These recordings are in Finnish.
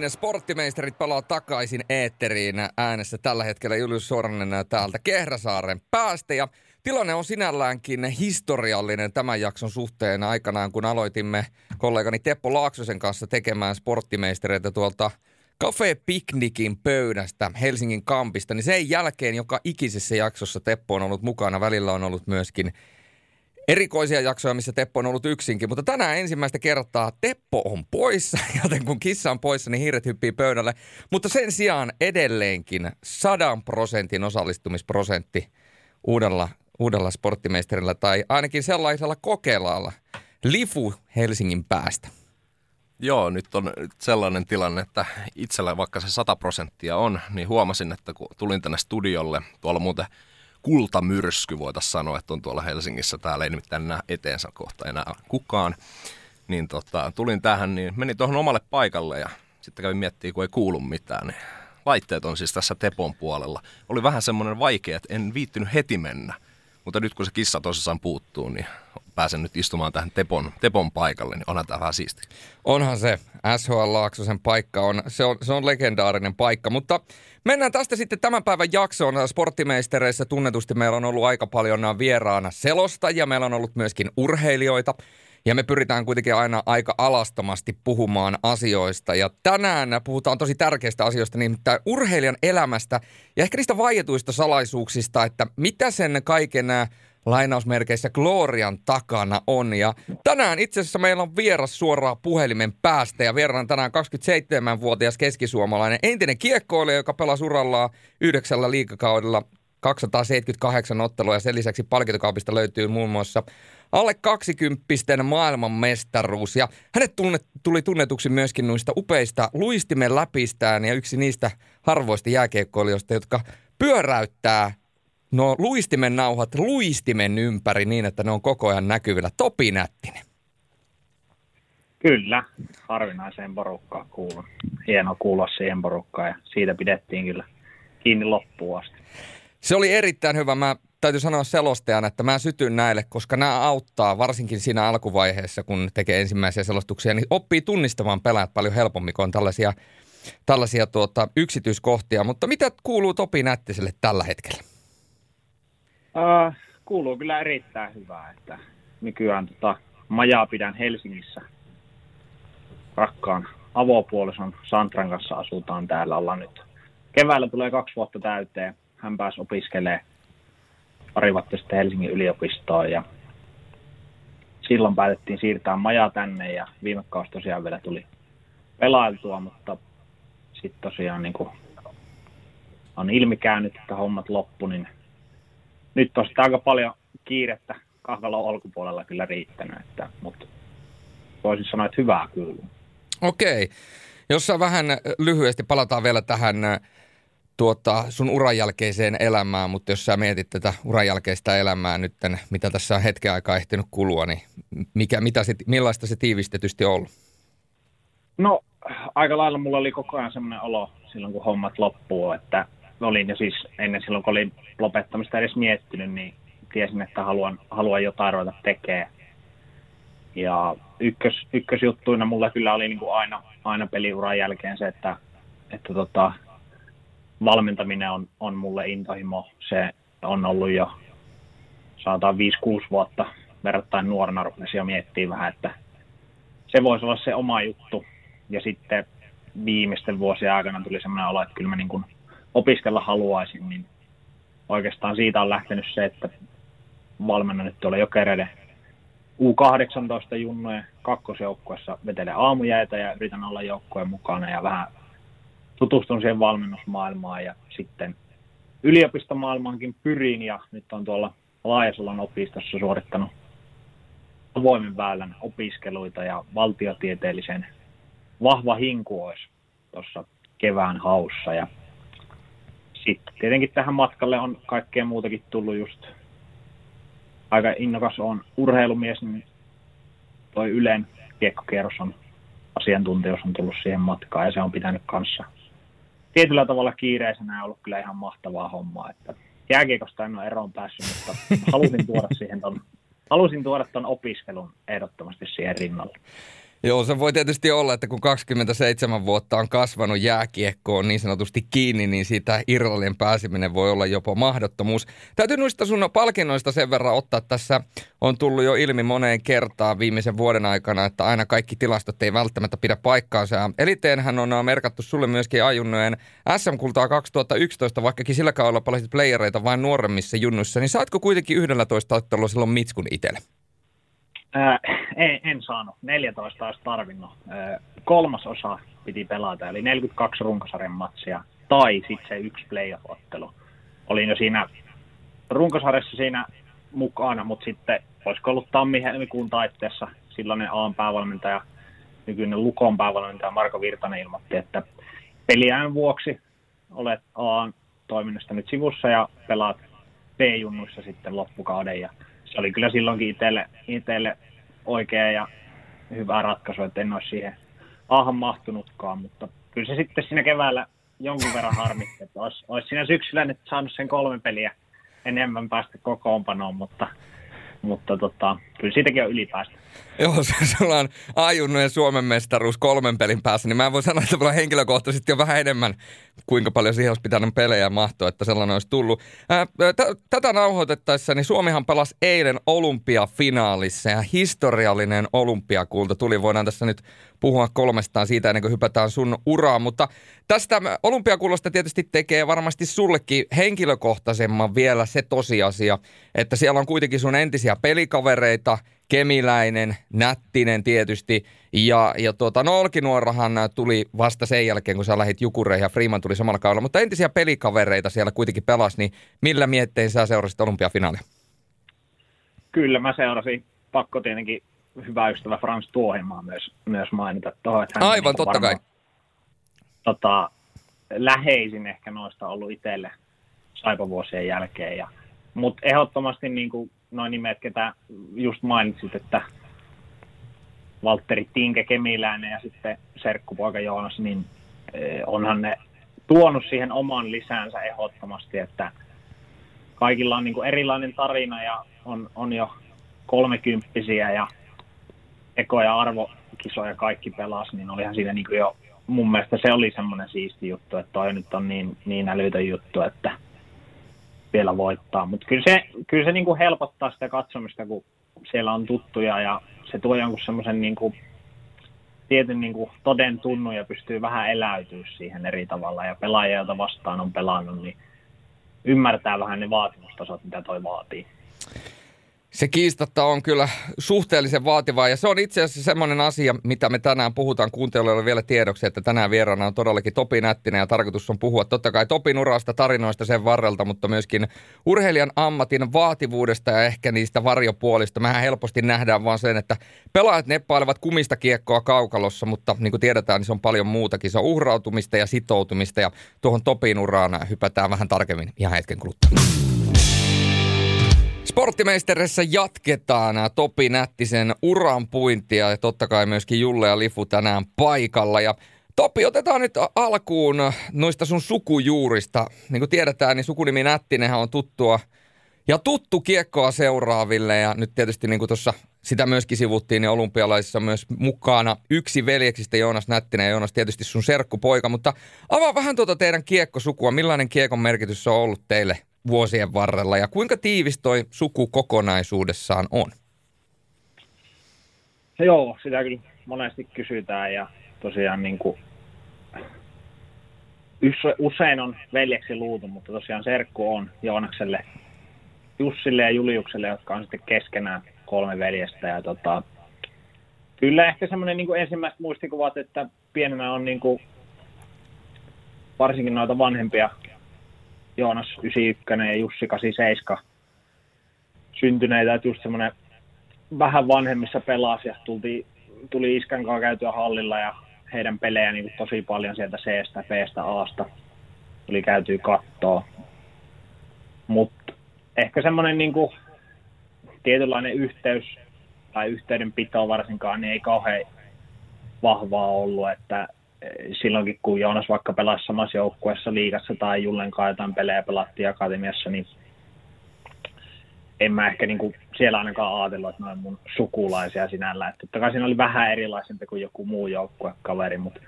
näin, sporttimeisterit palaa takaisin eetteriin äänessä tällä hetkellä. Julius Sornen täältä Kehräsaaren päästä. Ja tilanne on sinälläänkin historiallinen tämän jakson suhteen. Aikanaan, kun aloitimme kollegani Teppo Laaksosen kanssa tekemään sporttimeistereitä tuolta Cafe Piknikin pöydästä Helsingin kampista, niin sen jälkeen joka ikisessä jaksossa Teppo on ollut mukana. Välillä on ollut myöskin erikoisia jaksoja, missä Teppo on ollut yksinkin, mutta tänään ensimmäistä kertaa Teppo on poissa, joten kun kissa on poissa, niin hiiret hyppii pöydälle. Mutta sen sijaan edelleenkin sadan prosentin osallistumisprosentti uudella, uudella sporttimeisterillä tai ainakin sellaisella kokeilalla. Lifu Helsingin päästä. Joo, nyt on sellainen tilanne, että itsellä vaikka se 100 prosenttia on, niin huomasin, että kun tulin tänne studiolle, tuolla muuten kultamyrsky voitaisiin sanoa, että on tuolla Helsingissä, täällä ei nimittäin näe eteensä kohta enää kukaan, niin tota, tulin tähän, niin menin tuohon omalle paikalle ja sitten kävin miettimään, kun ei kuulu mitään, niin laitteet on siis tässä Tepon puolella. Oli vähän semmoinen vaikea, että en viittynyt heti mennä, mutta nyt kun se kissa tosissaan puuttuu, niin pääsen nyt istumaan tähän Tepon, Tepon paikalle, niin onhan tämä vähän siisti. Onhan se. SHL Laaksosen paikka on, se on, se on legendaarinen paikka, mutta mennään tästä sitten tämän päivän jaksoon. Sporttimeistereissä tunnetusti meillä on ollut aika paljon vieraana selostajia, meillä on ollut myöskin urheilijoita. Ja me pyritään kuitenkin aina aika alastomasti puhumaan asioista. Ja tänään puhutaan tosi tärkeistä asioista, nimittäin urheilijan elämästä ja ehkä niistä vaietuista salaisuuksista, että mitä sen kaiken lainausmerkeissä Glorian takana on. Ja tänään itse asiassa meillä on vieras suoraan puhelimen päästä ja vieraan tänään 27-vuotias keskisuomalainen entinen kiekkoilija, joka pelasi urallaan yhdeksällä liikakaudella 278 ottelua ja sen lisäksi palkintokaupista löytyy muun muassa alle 20 maailman mestaruus. Ja hänet tunnet, tuli tunnetuksi myöskin noista upeista luistimen läpistään ja yksi niistä harvoista jääkiekkoilijoista, jotka pyöräyttää no luistimen nauhat luistimen ympäri niin, että ne on koko ajan näkyvillä. Topi Nättinen. Kyllä, harvinaiseen porukkaan kuulun. Hieno kuulla siihen porukkaan ja siitä pidettiin kyllä kiinni loppuun asti. Se oli erittäin hyvä. Mä täytyy sanoa selostajana, että mä sytyn näille, koska nämä auttaa varsinkin siinä alkuvaiheessa, kun tekee ensimmäisiä selostuksia, niin oppii tunnistamaan pelaajat paljon helpommin, kun on tällaisia, tällaisia tuota, yksityiskohtia. Mutta mitä kuuluu Topi Nättiselle tällä hetkellä? Uh, kuuluu kyllä erittäin hyvää, että nykyään tota, majaa pidän Helsingissä. Rakkaan avopuolison Santran kanssa asutaan täällä. Ollaan nyt keväällä tulee kaksi vuotta täyteen. Hän pääsi opiskelemaan pari vuotta sitten Helsingin yliopistoon ja silloin päätettiin siirtää maja tänne ja viime kausi tosiaan vielä tuli pelailtua, mutta sitten tosiaan niin kuin on ilmi käynyt, että hommat loppu, niin nyt on aika paljon kiirettä kahvelon ulkopuolella kyllä riittänyt, että, mutta voisin sanoa, että hyvää kyllä. Okei. Jos vähän lyhyesti palataan vielä tähän tuota, sun uran jälkeiseen elämään, mutta jos sä mietit tätä uran jälkeistä elämää nyt, mitä tässä on hetken aikaa ehtinyt kulua, niin mikä, mitä se, millaista se tiivistetysti on ollut? No aika lailla mulla oli koko ajan semmoinen olo silloin, kun hommat loppuu, että olin jo siis ennen silloin, kun olin lopettamista edes miettinyt, niin tiesin, että haluan, haluan jotain ruveta tekemään. Ja ykkös, ykkösjuttuina mulla kyllä oli niin kuin aina, aina peliuran jälkeen se, että, että tota, valmentaminen on, on mulle intohimo. Se on ollut jo sanotaan 5-6 vuotta verrattain nuorena rupesin jo miettimään vähän, että se voisi olla se oma juttu. Ja sitten viimeisten vuosien aikana tuli sellainen olo, että kyllä mä niin kuin opiskella haluaisin, niin oikeastaan siitä on lähtenyt se, että valmennan nyt tuolla Jokereiden U18 junnojen kakkosjoukkuessa vetelen aamujäitä ja yritän olla joukkueen mukana ja vähän tutustun siihen valmennusmaailmaan ja sitten yliopistomaailmaankin pyrin ja nyt on tuolla Laajasalon opistossa suorittanut avoimen väylän opiskeluita ja valtiotieteellisen vahva hinku olisi tuossa kevään haussa. Ja sitten tietenkin tähän matkalle on kaikkea muutakin tullut just. Aika innokas on urheilumies, niin toi Ylen kiekkokierros on asiantuntijuus on tullut siihen matkaan ja se on pitänyt kanssa tietyllä tavalla kiireisenä ollut kyllä ihan mahtavaa hommaa. Että jääkiekosta en ole eroon päässyt, mutta halusin tuoda siihen ton, halusin tuoda ton opiskelun ehdottomasti siihen rinnalle. Joo, se voi tietysti olla, että kun 27 vuotta on kasvanut jääkiekkoon niin sanotusti kiinni, niin siitä Irlannin pääseminen voi olla jopa mahdottomuus. Täytyy noista sun palkinnoista sen verran ottaa tässä, on tullut jo ilmi moneen kertaan viimeisen vuoden aikana, että aina kaikki tilastot ei välttämättä pidä paikkaansa. Eliteenhän on merkattu sulle myöskin ajunnojen SM-kultaa 2011, vaikkakin sillä kaudella palasit playereita vain nuoremmissa junnuissa, niin saatko kuitenkin 11 ottelua silloin mitskun itselle? En, en saanut. 14 olisi tarvinnut. Kolmas osa piti pelata, eli 42 runkosarjan matsia tai sitten se yksi playoff-ottelu. Olin jo siinä runkosarjassa siinä mukana, mutta sitten olisiko ollut tammi-helmikuun taitteessa silloinen Aan päävalmentaja, nykyinen Lukon päävalmentaja Marko Virtanen ilmoitti, että peliään vuoksi olet Aan toiminnasta nyt sivussa ja pelaat B-junnuissa sitten loppukauden. Ja se oli kyllä silloinkin itselle, itselle oikea ja hyvä ratkaisu, että en olisi siihen ahan mahtunutkaan, mutta kyllä se sitten siinä keväällä jonkun verran harmitti, että olisi, olisi siinä syksyllä nyt saanut sen kolme peliä enemmän päästä kokoonpanoon, mutta, mutta tota, kyllä siitäkin on ylipäästä. Joo, sulla on ajunnojen Suomen mestaruus kolmen pelin päässä, niin mä voin sanoa, että mulla henkilökohtaisesti on vähän enemmän, kuinka paljon siihen olisi pitänyt pelejä mahtua, että sellainen olisi tullut. Ää, t- tätä nauhoitettaessa, niin Suomihan pelasi eilen olympiafinaalissa ja historiallinen olympiakulta tuli. Voidaan tässä nyt puhua kolmestaan siitä ennen kuin hypätään sun uraan, mutta tästä olympiakullosta tietysti tekee varmasti sullekin henkilökohtaisemman vielä se tosiasia, että siellä on kuitenkin sun entisiä pelikavereita – Kemiläinen, Nättinen tietysti. Ja, ja tuota, no Olkinuorahan tuli vasta sen jälkeen, kun sä lähit Jukureihin ja Freeman tuli samalla kaudella. Mutta entisiä pelikavereita siellä kuitenkin pelas, niin millä miettein sä seurasit olympiafinaalia? Kyllä, mä seurasin. Pakko tietenkin hyvä ystävä Frans Tuohimaa myös, myös mainita tuohon. Että hän Aivan, niin totta varmaan, kai. Tota, läheisin ehkä noista ollut itselle saipavuosien jälkeen. Ja, mutta ehdottomasti niin kuin noin nimet, ketä just mainitsit, että Valtteri Tinke Kemiläinen ja sitten serkkupoika Joonas, niin eh, onhan ne tuonut siihen oman lisäänsä ehdottomasti, että kaikilla on niin kuin erilainen tarina ja on, on jo kolmekymppisiä ja ekoja arvokisoja kaikki pelas, niin olihan siinä niin kuin jo, mun mielestä se oli semmoinen siisti juttu, että toi nyt on niin, niin älytön juttu, että vielä voittaa. Mutta kyllä se, kyllä se niin kuin helpottaa sitä katsomista, kun siellä on tuttuja ja se tuo jonkun semmoisen niin kuin tietyn niin kuin toden tunnu ja pystyy vähän eläytyä siihen eri tavalla. Ja pelaajia, joita vastaan on pelannut, niin ymmärtää vähän ne vaatimustasot, mitä toi vaatii. Se kiistatta on kyllä suhteellisen vaativaa ja se on itse asiassa semmoinen asia, mitä me tänään puhutaan kuuntelijoille vielä tiedoksi, että tänään vieraana on todellakin Topi Nättinen ja tarkoitus on puhua totta kai Topin urasta, tarinoista sen varrelta, mutta myöskin urheilijan ammatin vaativuudesta ja ehkä niistä varjopuolista. Mehän helposti nähdään vaan sen, että pelaajat neppailevat kumista kiekkoa kaukalossa, mutta niin kuin tiedetään, niin se on paljon muutakin. Se on uhrautumista ja sitoutumista ja tuohon Topin uraan hypätään vähän tarkemmin ihan hetken kuluttua. Sporttimeisteressä jatketaan Topi Nättisen uran puintia ja totta kai myöskin Julle ja Lifu tänään paikalla. Ja Topi, otetaan nyt alkuun noista sun sukujuurista. Niin kuin tiedetään, niin sukunimi Nättinenhän on tuttua ja tuttu kiekkoa seuraaville. Ja nyt tietysti niin kuin tuossa sitä myöskin sivuttiin, niin olympialaisissa myös mukana yksi veljeksistä Joonas Nättinen ja Joonas tietysti sun serkkupoika. Mutta avaa vähän tuota teidän kiekkosukua. Millainen kiekon merkitys on ollut teille vuosien varrella ja kuinka tiivis toi suku kokonaisuudessaan on? Joo, sitä kyllä monesti kysytään ja tosiaan niin kuin, usein on veljeksi luutu, mutta tosiaan serkku on Joonakselle, Jussille ja Juliukselle, jotka on sitten keskenään kolme veljestä. Ja tota, kyllä ehkä semmoinen niin ensimmäiset muistikuvat, että pienenä on niin kuin, varsinkin noita vanhempia Joonas 91 ja Jussi 87 syntyneitä, että just semmoinen vähän vanhemmissa pelasi ja tuli, tuli iskän kanssa käytyä hallilla ja heidän pelejä niin tosi paljon sieltä C-stä, B-stä, A-sta tuli käytyä kattoa. Mutta ehkä semmoinen niin tietynlainen yhteys tai yhteydenpito varsinkaan niin ei kauhean vahvaa ollut, että silloinkin, kun Joonas vaikka pelasi samassa joukkueessa liigassa tai Jullen jotain pelejä pelattiin akatemiassa, niin en mä ehkä niin kuin siellä ainakaan ajatellut, että noin mun sukulaisia sinällä. Että totta kai siinä oli vähän erilaisempi kuin joku muu joukkuekaveri, mutta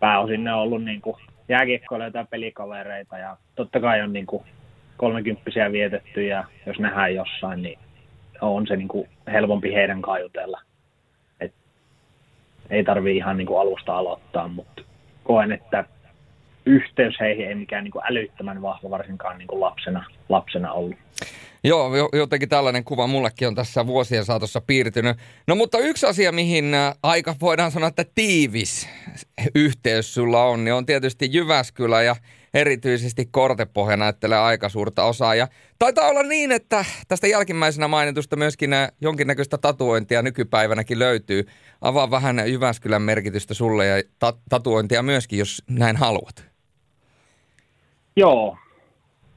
pääosin ne on ollut niin kuin jääkiekkoilijoita ja pelikavereita ja totta kai on niin kuin kolmekymppisiä vietetty ja jos nähdään jossain, niin on se niin kuin helpompi heidän kajutella. Et ei tarvi ihan niin kuin alusta aloittaa, mutta koen, että yhteys heihin ei mikään niin kuin älyttömän vahva varsinkaan niin kuin lapsena, lapsena ollut. Joo, jotenkin tällainen kuva mullekin on tässä vuosien saatossa piirtynyt. No mutta yksi asia, mihin aika voidaan sanoa, että tiivis yhteys sulla on, niin on tietysti Jyväskylä ja erityisesti Kortepohja näyttelee aika suurta osaa. Ja taitaa olla niin, että tästä jälkimmäisenä mainitusta myöskin äh, jonkinnäköistä tatuointia nykypäivänäkin löytyy. Avaa vähän Jyväskylän merkitystä sulle ja ta- tatuointia myöskin, jos näin haluat. Joo,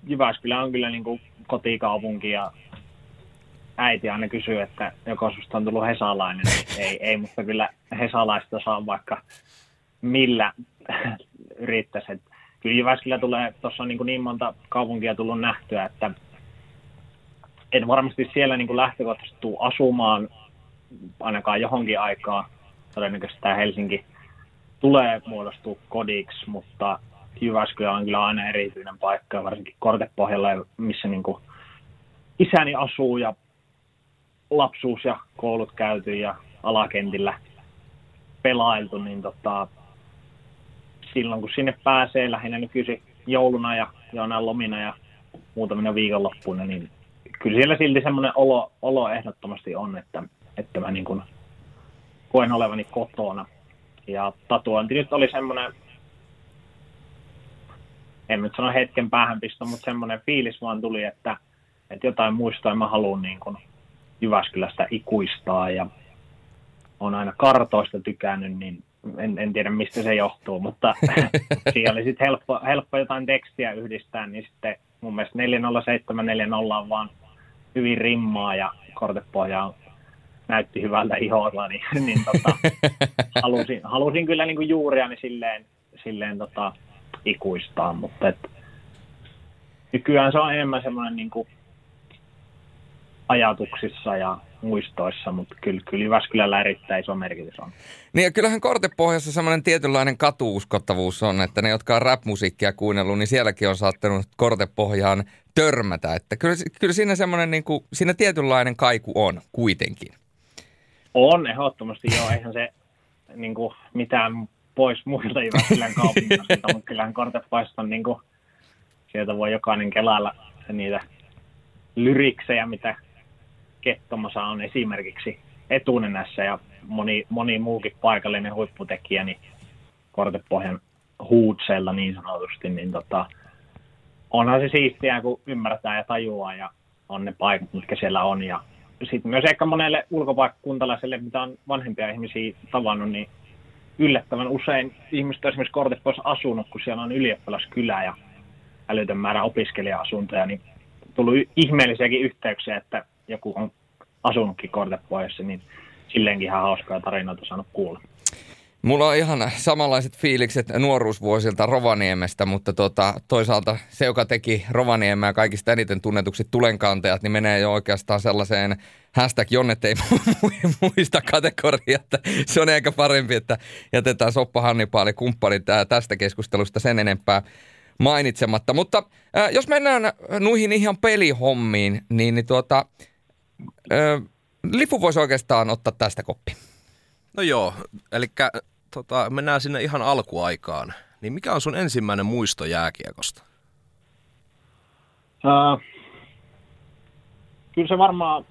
Jyväskylä on kyllä niin kuin kotikaupunki ja äiti aina kysyy, että joko susta on tullut hesalainen. ei, ei, mutta kyllä hesalaista saa vaikka millä yrittäisi. Et kyllä Jyväskylä tulee, tuossa on niin, niin monta kaupunkia tullut nähtyä, että en varmasti siellä niin kuin lähtökohtaisesti tule asumaan ainakaan johonkin aikaa. Todennäköisesti tämä Helsinki tulee muodostua kodiksi, mutta Jyväskylä on kyllä aina erityinen paikka, varsinkin Kortepohjalla, missä niin kuin isäni asuu ja lapsuus ja koulut käyty ja alakentillä pelailtu, niin tota, silloin kun sinne pääsee lähinnä nykyisin jouluna ja jonain lomina ja muutamina viikonloppuina, niin kyllä siellä silti semmoinen olo, olo ehdottomasti on, että, että mä niin kuin koen olevani kotona. Ja tatuointi nyt oli semmoinen en nyt sano hetken päähänpisto, mutta semmoinen fiilis vaan tuli, että, että jotain muistoa mä haluan niin kuin Jyväskylästä ikuistaa ja on aina kartoista tykännyt, niin en, en tiedä mistä se johtuu, mutta siinä oli sitten helppo, helppo jotain tekstiä yhdistää, niin sitten mun mielestä 407440 on vaan hyvin rimmaa ja kortepohja näytti hyvältä iholla, niin, niin tota, halusin, halusin kyllä niin kuin juuriani silleen, silleen tota, ikuistaa, mutta et, nykyään se on enemmän semmoinen niin kuin ajatuksissa ja muistoissa, mutta kyllä, kyllä Jyväskylällä erittäin iso merkitys on. Niin ja kyllähän Kortepohjassa semmoinen tietynlainen katuuskottavuus on, että ne, jotka on rap-musiikkia kuunnellut, niin sielläkin on saattanut Kortepohjaan törmätä. Että kyllä, kyllä siinä semmoinen niin kuin, siinä tietynlainen kaiku on kuitenkin. On ehdottomasti joo, eihän se niin kuin, mitään pois muilta Jyväskylän kaupunginosista, mutta kyllähän Kortepaista on niin kuin, sieltä voi jokainen kelailla niitä lyriksejä, mitä Kettomassa on esimerkiksi etunenässä ja moni, moni muukin paikallinen huipputekijä, niin Kortepohjan huutseilla niin sanotusti, niin tota, onhan se siistiä, kun ymmärtää ja tajuaa ja on ne paikat, mitkä siellä on. Ja sitten myös ehkä monelle ulkopaikkakuntalaiselle, mitä on vanhempia ihmisiä tavannut, niin yllättävän usein ihmiset on esimerkiksi Kortepoissa asunut, kun siellä on ylioppilaskylä ja älytön määrä opiskelija-asuntoja, niin tullut ihmeellisiäkin yhteyksiä, että joku on asunutkin Kortepoissa, niin silleenkin ihan hauskaa tarinoita saanut kuulla. Mulla on ihan samanlaiset fiilikset nuoruusvuosilta Rovaniemestä, mutta tota, toisaalta se, joka teki Rovaniemeä kaikista eniten tunnetuksi tulenkantajat, niin menee jo oikeastaan sellaiseen hashtag Jonnet ei muista kategoria, että se on ehkä parempi, että jätetään Soppa Hannipaali kumppani tästä keskustelusta sen enempää mainitsematta. Mutta äh, jos mennään nuihin ihan pelihommiin, niin, niin tuota, äh, Lifu voisi oikeastaan ottaa tästä koppi. No joo, eli tota, mennään sinne ihan alkuaikaan. Niin mikä on sun ensimmäinen muisto jääkiekosta? Uh, kyllä se varmaan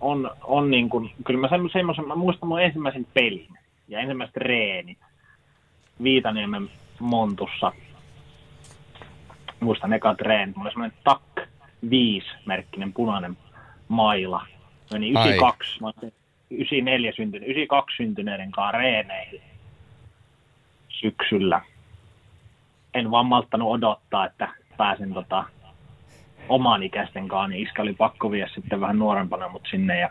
on, on niin kuin, kyllä mä semmoisen, mä muistan mun ensimmäisen pelin ja ensimmäiset reenit Viitaniemen Montussa. Muistan eka treenit, mulla oli semmoinen TAK 5-merkkinen punainen maila. Meni 92, mä 94 syntynyt, 92 syntyneiden kanssa reeneihin syksyllä. En vaan malttanut odottaa, että pääsen tota, oman ikäisten kanssa, niin iskä oli pakko vie sitten vähän nuorempana mut sinne. Ja,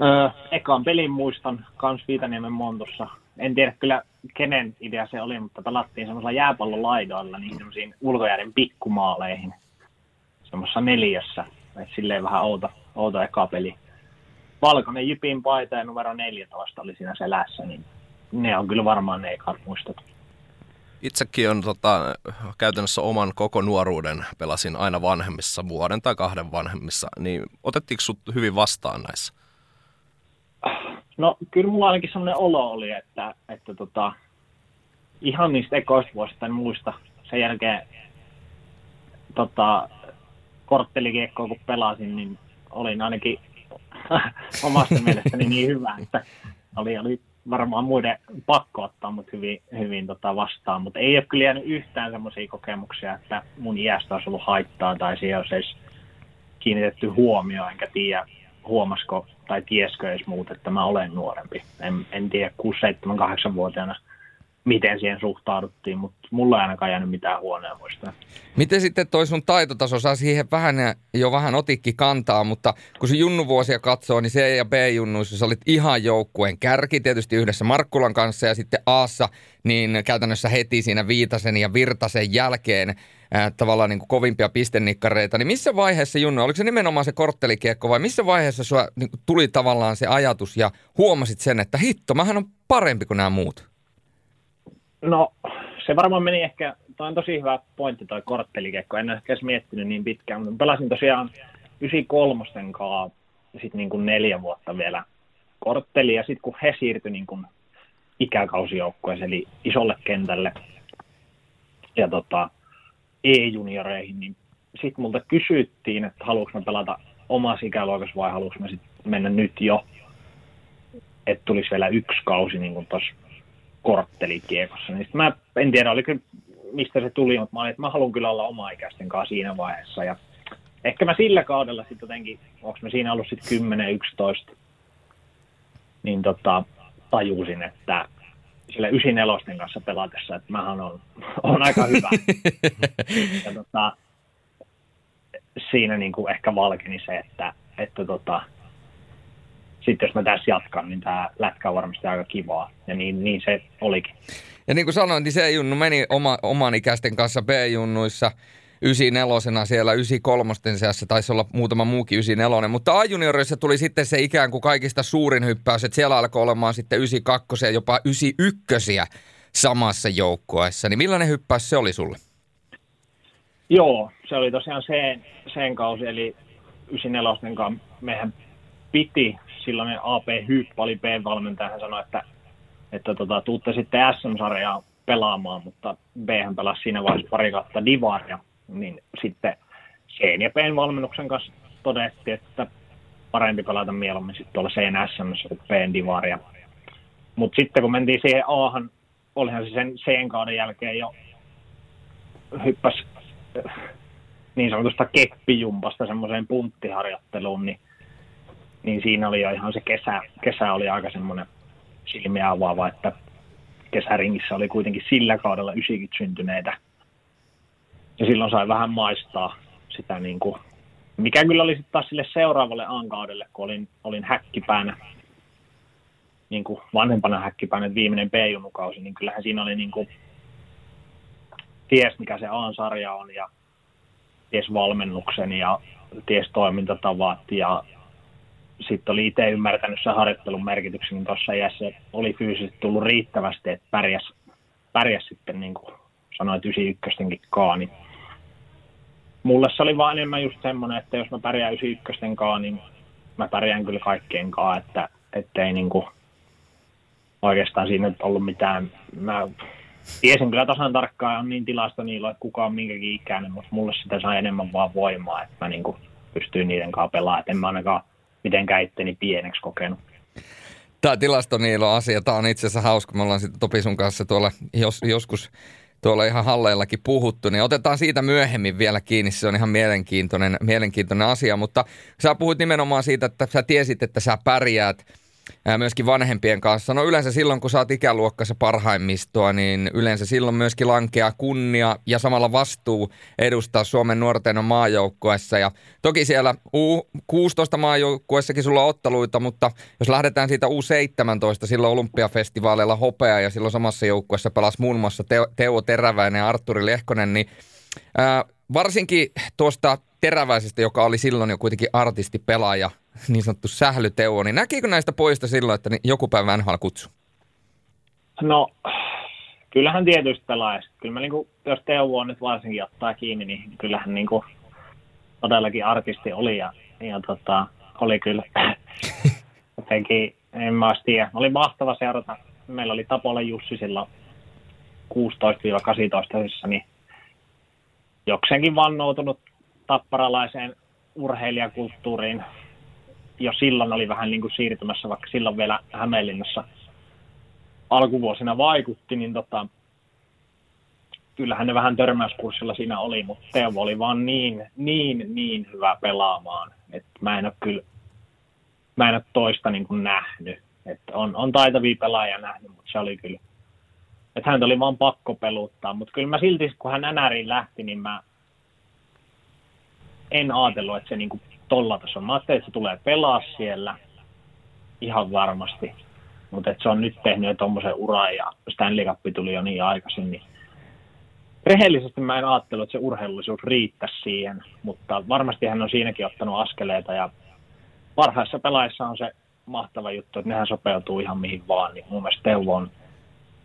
öö, ekaan pelin muistan kans Viitaniemen Montossa. En tiedä kyllä kenen idea se oli, mutta pelattiin semmoisella jääpallolaidoilla niin semmoisiin ulkojääden pikkumaaleihin. Semmoisessa neljässä. Et silleen vähän outo, outo eka peli. Valkoinen Jypin paita ja numero 14 oli siinä selässä, niin ne on kyllä varmaan ne ekat muistot. Itsekin on tota, käytännössä oman koko nuoruuden pelasin aina vanhemmissa, vuoden tai kahden vanhemmissa, niin otettiinko sut hyvin vastaan näissä? No kyllä mulla ainakin sellainen olo oli, että, että tota, ihan niistä ekoista vuosista en muista. Sen jälkeen tota, korttelikiekkoa kun pelasin, niin olin ainakin omasta mielestäni niin hyvä, että oli, oli varmaan muiden pakko ottaa mut hyvin, hyvin tota vastaan, mutta ei ole kyllä jäänyt yhtään semmoisia kokemuksia, että mun iästä olisi ollut haittaa tai siihen olisi edes kiinnitetty huomioon, enkä tiedä huomasko tai tieskö edes muut, että mä olen nuorempi. En, en tiedä 6, 7, 8 vuotiaana miten siihen suhtauduttiin, mutta mulla ei ainakaan jäänyt mitään huoneen muistaa. Miten sitten toi sun taitotaso, saa siihen vähän jo vähän otikki kantaa, mutta kun se junnuvuosia katsoo, niin C- ja B-junnuissa sä olit ihan joukkueen kärki tietysti yhdessä Markkulan kanssa ja sitten Aassa, niin käytännössä heti siinä Viitasen ja Virtasen jälkeen ää, tavallaan niin kuin kovimpia pistennikkareita, niin missä vaiheessa Junnu, oliko se nimenomaan se korttelikiekko vai missä vaiheessa sua niin tuli tavallaan se ajatus ja huomasit sen, että hitto, mähän on parempi kuin nämä muut? No, se varmaan meni ehkä, toi on tosi hyvä pointti toi korttelikiekko, en ehkä edes miettinyt niin pitkään, mutta pelasin tosiaan 93 kanssa sitten niin kuin neljä vuotta vielä kortteli, ja sitten kun he siirtyi niin kuin ikäkausijoukkueeseen, eli isolle kentälle ja tota, E-junioreihin, niin sitten multa kysyttiin, että haluanko mä pelata omassa ikäluokassa vai haluanko mä sitten mennä nyt jo, että tulisi vielä yksi kausi niin kuin tuossa korttelikiekossa. Niin mä en tiedä, oliko mistä se tuli, mutta mä olin, että mä haluan kyllä olla oma ikäisten kanssa siinä vaiheessa. Ja ehkä mä sillä kaudella sitten jotenkin, onko mä siinä ollut sitten 10-11, niin tota, tajusin, että sillä 94 kanssa pelatessa, että mähän on, on aika hyvä. ja tota, siinä niin kuin ehkä valkeni se, että, että tota, sitten jos mä tässä jatkan, niin tämä lätkä on varmasti aika kivaa. Ja niin, niin se olikin. Ja niin kuin sanoin, niin se junnu meni oma, oman ikäisten kanssa B-junnuissa. 94 siellä 93 seassa taisi olla muutama muukin 94, mutta A-juniorissa tuli sitten se ikään kuin kaikista suurin hyppäys, että siellä alkoi olemaan sitten 92 ja jopa 91 samassa joukkueessa. Niin millainen hyppäys se oli sulle? Joo, se oli tosiaan sen, sen kausi, eli 94 kanssa mehän piti silloin AP Hyppä oli B-valmentaja, hän sanoi, että, että tota, tuutte sitten SM-sarjaa pelaamaan, mutta B hän pelasi siinä vaiheessa pari kautta divaria, niin sitten C ja B valmennuksen kanssa todettiin, että parempi pelata mieluummin sitten tuolla C SM kuin divaria. Mutta sitten kun mentiin siihen Ahan, olihan se sen C kauden jälkeen jo hyppäs niin sanotusta keppijumpasta semmoiseen punttiharjoitteluun, niin niin siinä oli jo ihan se kesä, kesä oli aika semmoinen silmiä avaava, että kesäringissä oli kuitenkin sillä kaudella 90 syntyneitä. Ja silloin sai vähän maistaa sitä, niin kuin, mikä kyllä oli sitten taas sille seuraavalle A-kaudelle, kun olin, olin häkkipäänä, niin kuin vanhempana häkkipäänä, viimeinen B-junukausi, niin kyllähän siinä oli niin kuin, ties mikä se A-sarja on ja ties valmennuksen ja ties toimintatavat ja sitten oli itse ymmärtänyt sen harjoittelun merkityksen, niin tuossa iässä oli fyysisesti tullut riittävästi, että pärjäs, pärjäs sitten niin kuin sanoit 91 kaa, niin mulle se oli vaan enemmän just semmoinen, että jos mä pärjään 91 kaa, niin mä pärjään kyllä kaikkeen kaa, että ettei niin kuin oikeastaan siinä nyt ollut mitään, mä tiesin kyllä tasan tarkkaan, on niin tilasta niillä, että kuka on minkäkin ikäinen, mutta mulle sitä sai enemmän vaan voimaa, että mä niin kuin pystyin niiden kanssa pelaamaan, että en mä ainakaan mitenkään itteni pieneksi kokenut. Tämä tilastoniilo-asia, tämä on itse asiassa hauska. Me ollaan sitten Topi sun kanssa tuolla jos, joskus tuolla ihan halleillakin puhuttu, niin otetaan siitä myöhemmin vielä kiinni. Se on ihan mielenkiintoinen, mielenkiintoinen asia, mutta sä puhuit nimenomaan siitä, että sä tiesit, että sä pärjäät – myöskin vanhempien kanssa. No yleensä silloin, kun saat ikäluokkassa parhaimmistoa, niin yleensä silloin myöskin lankeaa kunnia ja samalla vastuu edustaa Suomen nuorten maajoukkueessa. Ja toki siellä U16 maajoukkueessakin sulla on otteluita, mutta jos lähdetään siitä U17, silloin olympiafestivaaleilla hopea ja silloin samassa joukkueessa pelasi muun muassa Teo Teräväinen ja Arturi Lehkonen, niin ää, varsinkin tuosta Teräväisestä, joka oli silloin jo kuitenkin artistipelaaja, niin sanottu sählyteuvo, niin näkikö näistä poista silloin, että joku päivä NHL kutsu? No, kyllähän tietysti pelaajista. Kyllä mä, niin kuin, jos Teuvo nyt varsinkin ottaa kiinni, niin kyllähän niin kuin, todellakin artisti oli ja, ja tota, oli kyllä jotenkin, en mä tiedä. Oli mahtava seurata. Meillä oli Tapola Jussi silloin 16-18, niin jokseenkin vannoutunut tapparalaiseen urheilijakulttuuriin. Jo silloin oli vähän niin kuin siirtymässä, vaikka silloin vielä Hämeenlinnassa alkuvuosina vaikutti, niin tota, kyllähän ne vähän törmäyskurssilla siinä oli, mutta Teuvo oli vaan niin, niin, niin hyvä pelaamaan, että mä en ole kyllä, mä en ole toista niin kuin nähnyt. Että on, on taitavia pelaajia nähnyt, mutta se oli kyllä, että häntä oli vaan pakko peluttaa, mutta kyllä mä silti, kun hän NRiin lähti, niin mä en ajatellut, että se niin kuin tolla tasolla. Mä ajattelin, että se tulee pelaa siellä ihan varmasti, mutta se on nyt tehnyt tuommoisen uran ja Stanley Cup tuli jo niin aikaisin, niin rehellisesti mä en ajattelu, että se urheilullisuus riittäisi siihen, mutta varmasti hän on siinäkin ottanut askeleita ja parhaissa pelaajissa on se mahtava juttu, että nehän sopeutuu ihan mihin vaan, niin mun mielestä Teuvo on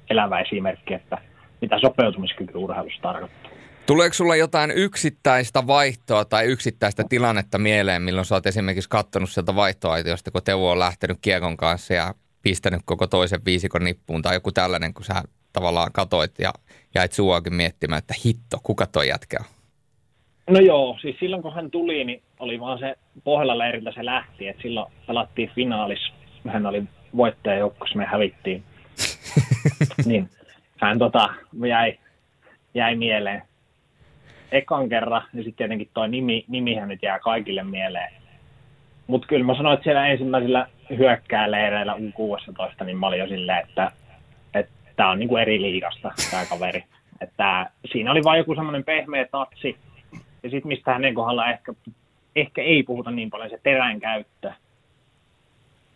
elävä esimerkki, että mitä sopeutumiskyky urheilussa tarkoittaa. Tuleeko sulla jotain yksittäistä vaihtoa tai yksittäistä tilannetta mieleen, milloin sä oot esimerkiksi katsonut sieltä vaihtoaitiosta, kun Teuvo on lähtenyt kiekon kanssa ja pistänyt koko toisen viisikon nippuun tai joku tällainen, kun sä tavallaan katoit ja jäit suuakin miettimään, että hitto, kuka toi jätkä on? No joo, siis silloin kun hän tuli, niin oli vaan se pohjalla leiriltä se lähti, että silloin pelattiin finaalis. Hän oli voittajajoukkossa, me hävittiin. niin hän tota, jäi, jäi mieleen ekan kerran, ja sitten tietenkin tuo nimi, nimihän nyt jää kaikille mieleen. Mutta kyllä mä sanoin, että siellä ensimmäisillä hyökkääleireillä U16, niin mä olin jo silleen, että tämä on niinku eri liigasta tämä kaveri. Että siinä oli vain joku semmoinen pehmeä tatsi, ja sitten mistä hänen kohdalla ehkä, ehkä ei puhuta niin paljon, se terän käyttö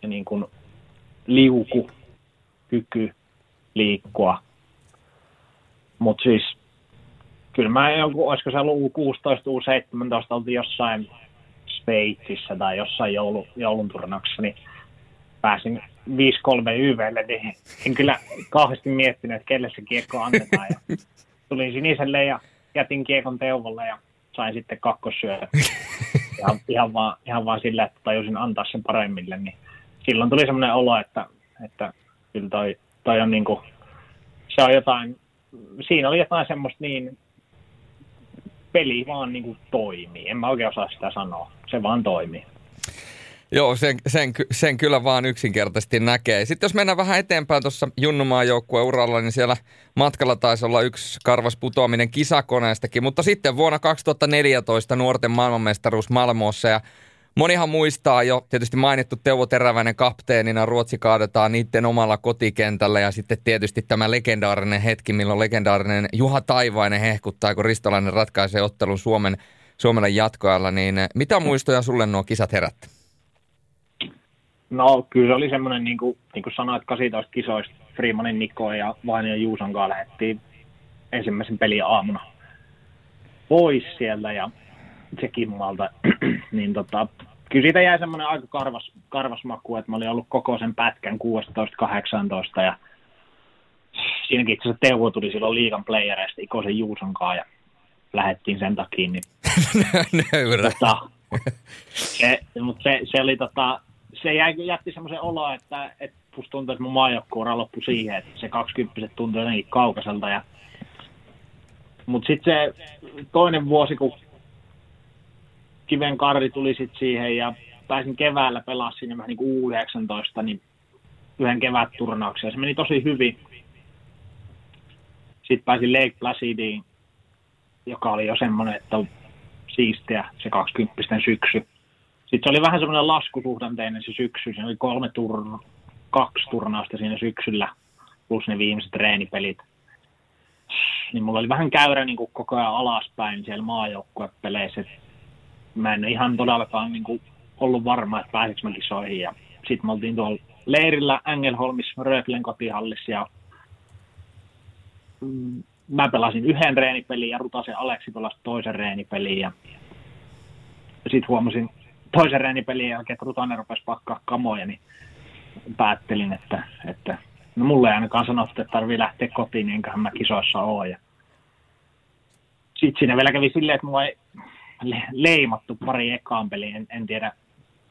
ja niin kuin liuku, kyky liikkua. Mutta siis kyllä mä joku, olisiko se ollut U16, U17, oltiin jossain Sveitsissä tai jossain joulu, joulun turnauksessa, niin pääsin 5-3 YVlle, niin en kyllä kauheasti miettinyt, että kelle se kiekko annetaan. Ja tulin siniselle ja jätin kiekon teuvolle ja sain sitten kakkosyödä. Ihan, ihan, vaan, ihan vaan sillä, että tajusin antaa sen paremmille. Niin silloin tuli semmoinen olo, että, että kyllä toi, toi on niin kuin, se on jotain, siinä oli jotain semmoista niin, peli vaan niin kuin toimii. En mä oikein osaa sitä sanoa. Se vaan toimii. Joo, sen, sen, sen kyllä vaan yksinkertaisesti näkee. Sitten jos mennään vähän eteenpäin tuossa Junnumaan joukkueen uralla, niin siellä matkalla taisi olla yksi karvas putoaminen kisakoneestakin. Mutta sitten vuonna 2014 nuorten maailmanmestaruus Malmoossa ja Monihan muistaa jo tietysti mainittu Teuvo Teräväinen kapteenina, Ruotsi kaadetaan niiden omalla kotikentällä ja sitten tietysti tämä legendaarinen hetki, milloin legendaarinen Juha Taivainen hehkuttaa, kun Ristolainen ratkaisee ottelun Suomen, Suomelle jatkoajalla, niin mitä muistoja sulle nuo kisat herätti? No kyllä se oli semmoinen, niin kuin, niin kuin sanoit, 18 kisoista Freemanin Niko ja Vainio Juuson kanssa lähdettiin ensimmäisen pelin aamuna pois sieltä ja se kimmalta. niin tota, kyllä siitä jäi semmoinen aika karvas, karvas maku, että mä olin ollut koko sen pätkän 16-18 ja siinäkin itse asiassa Teuvo tuli silloin liigan playereista Ikosen Juuson kanssa ja lähettiin sen takia. Niin, Tota, se, mutta se, se, oli tota, se jäi, jätti semmoisen olo, että, että musta tuntuu, että mun maajoukkuura loppui siihen, että se 20 tuntui jotenkin kaukaiselta. Ja... Mutta sitten se toinen vuosi, kun Kiven Karri tuli sitten siihen ja pääsin keväällä pelaa sinne vähän niin kuin U19, niin yhden kevätturnauksen. Se meni tosi hyvin. Sitten pääsin Lake Placidiin, joka oli jo semmoinen, että on siistiä se 20 syksy. Sitten se oli vähän semmoinen laskusuhdanteinen se syksy. Siinä oli kolme turna, kaksi turnausta siinä syksyllä, plus ne viimeiset treenipelit. Niin mulla oli vähän käyrä niin kuin koko ajan alaspäin siellä maajoukkuepeleissä. Mä en ihan todellakaan niin kuin ollut varma, että pääsikö mä kisoihin. Ja sitten me oltiin tuolla leirillä Engelholmissa Röklen kotihallissa ja mm, mä pelasin yhden reenipelin ja Rutasen Aleksi pelasi toisen reenipelin ja sitten huomasin toisen reenipelin jälkeen, että Rutanen rupesi pakkaa kamoja, niin päättelin, että, että no mulle ei ainakaan sanottu, että tarvii lähteä kotiin, niin enköhän mä kisoissa ole. Ja sitten siinä vielä kävi silleen, että mua ei leimattu pari ekaan peliin. En, en tiedä,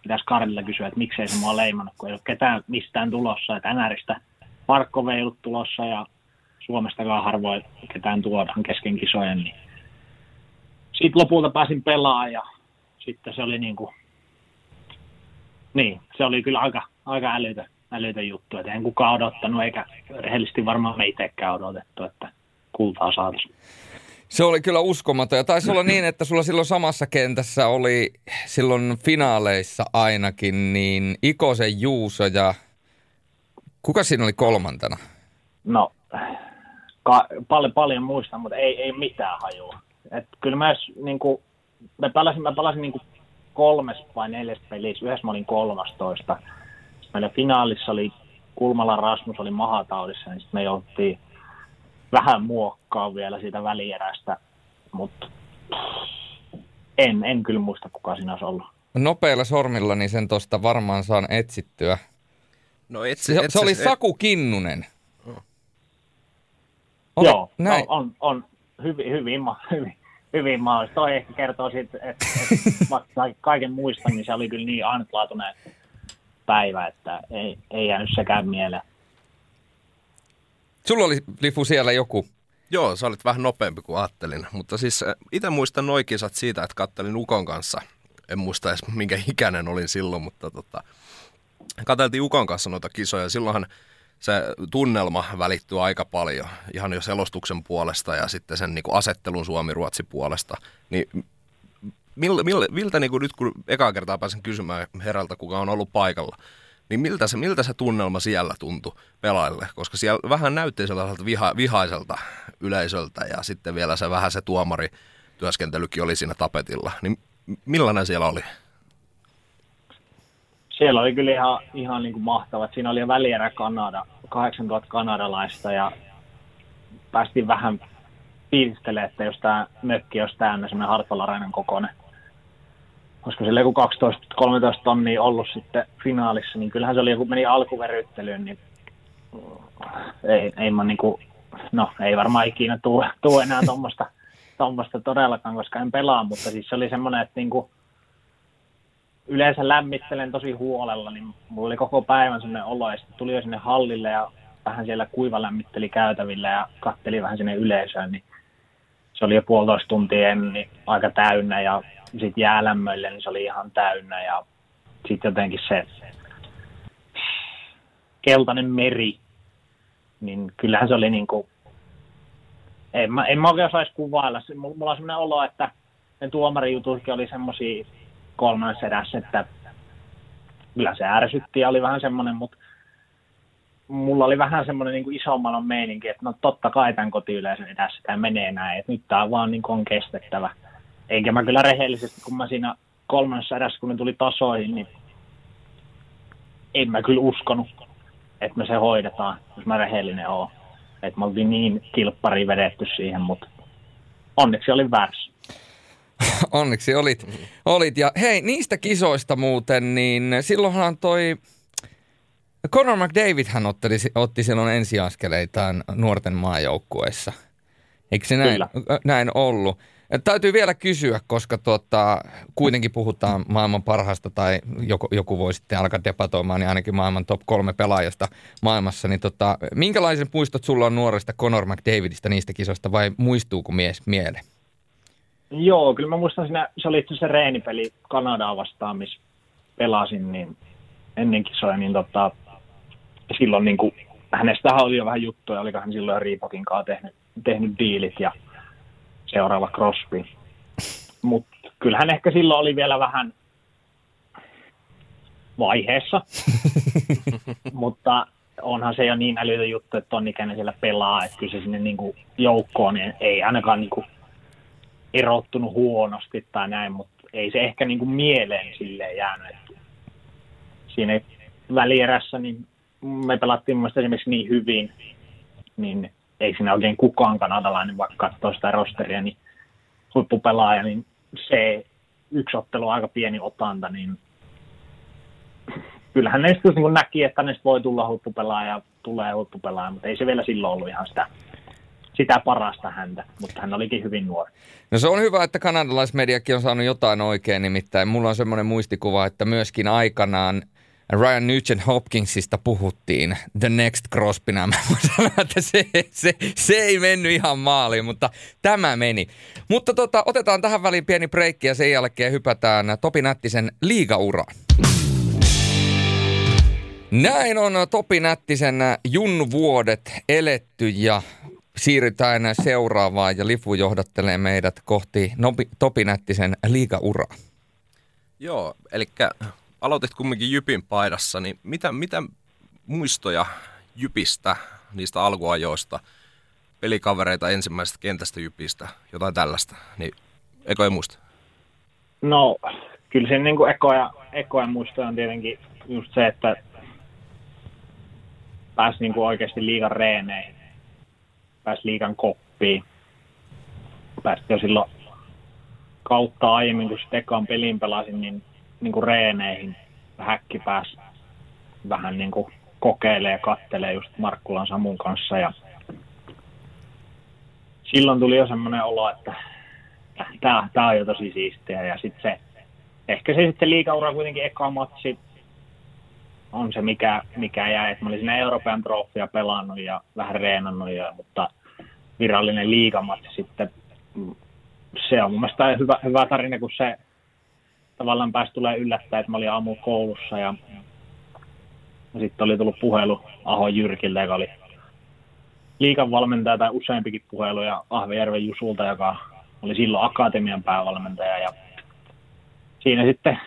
pitäisi Karlilla kysyä, että miksei se mua leimannut, kun ei ole ketään mistään tulossa. Että NRistä Markko ei ollut tulossa ja Suomestakaan harvoin ketään tuodaan kesken kisojen. Niin. Sitten lopulta pääsin pelaamaan ja sitten se oli niin kuin, niin, se oli kyllä aika, aika älytön, älytön juttu. Että en kukaan odottanut, eikä rehellisesti varmaan me itsekään odotettu, että kultaa saataisiin. Se oli kyllä uskomaton. Ja taisi olla niin, että sulla silloin samassa kentässä oli silloin finaaleissa ainakin, niin Ikosen Juuso ja kuka siinä oli kolmantena? No, ka- paljon, paljon muistan, mutta ei, ei mitään hajua. Et kyllä mä, niin kuin, mä pelasin, mä pelasin niin kuin kolmes vai neljäs pelissä, yhdessä mä olin kolmastoista. Meillä finaalissa oli Kulmala Rasmus oli mahataudissa, niin sitten me jouttiin vähän muokkaa vielä siitä välierästä, mutta en, en kyllä muista, kuka siinä olisi ollut. Nopeilla sormilla niin sen tuosta varmaan saan etsittyä. No etsi, se, etsi, se oli et... Saku Kinnunen. Oh. Oli, Joo, näin. No, on, on hyvin, hyvin, hyvin, hyvin mahdollista. Toi ehkä kertoo siitä, että, että vaikka kaiken muistan, niin se oli kyllä niin ainutlaatuinen päivä, että ei, ei jäänyt sekään mieleen. Sulla oli Lifu siellä joku Joo, sä olit vähän nopeampi kuin ajattelin. Mutta siis äh, itse muistan noin kisat siitä, että kattelin Ukon kanssa. En muista edes minkä ikäinen olin silloin, mutta tota, katseltiin Ukon kanssa noita kisoja. Silloinhan se tunnelma välittyy aika paljon, ihan jo selostuksen puolesta ja sitten sen niin kuin asettelun Suomi-Ruotsi puolesta. Niin mil, mil, miltä niin kuin nyt, kun ekaa kertaa pääsen kysymään herralta, kuka on ollut paikalla, niin miltä se, miltä se tunnelma siellä tuntui pelaajille? Koska siellä vähän näytti sellaiselta viha, vihaiselta yleisöltä ja sitten vielä se vähän se tuomari työskentelykin oli siinä tapetilla. Niin millainen siellä oli? Siellä oli kyllä ihan, ihan niin kuin mahtava. Siinä oli välierä Kanada, 8000 kanadalaista ja päästiin vähän fiilistelemään, että jos tämä mökki olisi täynnä semmoinen Hartwall kokoinen olisiko sille joku 12-13 tonnia ollut sitten finaalissa, niin kyllähän se oli, kun meni alkuveryttelyyn, niin ei, ei mä niinku, no ei varmaan ikinä tuu, tuu enää tuommoista tommoista todellakaan, koska en pelaa, mutta siis se oli semmoinen, että niinku, yleensä lämmittelen tosi huolella, niin mulla oli koko päivän semmoinen olo, ja sitten tuli jo sinne hallille ja vähän siellä kuiva lämmitteli käytävillä ja katteli vähän sinne yleisöön, niin se oli jo puolitoista tuntia ennen niin aika täynnä ja sitten jäälämmöille, niin se oli ihan täynnä ja sitten jotenkin se keltainen meri, niin kyllähän se oli niin kuin, en mä, en mä oikein osaisi kuvailla. Mulla on sellainen olo, että ne tuomarijututkin oli semmoisia kolmannessa erässä, että kyllä se ärsytti ja oli vähän semmoinen, mutta mulla oli vähän semmoinen niin isomman meininki, että no totta kai tämän kotiyleisön edessä tämä menee näin, että nyt tämä vaan niin on kestettävä. Eikä mä kyllä rehellisesti, kun mä siinä kolmannessa erässä, kun ne tuli tasoihin, niin en mä kyllä uskonut, että me se hoidetaan, jos mä rehellinen oon. Että mä oltiin niin kilppari vedetty siihen, mutta onneksi oli väärässä. onneksi olit, olit. Ja hei, niistä kisoista muuten, niin silloinhan toi Conor McDavid hän otti, otti silloin ensiaskeleitaan nuorten maajoukkueessa. Eikö se näin, näin ollut? Et täytyy vielä kysyä, koska tuota, kuitenkin puhutaan maailman parhaasta tai joku, joku voi sitten alkaa debatoimaan, niin ainakin maailman top kolme pelaajasta maailmassa. Niin tota, minkälaisen muistot sulla on nuoresta Conor McDavidista niistä kisoista vai muistuuko mies mieleen? Joo, kyllä mä muistan siinä, se oli itse se reenipeli Kanadaa vastaan, missä pelasin niin ennen kisoja, niin tota, silloin niin kuin, hänestä oli jo vähän juttuja, oliko hän silloin Riipokin kanssa tehnyt, tehnyt diilit ja seuraava Crosby. Mutta kyllähän ehkä silloin oli vielä vähän vaiheessa, mutta onhan se jo niin älytön juttu, että on ikäinen siellä pelaa, että kyllä se sinne niin kuin joukkoon niin ei ainakaan niin kuin erottunut huonosti tai näin, mutta ei se ehkä niin kuin mieleen silleen jäänyt. Siinä välierässä niin me pelattiin mun esimerkiksi niin hyvin, niin ei siinä oikein kukaan kanadalainen, vaikka katsoo sitä rosteria, niin huippupelaaja, niin se yksi ottelu aika pieni otanta, niin kyllähän ne just niin näki, että ne voi tulla huippupelaaja, tulee huippupelaaja, mutta ei se vielä silloin ollut ihan sitä, sitä parasta häntä, mutta hän olikin hyvin nuori. No se on hyvä, että kanadalaismediakin on saanut jotain oikein, nimittäin mulla on semmoinen muistikuva, että myöskin aikanaan Ryan Nugent Hopkinsista puhuttiin, The Next Crosbyna. Mä sanoa, että se, se, se, ei mennyt ihan maaliin, mutta tämä meni. Mutta tota, otetaan tähän väliin pieni breikki ja sen jälkeen hypätään Topi Nättisen liigauraan. Näin on Topi Nättisen junnuvuodet eletty ja siirrytään seuraavaan ja Lifu johdattelee meidät kohti Topi Nättisen liigauraa. Joo, eli aloitit kumminkin Jypin paidassa, niin mitä, mitä muistoja Jypistä, niistä alkuajoista, pelikavereita ensimmäisestä kentästä Jypistä, jotain tällaista, niin ei muista? No, kyllä se niin kuin ekoja, ekoja muistoja on tietenkin just se, että pääsi niin kuin oikeasti liigan reeneihin, pääsi liigan koppiin, pääsi jo silloin kautta aiemmin, kun sitten ekaan pelin pelasin, niin, niin kuin reeneihin. Häkki pääsi vähän niin kuin kokeilee ja kattelee just Markkulan Samun kanssa ja silloin tuli jo semmoinen olo, että tämä, tämä on jo tosi siistiä ja sitten se, ehkä se sitten liikaura kuitenkin eka matsi on se, mikä, mikä jäi. Et mä olin siinä Euroopan trofia pelannut ja vähän reenannut, ja, mutta virallinen liigamatsi sitten, se on mun mielestä hyvä, hyvä tarina, kun se tavallaan pääsi tulee yllättää, että mä olin aamu koulussa ja, ja sitten oli tullut puhelu Aho Jyrkiltä, joka oli liikan valmentaja tai useampikin puhelu ja Ahvejärven Jusulta, joka oli silloin akatemian päävalmentaja ja siinä sitten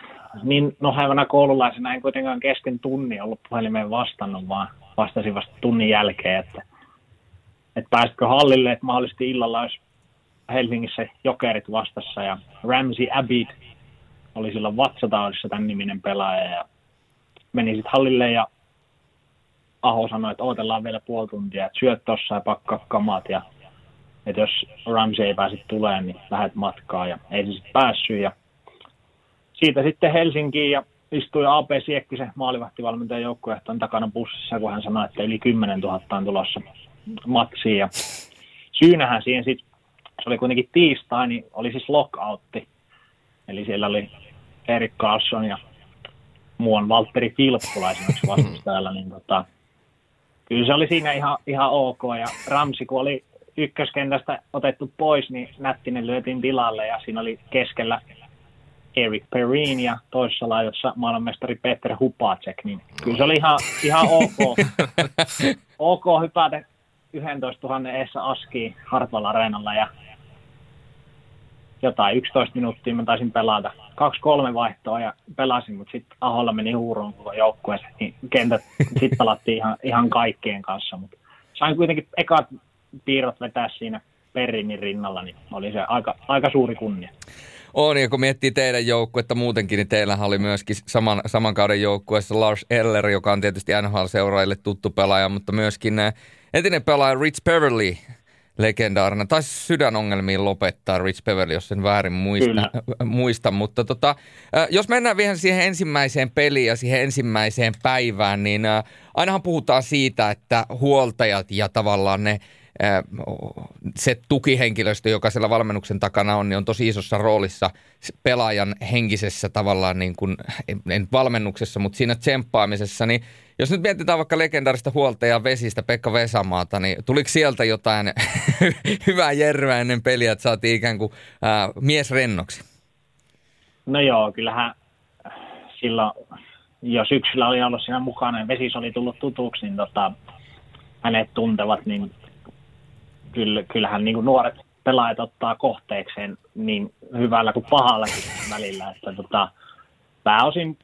niin nohevana koululaisena en kuitenkaan kesken tunnin ollut puhelimeen vastannut, vaan vastasin vasta tunnin jälkeen, että, että pääsitkö hallille, että mahdollisesti illalla olisi Helsingissä jokerit vastassa ja Ramsey Abid oli silloin vatsataudissa tämän niminen pelaaja ja meni sitten hallille ja Aho sanoi, että odotellaan vielä puoli tuntia, että syöt tossa ja pakkaa kamat ja että jos Ramsey ei pääse tulemaan, niin lähdet matkaan ja ei se sitten päässyt ja siitä sitten Helsinkiin ja istui AP Siekkisen maalivahtivalmentajan joukkuehtoon takana bussissa, kun hän sanoi, että yli 10 000 on tulossa matsiin. Ja syynähän siihen sitten, se oli kuitenkin tiistai, niin oli siis lockoutti. Eli siellä oli Erik Carlson ja muun Valtteri Filppula esimerkiksi vastustajalla, niin tota, kyllä se oli siinä ihan, ihan ok. Ja Ramsi, kun oli ykköskentästä otettu pois, niin Nättinen lyötiin tilalle ja siinä oli keskellä Eric Perrin ja toisessa laidassa maailmanmestari Peter Hupacek, niin kyllä se oli ihan, ihan ok. ok hypätä 11 000 eessä askiin Hartwall Areenalla ja jotain 11 minuuttia mä taisin pelata. Kaksi-kolme vaihtoa ja pelasin, mutta sitten Aholla meni huuruun koko joukkueessa, niin kentät sitten pelattiin ihan, ihan kaikkien kanssa. Mutta sain kuitenkin ekat piirrot vetää siinä Perrinin rinnalla, niin oli se aika, aika suuri kunnia. On, ja kun miettii teidän joukkuetta muutenkin, niin teillähän oli myöskin saman, saman kauden joukkueessa Lars Eller, joka on tietysti NHL-seuraajille tuttu pelaaja, mutta myöskin eh, entinen pelaaja Rich Beverly, legendaarinen. Taisi sydänongelmiin lopettaa Rich Beverly, jos sen väärin muista, muista. mutta tota, eh, jos mennään vielä siihen ensimmäiseen peliin ja siihen ensimmäiseen päivään, niin eh, ainahan puhutaan siitä, että huoltajat ja tavallaan ne se tukihenkilöstö, joka siellä valmennuksen takana on, niin on tosi isossa roolissa pelaajan henkisessä tavallaan niin kuin, en valmennuksessa, mutta siinä tsemppaamisessa, niin jos nyt mietitään vaikka legendaarista huoltajaa Vesistä, Pekka Vesamaata, niin tuliko sieltä jotain hyvää järveä ennen peliä, että saatiin ikään kuin ää, mies rennoksi? No joo, kyllähän silloin, jos syksyllä oli ollut siinä mukana ja Vesis oli tullut tutuksi, niin tota, hänet tuntevat, niin kyllä, kyllähän niin kuin nuoret pelaajat ottaa kohteekseen niin hyvällä kuin pahallakin välillä. Että tota, pääosin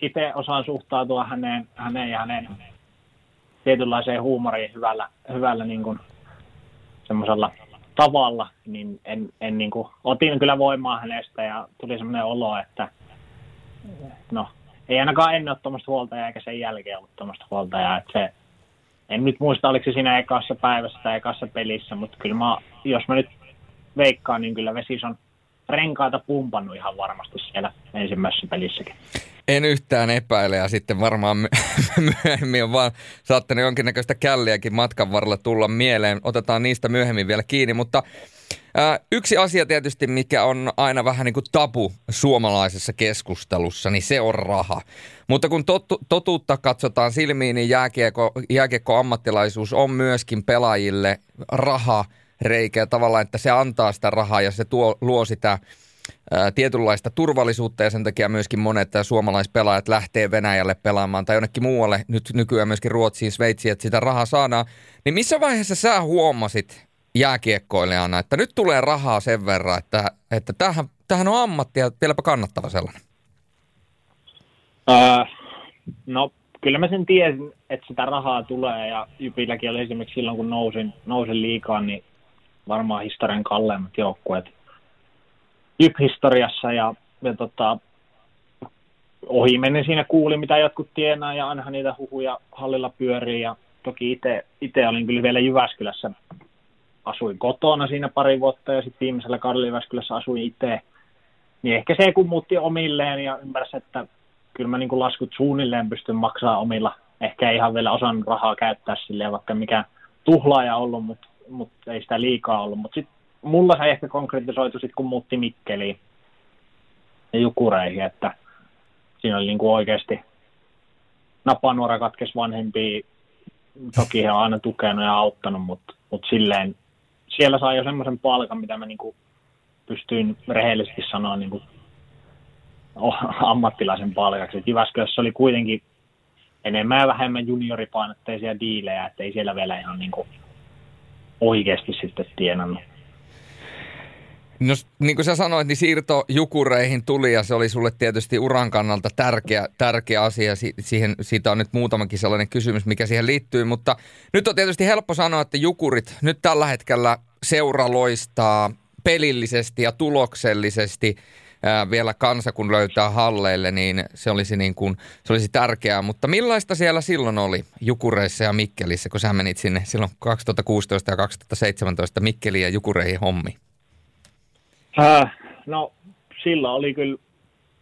itse osaan suhtautua häneen, häneen ja hänen tietynlaiseen huumoriin hyvällä, hyvällä niin kuin semmoisella tavalla, niin en, en niin kuin, otin kyllä voimaa hänestä ja tuli semmoinen olo, että no, ei ainakaan ennen ole tuommoista huoltajaa eikä sen jälkeen ollut tuommoista huoltajaa, että se en nyt muista, oliko se siinä ekassa päivässä tai ekassa pelissä, mutta kyllä mä, jos mä nyt veikkaan, niin kyllä Vesis on renkaita pumpannut ihan varmasti siellä ensimmäisessä pelissäkin. En yhtään epäile ja sitten varmaan myöhemmin on vaan saattanut jonkinnäköistä källiäkin matkan varrella tulla mieleen. Otetaan niistä myöhemmin vielä kiinni, mutta yksi asia tietysti, mikä on aina vähän niin kuin tabu suomalaisessa keskustelussa, niin se on raha. Mutta kun totu, totuutta katsotaan silmiin, niin jääkiekko, jääkiekko ammattilaisuus on myöskin pelaajille raha reikä tavallaan, että se antaa sitä rahaa ja se tuo, luo sitä tietynlaista turvallisuutta ja sen takia myöskin monet suomalaispelaajat lähtee Venäjälle pelaamaan tai jonnekin muualle, nyt nykyään myöskin Ruotsiin, Sveitsiin, että sitä rahaa saadaan. Niin missä vaiheessa sä huomasit jääkiekkoilijana, että nyt tulee rahaa sen verran, että, että tähän, tähän on ammatti ja vieläpä kannattava sellainen? Öö, no kyllä mä sen tiesin, että sitä rahaa tulee ja Jypilläkin oli esimerkiksi silloin, kun nousin, nousin liikaan, niin varmaan historian kalleimmat joukkueet Jyp-historiassa ja, ja tota, ohi menen siinä kuuli, mitä jotkut tienaa ja aina niitä huhuja hallilla pyörii ja toki itse olin kyllä vielä Jyväskylässä, asuin kotona siinä pari vuotta ja sitten viimeisellä kaudella Jyväskylässä asuin itse, niin ehkä se kun muutti omilleen ja ymmärsi, että kyllä mä niin kuin laskut suunnilleen pystyn maksaa omilla, ehkä ei ihan vielä osannut rahaa käyttää silleen, vaikka mikä tuhlaaja ollut, mutta, mutta ei sitä liikaa ollut, mutta sitten mulla se ehkä konkretisoitu sitten, kun muutti Mikkeliin ja Jukureihin, että siinä oli niin kuin oikeasti napanuora katkes vanhempia, toki he on aina tukenut ja auttanut, mutta, mutta silleen siellä saa jo semmoisen palkan, mitä mä niin kuin pystyin rehellisesti sanoa niin kuin ammattilaisen palkaksi. Jyväskylässä oli kuitenkin enemmän ja vähemmän junioripainotteisia diilejä, että ei siellä vielä ihan niin kuin oikeasti sitten tienannut. No niin kuin sä sanoit, niin siirto Jukureihin tuli ja se oli sulle tietysti uran kannalta tärkeä, tärkeä asia. Si- siihen, siitä on nyt muutamakin sellainen kysymys, mikä siihen liittyy, mutta nyt on tietysti helppo sanoa, että Jukurit nyt tällä hetkellä seura loistaa pelillisesti ja tuloksellisesti ää, vielä kansa, kun löytää halleille, niin se olisi, niin kuin, se olisi tärkeää. Mutta millaista siellä silloin oli Jukureissa ja Mikkelissä, kun sä menit sinne silloin 2016 ja 2017 Mikkeliin ja Jukureihin hommi? Äh, no silloin oli kyllä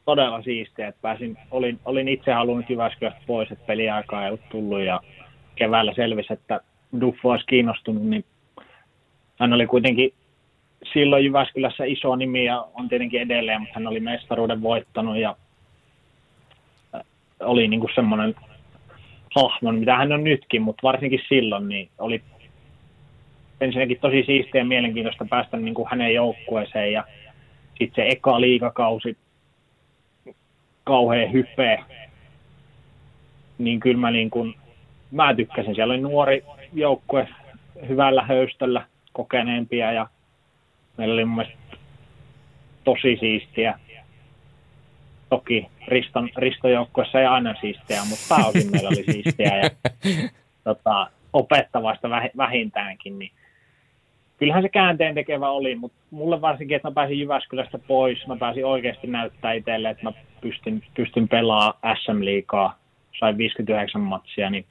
todella siistiä, että pääsin, olin, olin itse halunnut Jyväskylästä pois, että peliaikaa ei ollut tullut ja keväällä selvisi, että Duffo olisi kiinnostunut, niin hän oli kuitenkin silloin Jyväskylässä iso nimi ja on tietenkin edelleen, mutta hän oli mestaruuden voittanut ja äh, oli niin kuin semmoinen hahmo, mitä hän on nytkin, mutta varsinkin silloin niin oli ensinnäkin tosi siistiä ja mielenkiintoista päästä niin kuin hänen joukkueeseen ja sitten se eka liikakausi, kauhean hype, niin kyllä mä, niin kuin, mä tykkäsin. Siellä oli nuori joukkue hyvällä höystöllä, kokeneempia ja meillä oli mun tosi siistiä. Toki Riston, Ristojoukkuessa ei aina siistiä, mutta pääosin meillä oli siistiä ja tota, opettavaista vähintäänkin. Niin kyllähän se käänteen tekevä oli, mutta mulle varsinkin, että mä pääsin Jyväskylästä pois, mä pääsin oikeasti näyttää itselle, että mä pystyn, pystyn pelaamaan SM-liikaa, sain 59 matsia, niin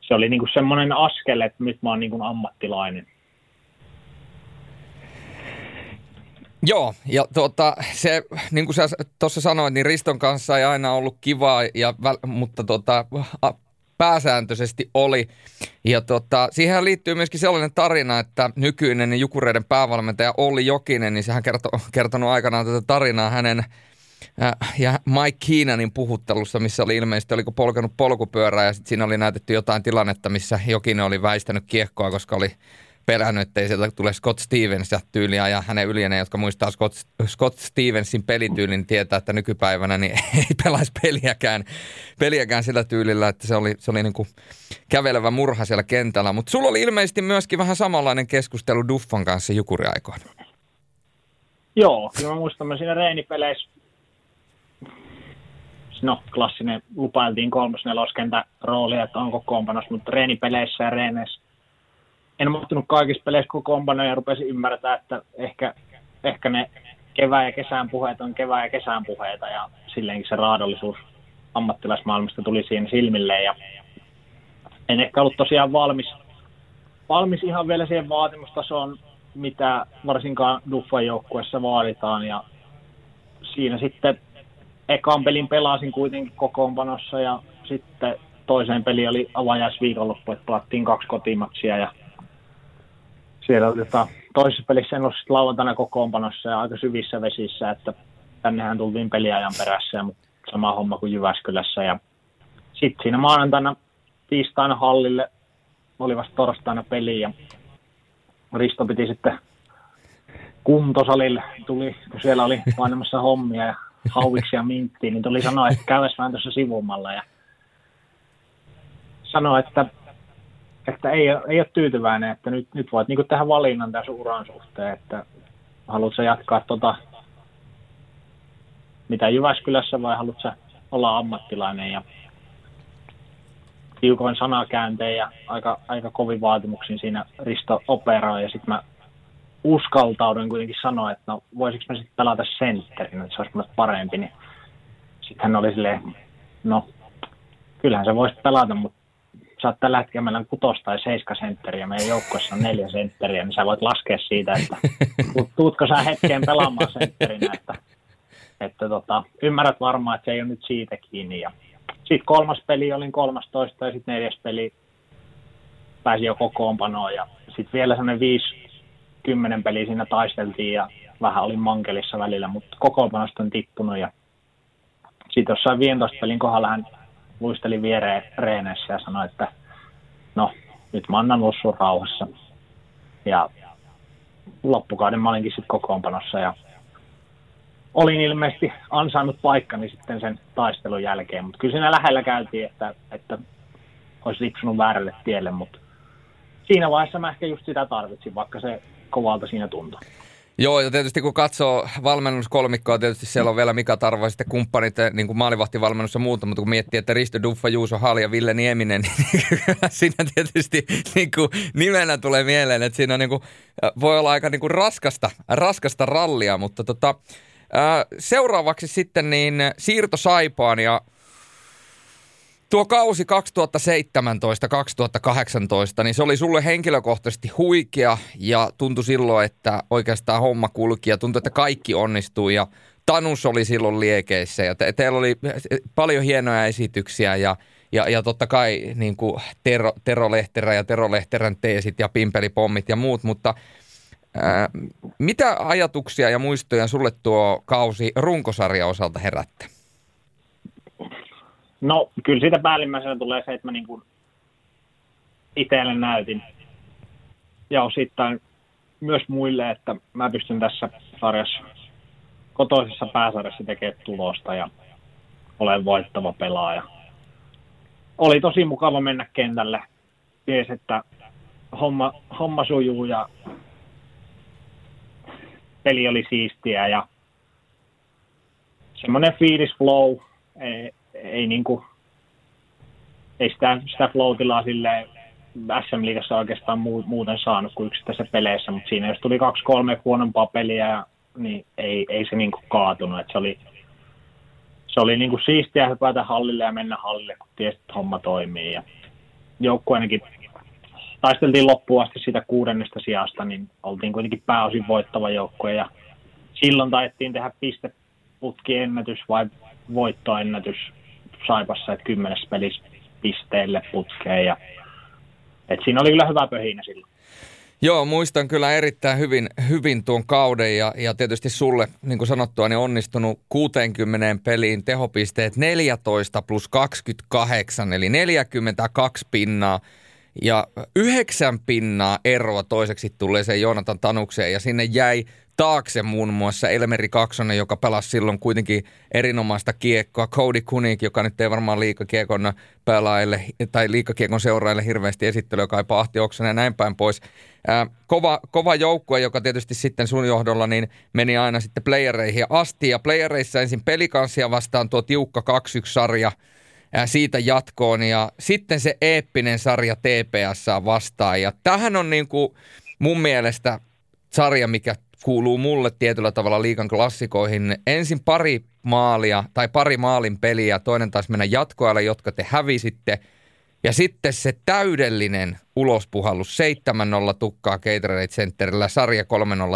se oli niinku semmoinen askel, että nyt mä oon niinku ammattilainen. Joo, ja tuota, se, niin kuin sä tuossa sanoit, niin Riston kanssa ei aina ollut kivaa, ja, mutta tuota, pääsääntöisesti oli. Ja tota, siihen liittyy myöskin sellainen tarina, että nykyinen Jukureiden päävalmentaja Olli Jokinen, niin sehän kertoo, kertonut aikanaan tätä tarinaa hänen äh, ja Mike Keenanin puhuttelussa, missä oli ilmeisesti, oliko polkenut polkupyörää ja sitten siinä oli näytetty jotain tilannetta, missä Jokinen oli väistänyt kiekkoa, koska oli pelännyt, että ei sieltä tule Scott Stevens ja tyyliä ja hänen ylieneen, jotka muistaa Scott, Scott Stevensin pelityylin, niin tietää, että nykypäivänä niin ei pelaisi peliäkään, peliäkään sillä tyylillä, että se oli, se oli niin kuin kävelevä murha siellä kentällä. Mutta sulla oli ilmeisesti myöskin vähän samanlainen keskustelu Duffan kanssa jukuriaikoina. Joo, kyllä mä muistan, mä siinä reenipeleissä no klassinen lupailtiin kolmosneloskentä rooli, että onko kokoonpanossa, mutta reenipeleissä ja reeneissä en mahtunut kaikissa peleissä kokoonpanoja ja rupesin ymmärtää, että ehkä, ehkä ne kevään ja kesän puheet on kevään ja kesän puheita ja silleenkin se raadollisuus ammattilaismaailmasta tuli siinä silmille ja en ehkä ollut tosiaan valmis, valmis ihan vielä siihen vaatimustasoon mitä varsinkaan Duffan joukkueessa vaaditaan. Ja siinä sitten ekan pelin pelasin kuitenkin kokoonpanossa ja sitten toiseen peli oli avajaisviikonloppu, että pelattiin kaksi kotimatsia ja siellä oli tota, toisessa pelissä en ollut lauantaina kokoonpanossa ja aika syvissä vesissä, että tännehän tultiin peliajan perässä, mutta sama homma kuin Jyväskylässä. Ja sitten siinä maanantaina tiistaina hallille oli vasta torstaina peli ja Risto piti sitten kuntosalille, tuli, kun siellä oli painamassa hommia ja hauviksi ja minttiin, niin tuli sanoa, että käydäs vähän tuossa sivumalla ja sanoi, että, että ei, ei ole tyytyväinen, että nyt, nyt voit niin tehdä valinnan tässä uran suhteen, että haluatko jatkaa tota, mitä Jyväskylässä vai haluatko olla ammattilainen ja tiukoin sanakäänteen ja aika, aika kovin vaatimuksin siinä Risto operoi ja sitten mä uskaltaudun kuitenkin sanoa, että no voisiko mä sitten pelata sentterin, että se olisi mulle parempi, niin sitten hän oli silleen, no kyllähän sä voisit pelata, mutta sä oot tällä hetkellä meillä on kutos tai seiska sentteriä, meidän joukkueessa on neljä sentteriä, niin sä voit laskea siitä, että tuutko sä hetkeen pelaamaan sentterinä, että, että tota, ymmärrät varmaan, että se ei ole nyt siitä kiinni. Ja sitten kolmas peli olin 13 ja sitten neljäs peli pääsi jo kokoonpanoon ja sitten vielä sellainen viisi, kymmenen peli siinä taisteltiin ja vähän olin mankelissa välillä, mutta kokoonpanosta on tippunut ja sitten jossain 15 pelin kohdalla hän luisteli viereen reeneissä ja sanoi, että no, nyt mä annan sun rauhassa. Ja loppukauden mä olinkin sitten kokoonpanossa ja olin ilmeisesti ansainnut paikkani sitten sen taistelun jälkeen, mutta kyllä siinä lähellä käytiin, että, että olisi lipsunut väärälle tielle, mutta siinä vaiheessa mä ehkä just sitä tarvitsin, vaikka se kovalta siinä tuntui. Joo, ja tietysti kun katsoo valmennuskolmikkoa, tietysti siellä on vielä Mika Tarvo ja sitten kumppanit, eh, niin kuin maalivahtivalmennus ja muuta, mutta kun miettii, että Risto Duffa, Juuso Hali ja Ville Nieminen, niin siinä tietysti niin kuin nimenä tulee mieleen, että siinä niin kuin, voi olla aika niin kuin raskasta, raskasta rallia, mutta tota, seuraavaksi sitten niin siirto Saipaan ja Tuo kausi 2017-2018, niin se oli sulle henkilökohtaisesti huikea ja tuntui silloin, että oikeastaan homma kulki ja tuntui, että kaikki onnistui ja Tanus oli silloin liekeissä ja te- teillä oli paljon hienoja esityksiä ja, ja, ja totta kai niin kuin Tero, Tero Lehterä ja Tero Lehterän teesit ja Pimpelipommit ja muut, mutta ää, mitä ajatuksia ja muistoja sulle tuo kausi runkosarja osalta herättää? No kyllä siitä päällimmäisenä tulee se, että mä niin kuin itselle näytin ja osittain myös muille, että mä pystyn tässä sarjassa, kotoisessa pääsarjassa tekemään tulosta ja olen voittava pelaaja. Oli tosi mukava mennä kentälle. Ties, että homma, homma sujuu ja peli oli siistiä ja semmoinen fiilis flow, ei, ei, niinku, ei sitä, sitä floatilaa sille SM-liigassa oikeastaan muuten saanut kuin yksittäisissä peleissä, mutta siinä jos tuli kaksi kolme huonompaa peliä, niin ei, ei se niinku kaatunut. Et se oli, se oli niinku siistiä hypätä hallille ja mennä hallille, kun tiesi, että homma toimii. Ja joukkueenkin taisteltiin loppuun asti siitä kuudennesta sijasta, niin oltiin kuitenkin pääosin voittava joukkue ja silloin taidettiin tehdä pisteputkiennätys vai voittoennätys Saipassa, että kymmenes pelissä pisteelle putkeen. Ja, et siinä oli kyllä hyvä pöhinä silloin. Joo, muistan kyllä erittäin hyvin, hyvin tuon kauden ja, ja tietysti sulle, niin kuin sanottua, niin onnistunut 60 peliin tehopisteet 14 plus 28, eli 42 pinnaa ja yhdeksän pinnaa eroa toiseksi tulee se Joonatan Tanukseen ja sinne jäi taakse muun muassa Elmeri Kaksonen, joka pelasi silloin kuitenkin erinomaista kiekkoa. Cody Kunik, joka nyt ei varmaan liikakiekon pelaajille tai liikakiekon seuraajille hirveästi esittelyä kaipaa Ahti Oksanen ja näin päin pois. Ää, kova, kova joukkue, joka tietysti sitten sun johdolla niin meni aina sitten playereihin asti. Ja playereissa ensin pelikanssia vastaan tuo tiukka 2-1-sarja ää, siitä jatkoon. Ja sitten se eeppinen sarja TPS vastaan. Ja tähän on niin kuin mun mielestä sarja, mikä kuuluu mulle tietyllä tavalla liikan klassikoihin. Ensin pari maalia tai pari maalin peliä, toinen taas mennä jatkoajalle, jotka te hävisitte. Ja sitten se täydellinen ulospuhallus 7-0 tukkaa Gatorade Centerillä, sarja 3-0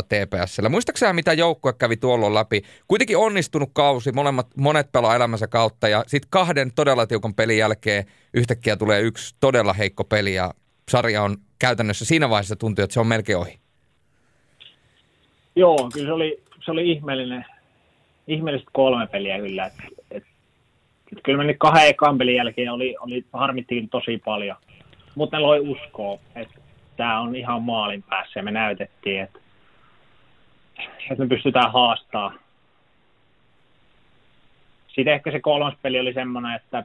TPSllä. Muistaakseni mitä joukkue kävi tuolloin läpi? Kuitenkin onnistunut kausi, molemmat, monet pelaa elämänsä kautta ja sitten kahden todella tiukan pelin jälkeen yhtäkkiä tulee yksi todella heikko peli ja sarja on käytännössä siinä vaiheessa tuntuu, että se on melkein ohi. Joo, kyllä se oli, se oli ihmeellinen, ihmeellistä kolme peliä kyllä. Et, et kyllä me nyt kahden ekan pelin jälkeen oli, oli harmittiin tosi paljon. Mutta ne loi uskoa, että tämä on ihan maalin päässä ja me näytettiin, että, että me pystytään haastaa. Sitten ehkä se kolmas peli oli semmoinen, että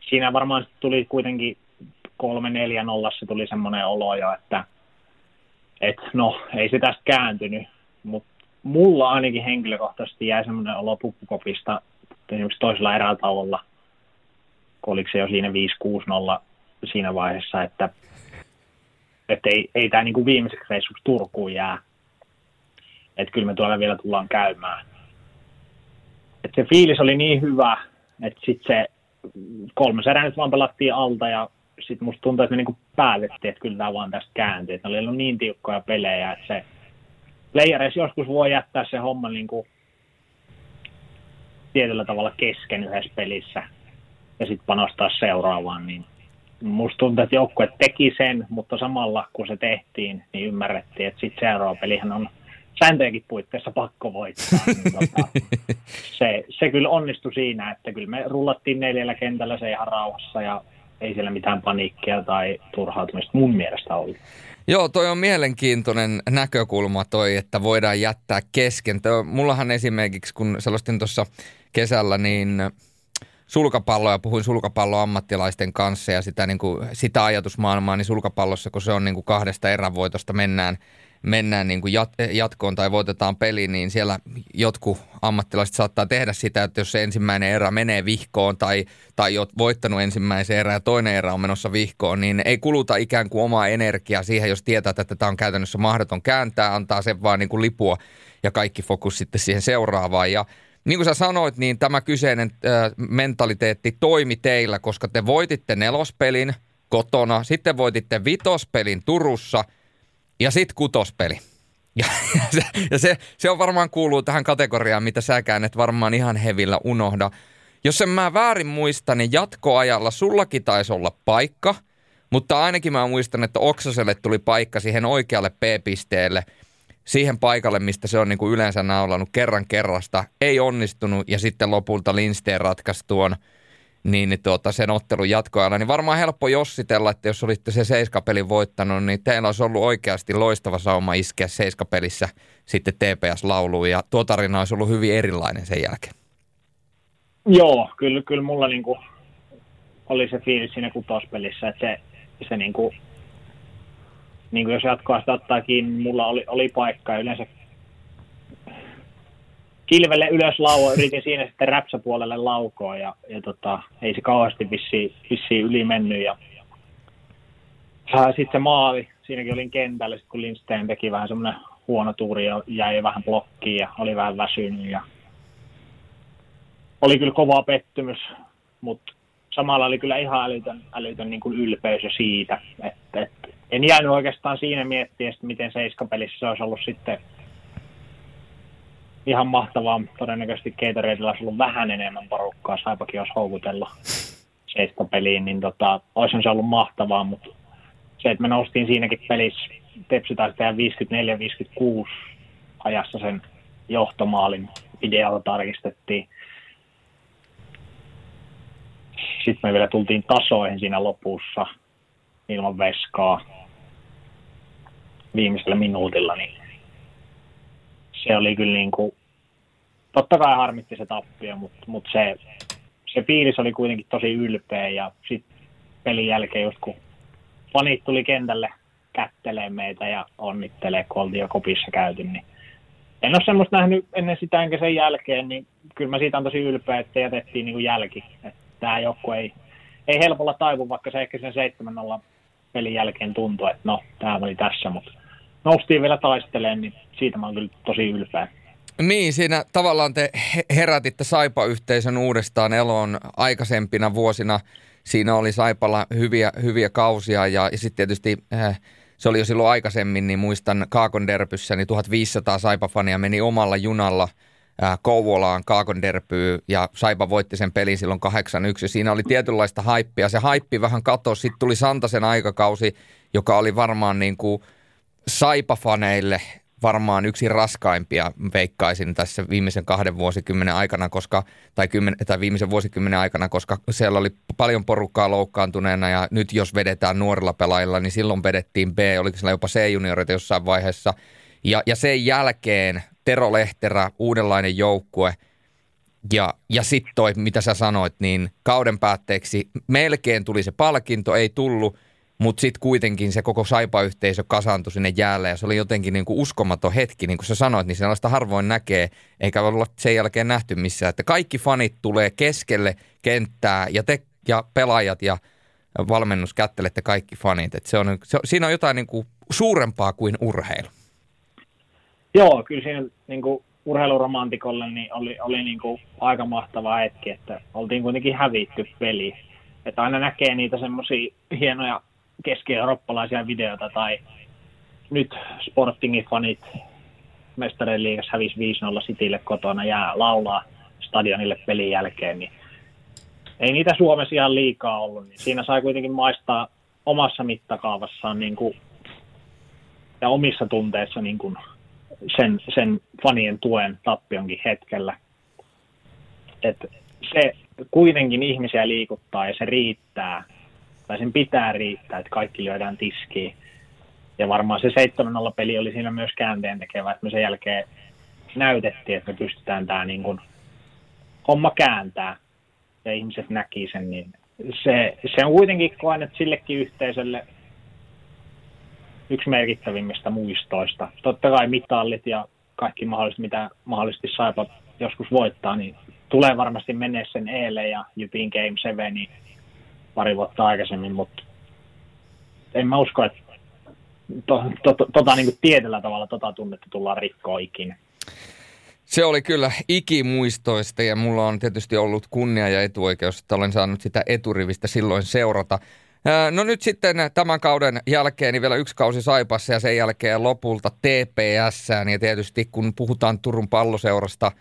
siinä varmaan tuli kuitenkin kolme neljä nollassa tuli semmoinen olo jo, että et no, ei se tästä kääntynyt, mutta mulla ainakin henkilökohtaisesti jäi semmoinen olo pukkukopista esimerkiksi toisella erätauolla, kun oliko se jo siinä 5-6-0 siinä vaiheessa, että, että ei, ei tämä niinku viimeiseksi reissuksi Turkuun jää. Että kyllä me tuolla vielä tullaan käymään. Et se fiilis oli niin hyvä, että sitten se kolmas erä nyt vaan pelattiin alta ja sitten musta tuntuu, että me niinku päätettiin, että kyllä tämä vaan tästä kääntyy. Että oli ollut niin tiukkoja pelejä, että se playereissa joskus voi jättää se homma niinku tietyllä tavalla kesken yhdessä pelissä ja sitten panostaa seuraavaan, niin musta tuntuu, että joukkue teki sen, mutta samalla kun se tehtiin, niin ymmärrettiin, että sitten seuraava pelihän on sääntöjenkin puitteissa pakko voittaa. Niin tota, se, se kyllä onnistui siinä, että kyllä me rullattiin neljällä kentällä se ihan rauhassa ja ei siellä mitään paniikkia tai turhautumista mun mielestä ollut. Joo, toi on mielenkiintoinen näkökulma toi, että voidaan jättää kesken. Toi, mullahan esimerkiksi, kun selostin tuossa kesällä, niin sulkapalloa, puhuin sulkapalloammattilaisten kanssa ja sitä, niin kuin, sitä ajatusmaailmaa, niin sulkapallossa, kun se on niin kuin kahdesta erävoitosta mennään – mennään niin kuin jat- jatkoon tai voitetaan peli, niin siellä jotkut ammattilaiset saattaa tehdä sitä, että jos se ensimmäinen erä menee vihkoon tai, tai olet voittanut ensimmäisen erän ja toinen erä on menossa vihkoon, niin ei kuluta ikään kuin omaa energiaa siihen, jos tietää, että tämä on käytännössä mahdoton kääntää, antaa sen vaan niin kuin lipua ja kaikki fokus sitten siihen seuraavaan. Ja niin kuin sä sanoit, niin tämä kyseinen äh, mentaliteetti toimi teillä, koska te voititte nelospelin kotona, sitten voititte vitospelin Turussa – ja sitten kutospeli. Ja, ja, se, ja se, se on varmaan kuuluu tähän kategoriaan, mitä säkään et varmaan ihan hevillä unohda. Jos en mä väärin muista, niin jatkoajalla sullakin taisi olla paikka, mutta ainakin mä muistan, että Oksaselle tuli paikka siihen oikealle P-pisteelle, siihen paikalle, mistä se on niin kuin yleensä naulannut kerran kerrasta. Ei onnistunut ja sitten lopulta Lindsteen ratkaisi tuon – niin, niin tuota, sen ottelun jatkoajalla, niin varmaan helppo jossitella, että jos olitte se seiskapelin voittanut, niin teillä olisi ollut oikeasti loistava sauma iskeä seiskapelissä sitten TPS-lauluun, ja tuo tarina olisi ollut hyvin erilainen sen jälkeen. Joo, kyllä, kyllä mulla niinku oli se fiilis siinä kutospelissä, että se, se niinku, niinku jos jatkoa sitä ottaa kiinni, mulla oli, oli paikka, yleensä kilvelle ylös lauo, yritin siinä sitten räpsäpuolelle laukoa ja, ja tota, ei se kauheasti vissiin, vissiin yli mennyt. Ja, sitten se maali, siinäkin olin kentällä, sit kun Lindsten teki vähän semmoinen huono tuuri ja jäi vähän blokkiin ja oli vähän väsynyt. Ja oli kyllä kova pettymys, mutta samalla oli kyllä ihan älytön, älytön niin kuin ylpeys jo siitä, että, että en jäänyt oikeastaan siinä miettiä, miten seiskapelissä se olisi ollut sitten ihan mahtavaa. Todennäköisesti Gatoradeilla olisi ollut vähän enemmän porukkaa, saipakin jos houkutella seitsemän peliin, niin tota, olisi se ollut mahtavaa, mutta se, että me noustiin siinäkin pelissä, Tepsi taisi tehdä 54-56 ajassa sen johtomaalin, videolla tarkistettiin. Sitten me vielä tultiin tasoihin siinä lopussa ilman veskaa viimeisellä minuutilla, niin se oli kyllä niin kuin, totta kai harmitti se tappio, mutta, mutta se, se fiilis oli kuitenkin tosi ylpeä ja sitten pelin jälkeen just kun fanit tuli kentälle kättelee meitä ja onnittelee, kun oltiin jo kopissa käyty, niin en ole semmoista nähnyt ennen sitä enkä sen jälkeen, niin kyllä mä siitä on tosi ylpeä, että jätettiin niin kuin jälki. Että tämä joku ei, ei helpolla taivu, vaikka se ehkä sen 7-0 pelin jälkeen tuntui, että no, tämä oli tässä, mutta noustiin vielä taistelemaan, niin siitä mä oon kyllä tosi ylpeä. Niin, siinä tavallaan te herätitte Saipa-yhteisön uudestaan eloon aikaisempina vuosina. Siinä oli Saipalla hyviä, hyviä kausia ja, ja sitten tietysti äh, se oli jo silloin aikaisemmin, niin muistan Kaakon Derpyssä, niin 1500 Saipa-fania meni omalla junalla äh, Kouvolaan Kaakon Derpyy ja Saipa voitti sen pelin silloin 8-1. Siinä oli tietynlaista haippia. Se haippi vähän katosi. Sitten tuli Santasen aikakausi, joka oli varmaan niin kuin Saipa-faneille varmaan yksi raskaimpia veikkaisin tässä viimeisen kahden vuosikymmenen aikana, koska, tai, kymmen, tai viimeisen vuosikymmenen aikana, koska siellä oli paljon porukkaa loukkaantuneena ja nyt jos vedetään nuorilla pelaajilla, niin silloin vedettiin B, oliko siellä jopa C-juniorit jossain vaiheessa. Ja, ja sen jälkeen Tero Lehterä, uudenlainen joukkue, ja, ja sitten toi, mitä sä sanoit, niin kauden päätteeksi melkein tuli se palkinto, ei tullut – mutta sitten kuitenkin se koko Saipa-yhteisö kasaantui sinne jäälle ja se oli jotenkin niin kuin uskomaton hetki, niin kuin sä sanoit, niin sellaista harvoin näkee, eikä olla sen jälkeen nähty missään. Että kaikki fanit tulee keskelle kenttää ja, te, ja pelaajat ja valmennus kättelette kaikki fanit. Et se on, se, siinä on jotain niin kuin suurempaa kuin urheilu. Joo, kyllä siinä niin kuin urheiluromantikolle niin oli, oli niin kuin aika mahtava hetki, että oltiin kuitenkin hävitty peli. Että aina näkee niitä semmoisia hienoja keski-eurooppalaisia videoita tai nyt Sportingin fanit mestarien liigassa hävisi 5-0 Citylle kotona ja laulaa stadionille pelin jälkeen, niin ei niitä Suomessa ihan liikaa ollut, niin siinä sai kuitenkin maistaa omassa mittakaavassaan niin kuin, ja omissa tunteissa niin kuin sen, sen fanien tuen tappionkin hetkellä. Et se kuitenkin ihmisiä liikuttaa ja se riittää tai sen pitää riittää, että kaikki lyödään tiskiin. Ja varmaan se 7-0 peli oli siinä myös käänteen tekevä, että me sen jälkeen näytettiin, että me pystytään tämä niin kuin homma kääntää ja ihmiset näki sen, niin se, se on kuitenkin koen, että sillekin yhteisölle yksi merkittävimmistä muistoista. Totta kai mitallit ja kaikki mahdolliset, mitä mahdollisesti saipa joskus voittaa, niin tulee varmasti mennä sen eelle ja Jypin Game 7, niin pari vuotta aikaisemmin, mutta en mä usko, että to, to, to, tota, niin tietyllä tavalla tota tunnetta tullaan rikkoa ikinä. Se oli kyllä ikimuistoista ja mulla on tietysti ollut kunnia ja etuoikeus, että olen saanut sitä eturivistä silloin seurata. No nyt sitten tämän kauden jälkeen niin vielä yksi kausi Saipassa ja sen jälkeen lopulta TPS. Ja tietysti kun puhutaan Turun palloseurasta,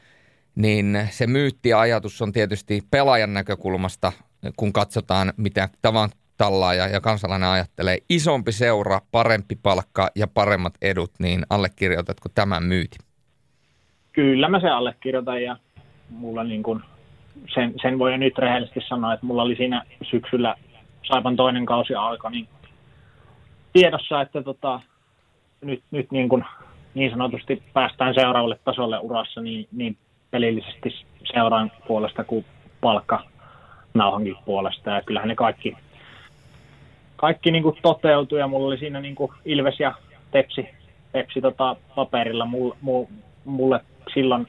niin se myyttiajatus on tietysti pelaajan näkökulmasta kun katsotaan, mitä tavan tallaaja ja kansalainen ajattelee, isompi seura, parempi palkka ja paremmat edut, niin allekirjoitatko tämän myyti? Kyllä mä se allekirjoitan ja mulla niin kuin, sen, sen voi jo nyt rehellisesti sanoa, että mulla oli siinä syksyllä Saipan toinen kausi aika, niin tiedossa, että tota, nyt, nyt niin, kuin, niin sanotusti päästään seuraavalle tasolle urassa niin, niin pelillisesti seuraan puolesta kuin palkka nauhankin puolesta. Ja kyllähän ne kaikki, kaikki niin kuin toteutui ja mulla oli siinä niin kuin Ilves ja Tepsi, tepsi tota paperilla. Mulle, mulle silloin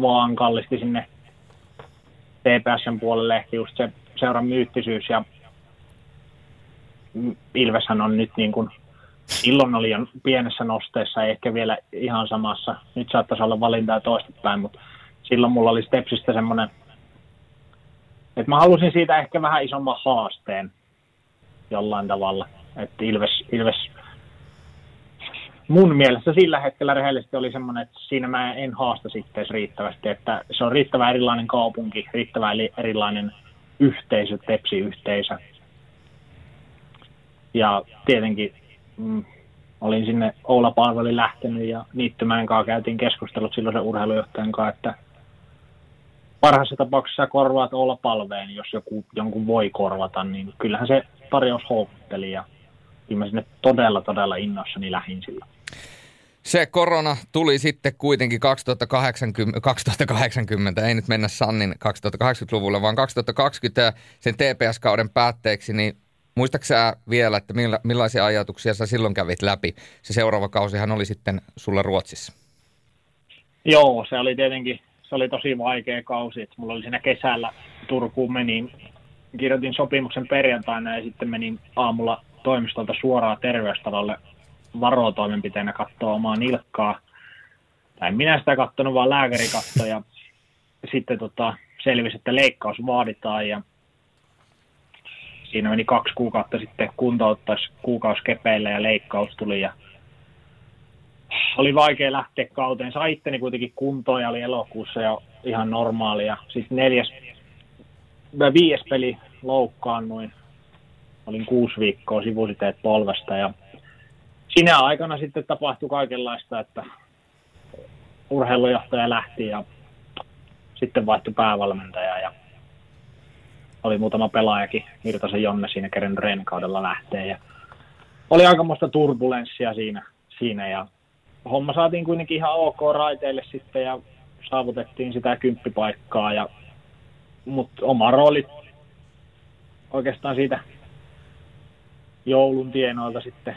vaan kallisti sinne TPSn puolelle ehkä just se seuran myyttisyys ja Ilveshän on nyt niin kuin, silloin oli jo pienessä nosteessa, ei ehkä vielä ihan samassa. Nyt saattaisi olla valintaa toistepäin, mutta silloin mulla oli Stepsistä semmoinen et mä halusin siitä ehkä vähän isomman haasteen jollain tavalla. Että Ilves, Ilves mun mielestä sillä hetkellä rehellisesti oli semmoinen, että siinä mä en haasta sitten riittävästi, että se on riittävän erilainen kaupunki, riittävän erilainen yhteisö, tepsiyhteisö. Ja tietenkin mm, olin sinne Oula Palveli lähtenyt ja Niittymäen kanssa käytiin keskustelut silloin urheilujohtajan kanssa, että parhaassa tapauksessa korvaat olla palveen, jos joku, jonkun voi korvata, niin kyllähän se tarjous houkutteli ja kyllä mä sinne todella, todella innoissani lähin sillä. Se korona tuli sitten kuitenkin 2080, 2080, ei nyt mennä Sannin 2080-luvulle, vaan 2020 sen TPS-kauden päätteeksi, niin muistaaksä vielä, että milla, millaisia ajatuksia sä silloin kävit läpi? Se seuraava kausihan oli sitten sulla Ruotsissa. Joo, se oli tietenkin se oli tosi vaikea kausi. Että mulla oli siinä kesällä Turkuun menin, kirjoitin sopimuksen perjantaina ja sitten menin aamulla toimistolta suoraan terveystalolle varotoimenpiteenä katsoa omaa nilkkaa. tai minä sitä katsonut, vaan lääkäri katsoi ja sitten tota, selvisi, että leikkaus vaaditaan ja siinä meni kaksi kuukautta sitten kuntouttaisi kuukauskepeillä ja leikkaus tuli ja oli vaikea lähteä kauteen. Sai itteni kuitenkin kuntoon ja oli elokuussa ja ihan normaalia. Sitten neljäs, viides peli loukkaannuin. Olin kuusi viikkoa sivusiteet polvesta ja sinä aikana sitten tapahtui kaikenlaista, että urheilujohtaja lähti ja sitten vaihtui päävalmentaja ja oli muutama pelaajakin, Virtasen Jonne siinä keren reenikaudella lähtee ja oli aikamoista turbulenssia siinä, siinä ja homma saatiin kuitenkin ihan ok raiteille sitten ja saavutettiin sitä kymppipaikkaa ja mutta oma rooli oikeastaan siitä joulun tienoilta sitten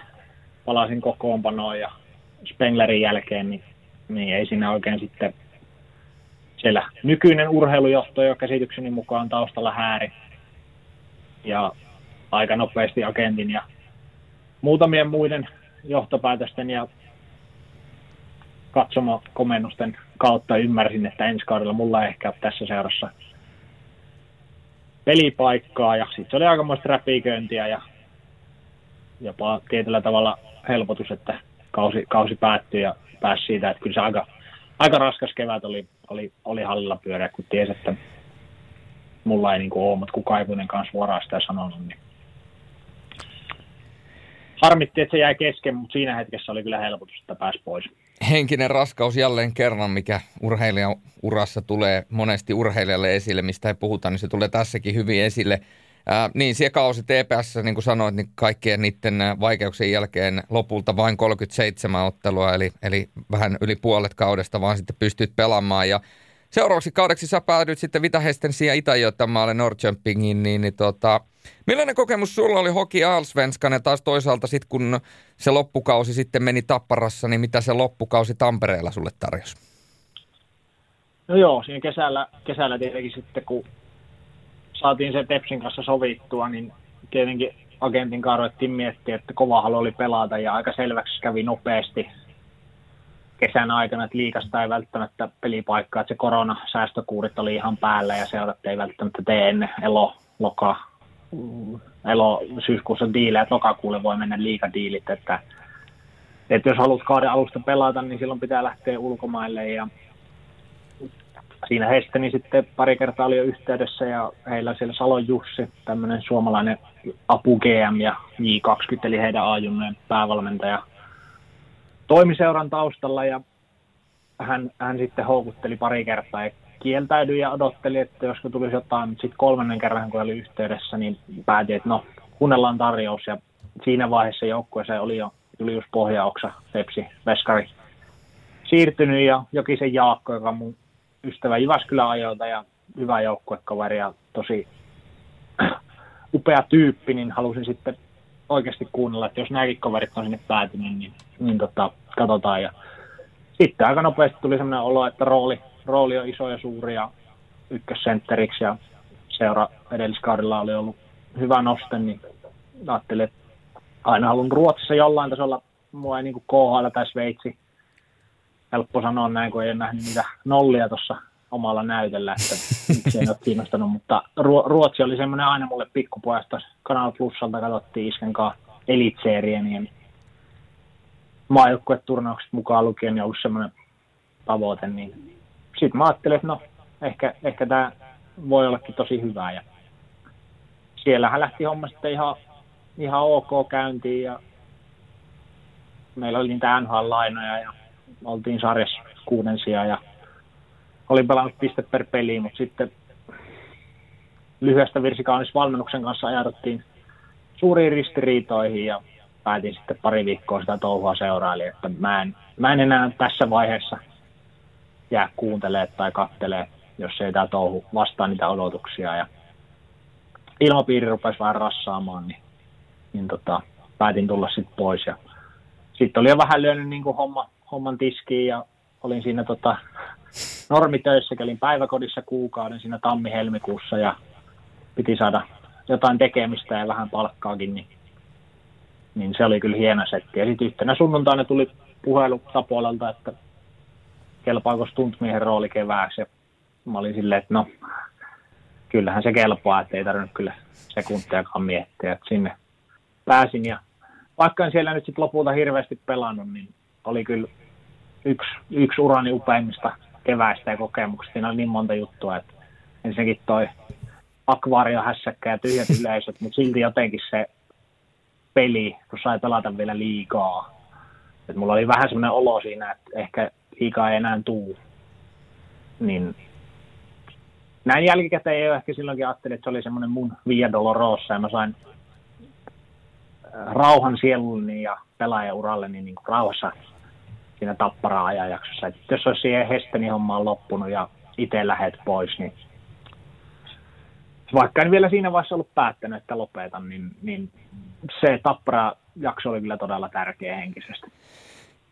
palasin kokoonpanoon ja Spenglerin jälkeen, niin, niin ei siinä oikein sitten siellä nykyinen urheilujohto jo käsitykseni mukaan taustalla hääri ja aika nopeasti agentin ja muutamien muiden johtopäätösten ja katsoma komennusten kautta ymmärsin, että ensi kaudella mulla ei ehkä ole tässä seurassa pelipaikkaa ja sitten se oli aikamoista räpiköintiä ja jopa tietyllä tavalla helpotus, että kausi, kausi päättyi ja pääsi siitä, että kyllä se aika, aika raskas kevät oli, oli, oli hallilla pyöreä, kun tiesi, että mulla ei niin kuin ole, mutta kukaan ei kanssa suoraan sitä sanonut, niin harmitti, että se jäi kesken, mutta siinä hetkessä oli kyllä helpotus, että pääsi pois. Henkinen raskaus jälleen kerran, mikä urheilijan urassa tulee monesti urheilijalle esille, mistä ei puhuta, niin se tulee tässäkin hyvin esille. Ää, niin, siellä kausi TPS, niin kuin sanoit, niin kaikkien niiden vaikeuksien jälkeen lopulta vain 37 ottelua, eli, eli vähän yli puolet kaudesta vaan sitten pystyt pelaamaan. Ja seuraavaksi kaudeksi sä päädyit sitten Vitahestensiin ja Itä-Götamaalle Nordköpingiin, niin, niin tota, millainen kokemus sulla oli Hoki Alsvenskan ja taas toisaalta sitten kun se loppukausi sitten meni Tapparassa, niin mitä se loppukausi Tampereella sulle tarjosi? No joo, siinä kesällä, kesällä tietenkin sitten kun saatiin se Tepsin kanssa sovittua, niin tietenkin agentin kanssa miettiä, että kova halu oli pelata ja aika selväksi kävi nopeasti kesän aikana, että liikasta ei välttämättä pelipaikkaa, että se koronasäästökuurit oli ihan päällä ja seurat ei välttämättä tee ennen elo, loka, elo syyskuussa diilejä, että lokakuulle voi mennä liikadiilit, että, että jos haluat kauden alusta pelata, niin silloin pitää lähteä ulkomaille ja siinä heistä niin sitten pari kertaa oli jo yhteydessä ja heillä siellä Salon Jussi, tämmöinen suomalainen apu GM ja J20, eli heidän ajunnojen päävalmentaja, toimiseuran taustalla ja hän, hän sitten houkutteli pari kertaa ja kieltäydyi ja odotteli, että josko tulisi jotain, mutta sitten kolmannen kerran kun oli yhteydessä, niin päätin, että no kuunnellaan tarjous. Ja siinä vaiheessa joukkueeseen oli jo Julius Pohjaoksa, Tepsi, Veskari siirtynyt ja Jokisen Jaakko, joka on mun ystävä Jyväskylän ajoilta ja hyvä joukkuekaveri ja tosi upea tyyppi, niin halusin sitten oikeasti kuunnella, että jos nämäkin kaverit on sinne päätynyt, niin, niin tota, katsotaan. Ja sitten aika nopeasti tuli sellainen olo, että rooli, rooli on iso ja suuri ja ykkössentteriksi ja seura edelliskaudella oli ollut hyvä noste, niin ajattelin, että aina haluan Ruotsissa jollain tasolla, mua ei niin kuin KHL tai Sveitsi helppo sanoa näin, kun ei ole nähnyt niitä nollia tuossa omalla näytöllä, että miksi ei ole kiinnostanut, mutta Ruotsi oli semmoinen aina mulle pikkupojasta. Kanal Plusalta katsottiin Isken kanssa niin maajoukkueturnaukset mukaan lukien, niin ollut semmoinen tavoite, niin sitten mä ajattelin, että no, ehkä, ehkä tämä voi ollakin tosi hyvä. Ja siellähän lähti homma sitten ihan, ihan ok käyntiin ja meillä oli niitä NHL-lainoja ja oltiin sarjassa kuuden sijaan ja olin pelannut piste per peli, mutta sitten lyhyestä virsikaunis valmennuksen kanssa ajauduttiin suuriin ristiriitoihin ja päätin sitten pari viikkoa sitä touhua seuraili, että mä en, mä en enää tässä vaiheessa jää kuuntelee tai kattelee, jos ei tämä touhu vastaa niitä odotuksia. Ja ilmapiiri rupesi vähän rassaamaan, niin, niin tota, päätin tulla sitten pois. Ja sitten oli jo vähän lyönyt niin homma, homman tiskiin ja olin siinä tota, normitöissä, olin päiväkodissa kuukauden siinä tammi-helmikuussa ja piti saada jotain tekemistä ja vähän palkkaakin, niin, niin se oli kyllä hieno setti. Ja sitten yhtenä sunnuntaina tuli puhelu Tapuolalta, että kelpaako stuntmiehen rooli kevääksi. Ja mä olin silleen, että no, kyllähän se kelpaa, että ei tarvinnut kyllä sekuntiakaan miettiä. Että sinne pääsin ja vaikka en siellä nyt sitten lopulta hirveästi pelannut, niin oli kyllä yksi, yksi urani upeimmista keväistä ja kokemuksista. Siinä oli niin monta juttua, että ensinnäkin toi akvaariohässäkkä ja tyhjät yleisöt, mutta silti jotenkin se peli, kun sai pelata vielä liikaa. Et mulla oli vähän semmoinen olo siinä, että ehkä liikaa ei enää tuu. Niin näin jälkikäteen jo ehkä silloinkin ajattelin, että se oli semmoinen mun Via Dolorosa ja mä sain äh, rauhan sielulleni ja pelaajauralle niin, niin kuin rauhassa siinä tapparaa ajanjaksossa. Et jos olisi siihen Hestenin hommaan loppunut ja itse lähet pois, niin vaikka en vielä siinä vaiheessa ollut päättänyt, että lopetan, niin, niin se tappara jakso oli kyllä todella tärkeä henkisesti.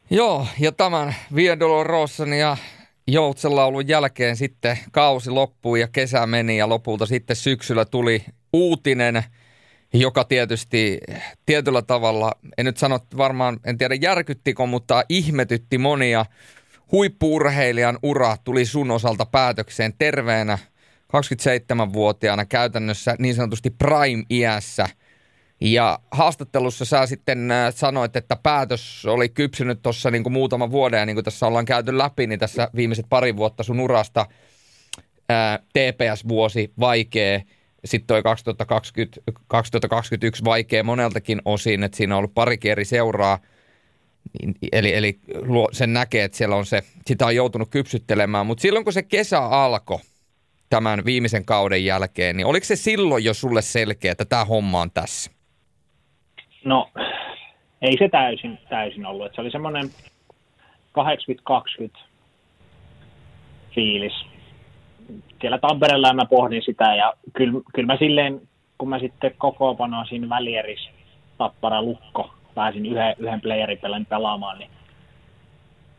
Joo, ja tämän Via Dolorosan ja Joutsenlaulun jälkeen sitten kausi loppui ja kesä meni ja lopulta sitten syksyllä tuli uutinen, joka tietysti tietyllä tavalla, en nyt sano varmaan, en tiedä järkyttikö, mutta ihmetytti monia. Huippuurheilijan ura tuli sun osalta päätökseen terveenä 27-vuotiaana käytännössä niin sanotusti prime-iässä – ja haastattelussa sä sitten äh, sanoit, että päätös oli kypsynyt tuossa niin muutaman vuoden, ja niin kuin tässä ollaan käyty läpi, niin tässä viimeiset pari vuotta sun urasta ää, äh, TPS-vuosi vaikea, sitten toi 2020, 2021 vaikea moneltakin osin, että siinä on ollut pari eri seuraa, niin, eli, eli sen näkee, että siellä on se, sitä on joutunut kypsyttelemään, mutta silloin kun se kesä alkoi, tämän viimeisen kauden jälkeen, niin oliko se silloin jo sulle selkeä, että tämä homma on tässä? No, ei se täysin, täysin ollut. se oli semmoinen 80-20 fiilis. Siellä Tampereella mä pohdin sitä ja kyllä, kyllä mä silleen, kun mä sitten kokoopanoa siinä välieris tappara lukko, pääsin yhden, yhden playeripelin pelaamaan, niin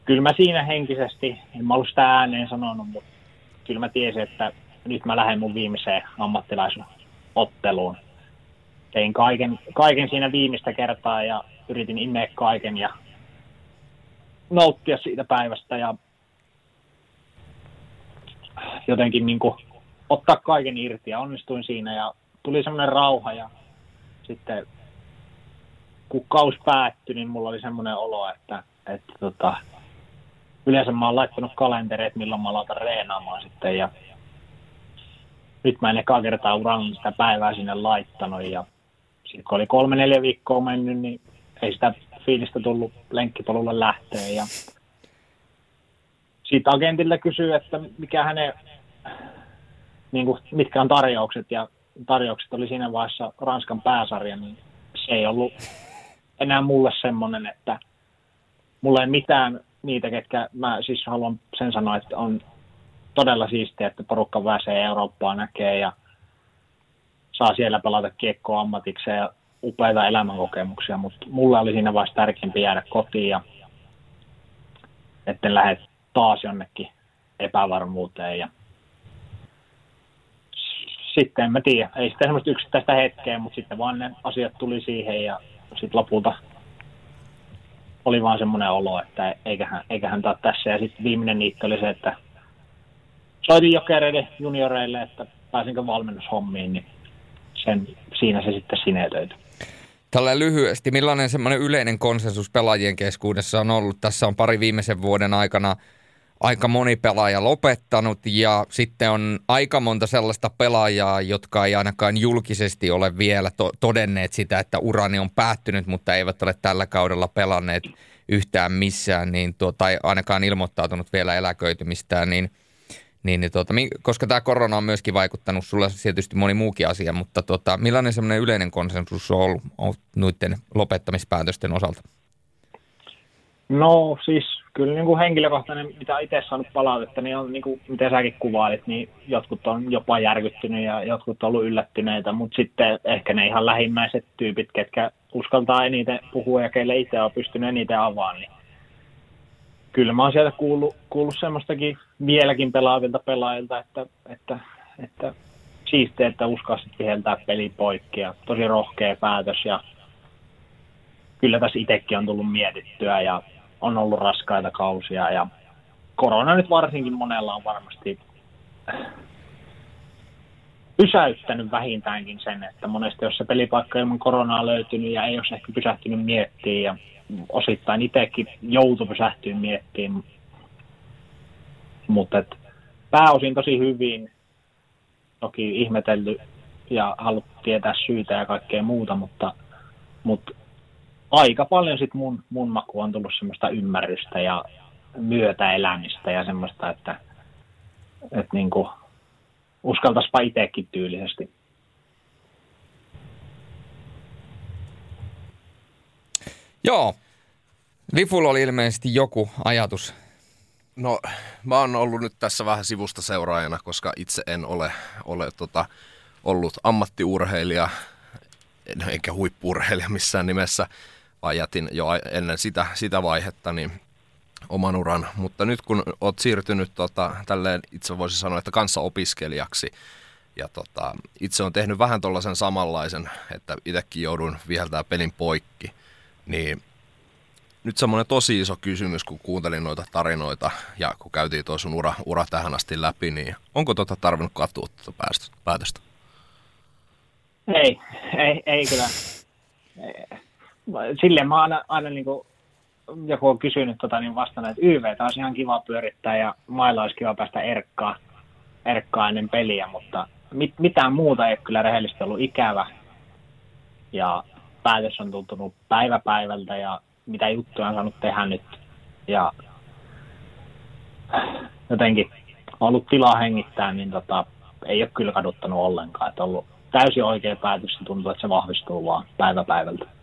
kyllä mä siinä henkisesti, en mä ollut sitä ääneen sanonut, mutta kyllä mä tiesin, että nyt mä lähden mun viimeiseen ammattilaisen otteluun tein kaiken, kaiken siinä viimeistä kertaa ja yritin imeä kaiken ja nauttia siitä päivästä ja jotenkin niin kuin ottaa kaiken irti ja onnistuin siinä ja tuli semmoinen rauha ja sitten kun kaus päättyi, niin mulla oli semmoinen olo, että, että tota, yleensä mä oon laittanut kalentereet, milloin mä aloitan reenaamaan sitten ja nyt mä en ekaa kertaa uralla sitä päivää sinne laittanut ja sitten kun oli kolme neljä viikkoa mennyt, niin ei sitä fiilistä tullut lenkkipolulle lähteä. Ja siitä agentille kysyy, että mikä hänen, niin kuin, mitkä on tarjoukset, ja tarjoukset oli siinä vaiheessa Ranskan pääsarja, niin se ei ollut enää mulle semmoinen, että mulla ei mitään niitä, ketkä mä siis haluan sen sanoa, että on todella siistiä, että porukka pääsee Eurooppaan näkee ja saa siellä pelata kiekkoa ammatikseen ja upeita elämänkokemuksia, mutta mulle oli siinä vaiheessa tärkeämpi jäädä kotiin ja etten lähde taas jonnekin epävarmuuteen ja sitten en mä tiedä, ei sitten semmoista yksittäistä hetkeä, mutta sitten vaan ne asiat tuli siihen ja sitten lopulta oli vaan semmoinen olo, että eiköhän, eiköhän tämä tässä. Ja sitten viimeinen niitti oli se, että soitin jokereiden junioreille, että pääsinkö valmennushommiin, niin sen, siinä se sitten sinetöity. Tällä lyhyesti, millainen semmoinen yleinen konsensus pelaajien keskuudessa on ollut? Tässä on pari viimeisen vuoden aikana aika moni pelaaja lopettanut ja sitten on aika monta sellaista pelaajaa, jotka ei ainakaan julkisesti ole vielä to- todenneet sitä, että urani on päättynyt, mutta eivät ole tällä kaudella pelanneet yhtään missään, niin tuo, tai ainakaan ilmoittautunut vielä eläköitymistään, niin – niin, niin tuota, koska tämä korona on myöskin vaikuttanut, sulla tietysti moni muukin asia, mutta tuota, millainen semmoinen yleinen konsensus on ollut, ollut noiden lopettamispäätösten osalta? No siis kyllä niin kuin henkilökohtainen, mitä itse saanut palautetta, niin on niin kuin, mitä säkin kuvailit, niin jotkut on jopa järkyttynyt ja jotkut on ollut yllättyneitä, mutta sitten ehkä ne ihan lähimmäiset tyypit, ketkä uskaltaa eniten puhua ja keille itse on pystynyt eniten avaamaan, niin kyllä mä oon sieltä kuullut, kuullut semmoistakin vieläkin pelaavilta pelaajilta, että, että, että siistiä, että uskasit viheltää peli poikki ja tosi rohkea päätös ja kyllä tässä itsekin on tullut mietittyä ja on ollut raskaita kausia ja korona nyt varsinkin monella on varmasti pysäyttänyt vähintäänkin sen, että monesti jos se pelipaikka ilman koronaa löytynyt ja ei olisi ehkä pysähtynyt miettimään ja osittain itsekin joutu pysähtyä miettimään, mutta et pääosin tosi hyvin, toki ihmetelty ja haluttu tietää syitä ja kaikkea muuta, mutta, mutta aika paljon sit mun, mun maku on tullut semmoista ymmärrystä ja myötäelämistä ja semmoista, että, että niin kuin uskaltaispa itsekin tyylisesti. Joo. Lifulla oli ilmeisesti joku ajatus. No, mä oon ollut nyt tässä vähän sivusta seuraajana, koska itse en ole, ole tota, ollut ammattiurheilija, enkä huippurheilija missään nimessä, jätin jo ennen sitä, sitä vaihetta niin oman uran. Mutta nyt kun oot siirtynyt tota, tälleen, itse voisi sanoa, että kanssa opiskelijaksi, ja tota, itse on tehnyt vähän tuollaisen samanlaisen, että itsekin joudun viheltää pelin poikki, niin nyt semmoinen tosi iso kysymys, kun kuuntelin noita tarinoita ja kun käytiin tuo sun ura, ura tähän asti läpi, niin onko tota tarvinnut katua tuota päätöstä? Ei, ei, ei kyllä. Silleen mä aina, aina niin kuin joku on kysynyt, tota, niin vastaan, että YV olisi ihan kiva pyörittää ja mailla olisi kiva päästä erkkaa, erkkaa ennen peliä, mutta mit, mitään muuta ei kyllä rehellisesti ollut ikävä. Ja päätös on tuntunut päivä päivältä ja mitä juttuja on saanut tehdä nyt. Ja jotenkin ollut tilaa hengittää, niin tota, ei ole kyllä kaduttanut ollenkaan. Että on ollut täysin oikea päätös ja tuntuu, että se vahvistuu vaan päivä päivältä.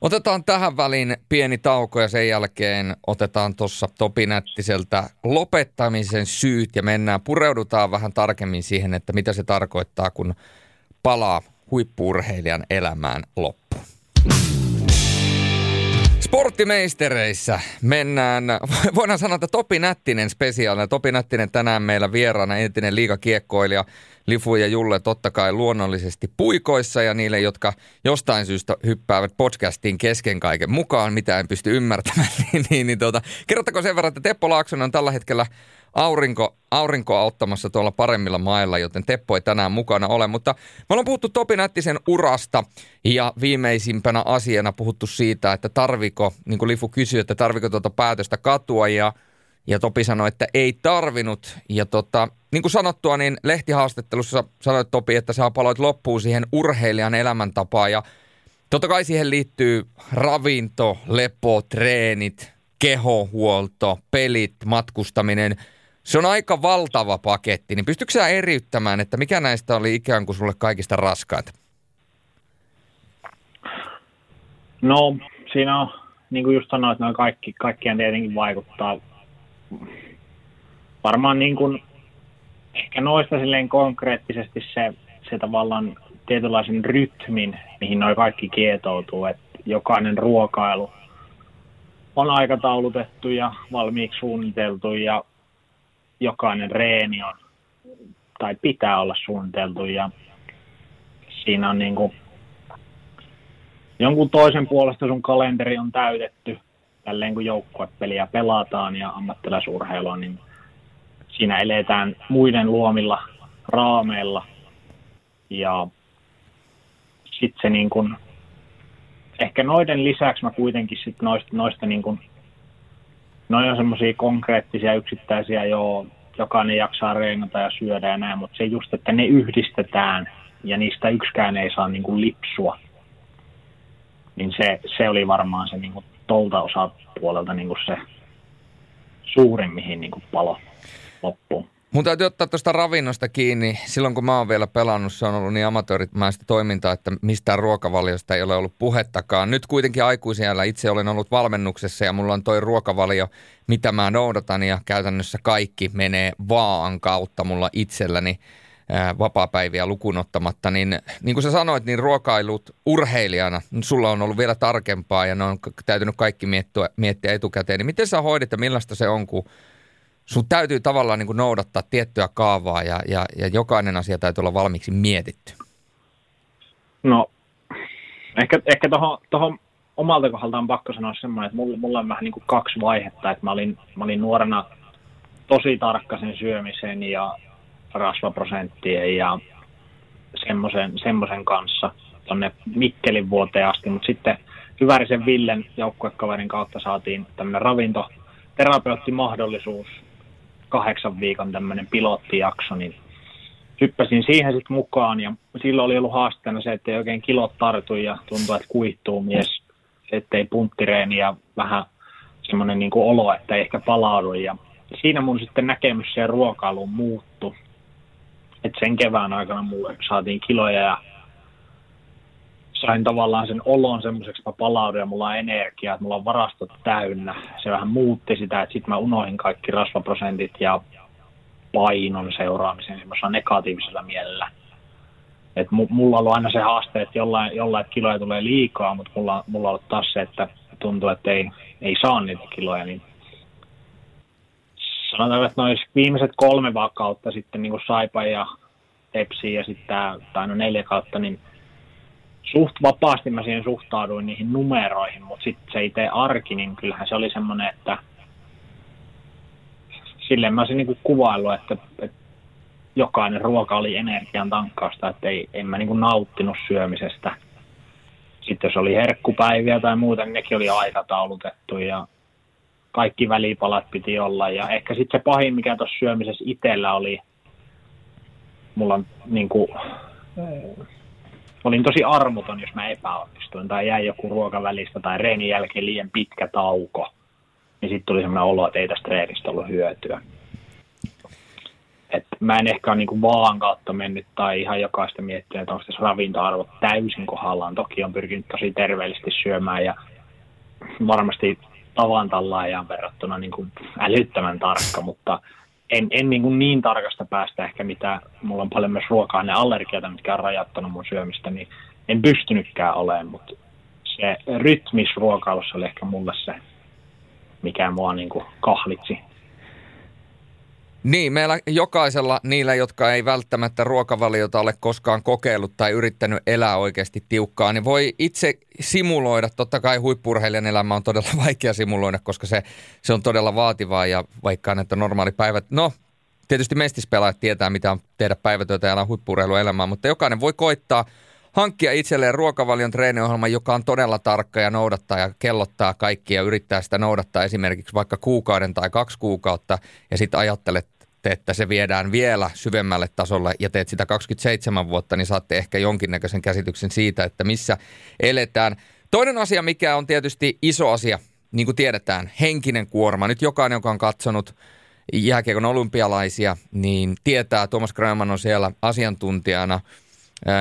Otetaan tähän väliin pieni tauko ja sen jälkeen otetaan tuossa Topi Nättiseltä lopettamisen syyt ja mennään, pureudutaan vähän tarkemmin siihen, että mitä se tarkoittaa, kun palaa huippurheilijan elämään loppuun. Sporttimeistereissä mennään, voidaan sanoa, että Topi Nättinen spesiaalinen. Topi Nättinen tänään meillä vieraana, entinen liikakiekkoilija, Lifu ja Julle totta kai luonnollisesti puikoissa ja niille, jotka jostain syystä hyppäävät podcastiin kesken kaiken mukaan, mitä en pysty ymmärtämään, niin, niin, niin tuota, kerrottako sen verran, että Teppo Laaksonen on tällä hetkellä aurinko, aurinko auttamassa tuolla paremmilla mailla, joten Teppo ei tänään mukana ole. Mutta me ollaan puhuttu Topi Nättisen urasta ja viimeisimpänä asiana puhuttu siitä, että tarviko, niin kuin Lifu kysyi, että tarviko tuota päätöstä katua ja ja Topi sanoi, että ei tarvinnut. Ja tota, niin kuin sanottua, niin lehtihaastattelussa sanoi Topi, että sä paloit loppuun siihen urheilijan elämäntapaan. Ja totta kai siihen liittyy ravinto, lepo, treenit, kehohuolto, pelit, matkustaminen. Se on aika valtava paketti. Niin pystytkö sä eriyttämään, että mikä näistä oli ikään kuin sulle kaikista raskaita? No, siinä on, niin kuin just sanoit, noin kaikki, kaikkien tietenkin vaikuttaa varmaan niin kuin, ehkä noista silleen konkreettisesti se, se tavallaan tietynlaisen rytmin, mihin noin kaikki kietoutuu, että jokainen ruokailu on aikataulutettu ja valmiiksi suunniteltu ja jokainen reeni on tai pitää olla suunniteltu ja siinä on niin kuin, jonkun toisen puolesta sun kalenteri on täytetty tälleen kun joukkuepeliä pelataan ja ammattilaisurheilua, niin siinä eletään muiden luomilla raameilla. Ja sitten se niin kun, ehkä noiden lisäksi mä kuitenkin sit noista, noista niin kun, noin on semmoisia konkreettisia yksittäisiä, jo jokainen jaksaa reenata ja syödä ja näin, mutta se just, että ne yhdistetään ja niistä yksikään ei saa niin kuin lipsua, niin se, se oli varmaan se niin tuolta osapuolelta niin kuin se suurin, mihin niin kuin palo loppuu. Mun täytyy ottaa tuosta ravinnosta kiinni. Silloin kun mä oon vielä pelannut, se on ollut niin amatöörimäistä toimintaa, että mistään ruokavaliosta ei ole ollut puhettakaan. Nyt kuitenkin aikuisiellä itse olen ollut valmennuksessa ja mulla on toi ruokavalio, mitä mä noudatan ja käytännössä kaikki menee vaan kautta mulla itselläni vapaapäiviä lukunottamatta, niin niin kuin sä sanoit, niin ruokailut urheilijana, niin sulla on ollut vielä tarkempaa ja ne on täytynyt kaikki miettiä, miettiä etukäteen. Niin miten sä hoidit ja millaista se on, kun sun täytyy tavallaan niin kuin noudattaa tiettyä kaavaa ja, ja, ja jokainen asia täytyy olla valmiiksi mietitty? No, ehkä, ehkä tuohon omalta kohdalta on pakko sanoa semmoinen, että mulla, mulla on vähän niin kuin kaksi vaihetta, että mä olin, mä olin nuorena tosi tarkka sen syömisen ja rasvaprosenttien ja semmoisen, semmoisen kanssa tuonne Mikkelin vuoteen asti, mutta sitten Hyvärisen Villen joukkuekaverin kautta saatiin tämmöinen ravintoterapeutti-mahdollisuus, kahdeksan viikon tämmöinen pilottijakso, niin hyppäsin siihen sitten mukaan. Ja silloin oli ollut haasteena se, että ei oikein kilot tartu ja tuntuu, että kuihtuu mies, ettei punttireeni ja vähän semmoinen niin olo, että ei ehkä palaudu. Ja siinä mun sitten näkemys siihen ruokailuun muuttu. Et sen kevään aikana mulle saatiin kiloja ja sain tavallaan sen olon semmoiseksi, että mä palaudun ja mulla on energiaa, että mulla on varastot täynnä. Se vähän muutti sitä, että sitten mä unohin kaikki rasvaprosentit ja painon seuraamisen semmoisella negatiivisella mielellä. Et mulla on ollut aina se haaste, että jollain, jollain kiloja tulee liikaa, mutta mulla, mulla on ollut taas se, että tuntuu, että ei, ei saa niitä kiloja, niin sanotaan, että noin viimeiset kolme vakautta sitten niin kuin Saipa ja Tepsi ja sitten tämä, tai no neljä kautta, niin suht vapaasti mä siihen suhtauduin niihin numeroihin, mutta sitten se itse arki, niin kyllähän se oli semmoinen, että silleen mä olisin niin kuvaillut, että, että jokainen ruoka oli energian tankkausta, että ei, en mä niin nauttinut syömisestä. Sitten jos oli herkkupäiviä tai muuta, niin nekin oli aikataulutettu ja kaikki välipalat piti olla. Ja ehkä sitten se pahin, mikä tuossa syömisessä itsellä oli, mulla on niin kuin, olin tosi armoton, jos mä epäonnistuin tai jäi joku ruokavälistä tai reenin jälkeen liian pitkä tauko. Niin sitten tuli sellainen olo, että ei tästä treenistä ollut hyötyä. Et mä en ehkä ole niinku vaan kautta mennyt tai ihan jokaista miettinyt, että onko tässä ravintoarvot täysin kohdallaan. Toki on pyrkinyt tosi terveellisesti syömään ja varmasti tavan tallaajaan verrattuna niin kuin älyttömän tarkka, mutta en, en niin, kuin niin tarkasta päästä ehkä mitä, mulla on paljon myös ruokaa ne allergioita, mitkä on rajattanut mun syömistä, niin en pystynytkään olemaan, mutta se rytmis ruokailussa oli ehkä mulle se, mikä mua niin kuin kahlitsi niin, meillä jokaisella niillä, jotka ei välttämättä ruokavaliota ole koskaan kokeillut tai yrittänyt elää oikeasti tiukkaa, niin voi itse simuloida. Totta kai huippurheilijan elämä on todella vaikea simuloida, koska se, se on todella vaativaa ja vaikka että normaali päivät, no tietysti mestispelaajat tietää, mitä on tehdä päivätyötä ja huippurheiluelämää, mutta jokainen voi koittaa – hankkia itselleen ruokavalion treeniohjelma, joka on todella tarkka ja noudattaa ja kellottaa kaikkia ja yrittää sitä noudattaa esimerkiksi vaikka kuukauden tai kaksi kuukautta ja sitten ajattelet, että se viedään vielä syvemmälle tasolle ja teet sitä 27 vuotta, niin saatte ehkä jonkinnäköisen käsityksen siitä, että missä eletään. Toinen asia, mikä on tietysti iso asia, niin kuin tiedetään, henkinen kuorma. Nyt jokainen, joka on katsonut jääkiekon olympialaisia, niin tietää, Thomas Gröman on siellä asiantuntijana –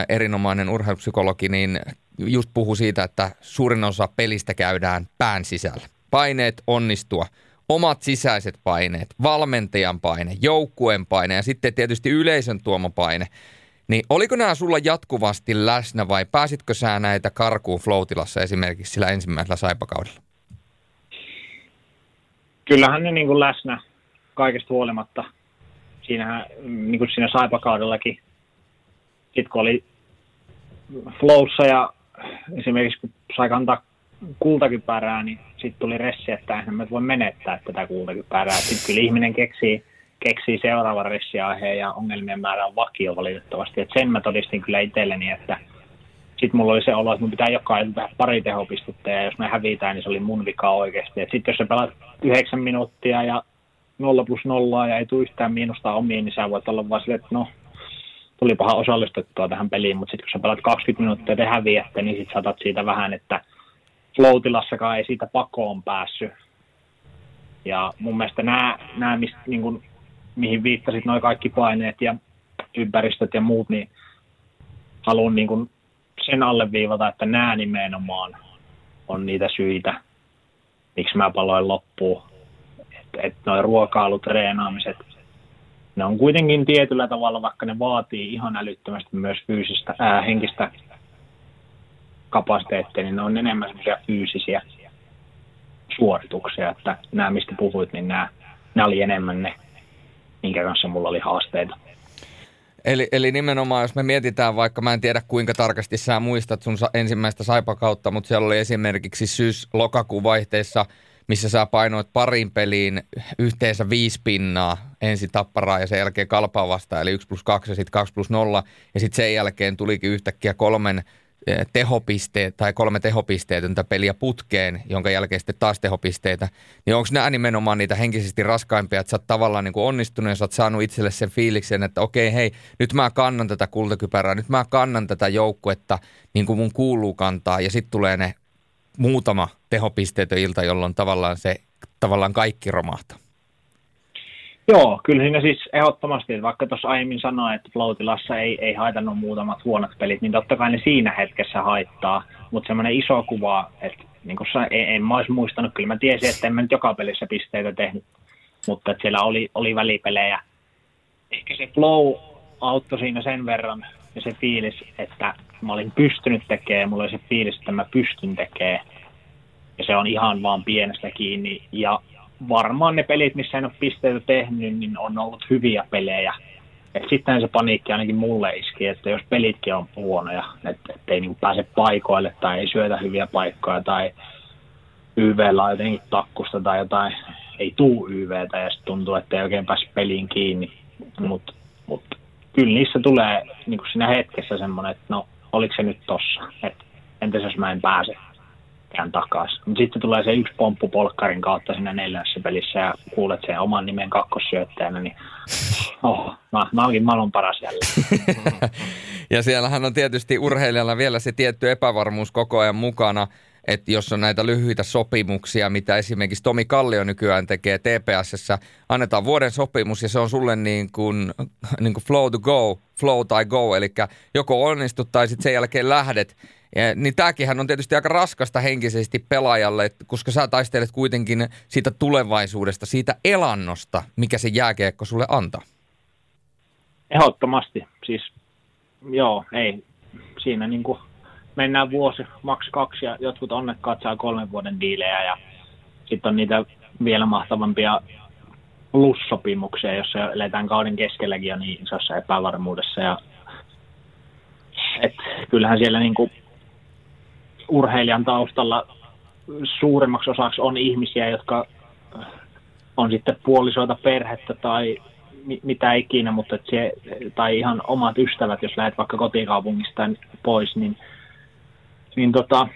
erinomainen urheilupsykologi, niin just puhuu siitä, että suurin osa pelistä käydään pään sisällä. Paineet onnistua, omat sisäiset paineet, valmentajan paine, joukkueen paine ja sitten tietysti yleisön tuoma paine. Niin oliko nämä sulla jatkuvasti läsnä vai pääsitkö sä näitä karkuun Floatilassa esimerkiksi sillä ensimmäisellä saipakaudella? Kyllähän ne niin kuin läsnä kaikesta huolimatta. Siinähän niin kuin siinä saipakaudellakin sitten kun oli flowssa ja esimerkiksi kun sai kantaa kultakypärää, niin sitten tuli ressi, että eihän mä voi menettää tätä kultakypärää. Sitten kyllä ihminen keksii, keksii seuraavan ressiaiheen ja ongelmien määrä on vakio valitettavasti. Et sen mä todistin kyllä itselleni, että sitten mulla oli se olo, että mun pitää joka ilta pari tehopistettä ja jos me hävitään, niin se oli mun vika oikeasti. Sitten jos sä pelaat yhdeksän minuuttia ja nolla plus nollaa ja ei tule yhtään miinusta omiin, niin sä voit olla vaan silleen, että no tulipahan osallistettua tähän peliin, mutta sitten kun sä pelaat 20 minuuttia ja te häviätte, niin sitten saatat siitä vähän, että floatilassakaan ei siitä pakoon päässyt. Ja mun mielestä nämä, nämä mistä, niin kuin, mihin viittasit, noin kaikki paineet ja ympäristöt ja muut, niin haluan niin kuin sen alleviivata, että nämä nimenomaan on niitä syitä, miksi mä paloin loppuun. Että et noin ruokailutreenaamiset, ne on kuitenkin tietyllä tavalla, vaikka ne vaatii ihan älyttömästi myös fyysistä, ää, henkistä kapasiteettia, niin ne on enemmän semmoisia fyysisiä suorituksia, että nämä, mistä puhuit, niin nämä, nämä oli enemmän ne, minkä kanssa mulla oli haasteita. Eli, eli nimenomaan, jos me mietitään vaikka, mä en tiedä kuinka tarkasti sä muistat sun ensimmäistä saipakautta, mutta siellä oli esimerkiksi syys-lokakuun vaihteessa missä sä painoit parin peliin yhteensä viisi pinnaa, ensin tapparaa ja sen jälkeen kalpaa vastaan, eli 1 plus 2 ja sitten 2 plus 0, ja sitten sen jälkeen tulikin yhtäkkiä kolmen Eh, tehopisteet tai kolme tehopisteetöntä peliä putkeen, jonka jälkeen sitten taas tehopisteitä, niin onko nämä nimenomaan niitä henkisesti raskaimpia, että sä oot tavallaan niin kuin onnistunut ja sä oot saanut itselle sen fiiliksen, että okei hei, nyt mä kannan tätä kultakypärää, nyt mä kannan tätä joukkuetta niin kuin mun kuuluu kantaa. Ja sitten tulee ne muutama tehopisteetön ilta, jolloin tavallaan se tavallaan kaikki romahtaa. Joo, kyllä siinä siis ehdottomasti, vaikka tuossa aiemmin sanoin, että Floatilassa ei, ei haitannut muutamat huonot pelit, niin totta kai ne siinä hetkessä haittaa, mutta semmoinen iso kuva, että niin kuin en, en mä olisi muistanut, kyllä mä tiesin, että en mä nyt joka pelissä pisteitä tehnyt, mutta että siellä oli, oli välipelejä. Ehkä se flow auttoi siinä sen verran ja se fiilis, että mä olin pystynyt tekemään, mulla oli se fiilis, että mä pystyn tekemään. Ja se on ihan vaan pienestä kiinni. Ja varmaan ne pelit, missä en ole pisteitä tehnyt, niin on ollut hyviä pelejä. Et sitten se paniikki ainakin mulle iski, että jos pelitkin on huonoja, että et ei niin pääse paikoille tai ei syötä hyviä paikkoja tai YVllä on jotenkin takkusta tai jotain, ei tuu YVtä ja sitten tuntuu, että ei oikein pääse peliin kiinni. Mutta mut, kyllä niissä tulee niin siinä hetkessä semmoinen, että no oliko se nyt tossa, että entäs jos mä en pääse kään takaisin. Mutta sitten tulee se yksi pomppu polkkarin kautta siinä neljännessä pelissä ja kuulet sen oman nimen kakkossyöttäjänä, niin oh, mä, mä oonkin maailman paras jälleen. ja siellähän on tietysti urheilijalla vielä se tietty epävarmuus koko ajan mukana, että jos on näitä lyhyitä sopimuksia, mitä esimerkiksi Tomi Kallio nykyään tekee TPSssä, annetaan vuoden sopimus ja se on sulle niin kuin, niin kuin flow to go, flow tai go, eli joko onnistut tai sitten sen jälkeen lähdet. Ja, niin tämäkin on tietysti aika raskasta henkisesti pelaajalle, koska sä taistelet kuitenkin siitä tulevaisuudesta, siitä elannosta, mikä se jääkiekko sulle antaa. Ehdottomasti. Siis joo, ei. Siinä niin kuin mennään vuosi, maks kaksi ja jotkut onnekkaat saa kolmen vuoden diilejä ja sitten on niitä vielä mahtavampia plussopimuksia, jossa eletään kauden keskelläkin ja niin isossa epävarmuudessa. Ja, et kyllähän siellä niin kuin urheilijan taustalla suurimmaksi osaksi on ihmisiä, jotka on sitten puolisoita, perhettä tai mitä ikinä, mutta se, tai ihan omat ystävät, jos lähdet vaikka kotikaupungista pois, niin, niin tota,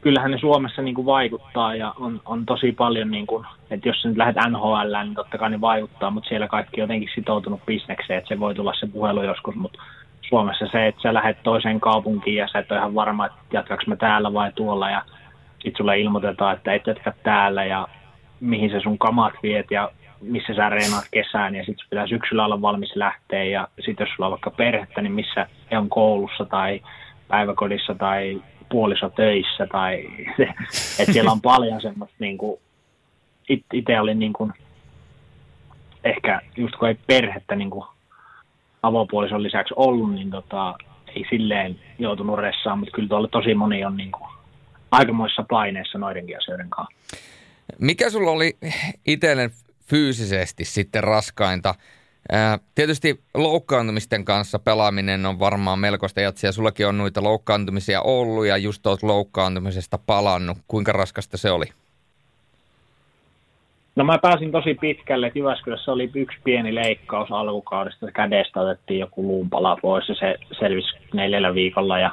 kyllähän ne Suomessa niin kuin vaikuttaa ja on, on tosi paljon, niin kuin, että jos sä nyt lähdet NHL, niin totta kai ne vaikuttaa, mutta siellä kaikki on jotenkin sitoutunut bisnekseen, että se voi tulla se puhelu joskus, mutta Suomessa se, että sä lähdet toiseen kaupunkiin ja sä et ole ihan varma, että jatkaks mä täällä vai tuolla ja sit sulle ilmoitetaan, että et jatka täällä ja mihin se sun kamat viet ja missä sä reenaat kesään ja sitten pitää syksyllä olla valmis lähteä ja sitten jos sulla on vaikka perhettä, niin missä he on koulussa tai päiväkodissa tai puoliso töissä tai että siellä on paljon semmoista niin kuin, itse olin niin kuin, ehkä just kun ei perhettä niin kuin avopuolison lisäksi ollut, niin tota, ei silleen joutunut ressaan, mutta kyllä tuolla tosi moni on niin kuin aikamoissa paineissa noidenkin asioiden kanssa. Mikä sulla oli itselle fyysisesti sitten raskainta? Tietysti loukkaantumisten kanssa pelaaminen on varmaan melkoista jatsia. Sullakin on noita loukkaantumisia ollut ja just tuot loukkaantumisesta palannut. Kuinka raskasta se oli? No mä pääsin tosi pitkälle, Jyväskylässä oli yksi pieni leikkaus alkukaudesta, kädestä otettiin joku luunpala pois ja se selvisi neljällä viikolla ja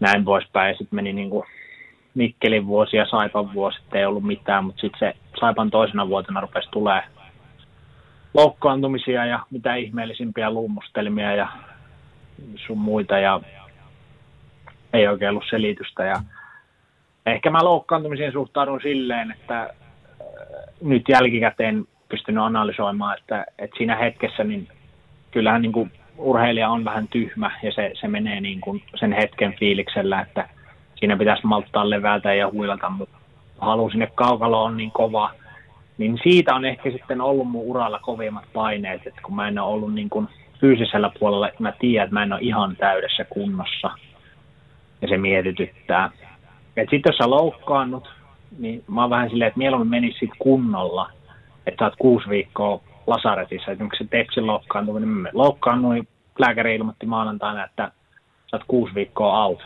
näin poispäin. Sitten meni niin kuin Mikkelin vuosi ja Saipan vuosi, ei ollut mitään, mutta sitten se Saipan toisena vuotena rupesi tulee loukkaantumisia ja mitä ihmeellisimpiä luumustelmia ja sun muita ja ei oikein ollut selitystä. Ja ehkä mä loukkaantumisiin suhtaudun silleen, että nyt jälkikäteen pystynyt analysoimaan, että, että siinä hetkessä niin kyllähän niin kuin urheilija on vähän tyhmä ja se, se menee niin kuin sen hetken fiiliksellä, että siinä pitäisi malttaa leväältä ja huilata, mutta halu sinne kaukalo on niin kova, niin siitä on ehkä sitten ollut mun uralla kovimmat paineet, että kun mä en ole ollut niin kuin fyysisellä puolella, mä tiedän, että mä en ole ihan täydessä kunnossa ja se mietityttää. Sitten jos sä loukkaannut, niin mä oon vähän silleen, että mieluummin menisi sit kunnolla, että sä oot kuusi viikkoa lasaretissa. Esimerkiksi se Tepsin loukkaantuminen, mä loukkaannuin, lääkäri ilmoitti maanantaina, että sä oot kuusi viikkoa out,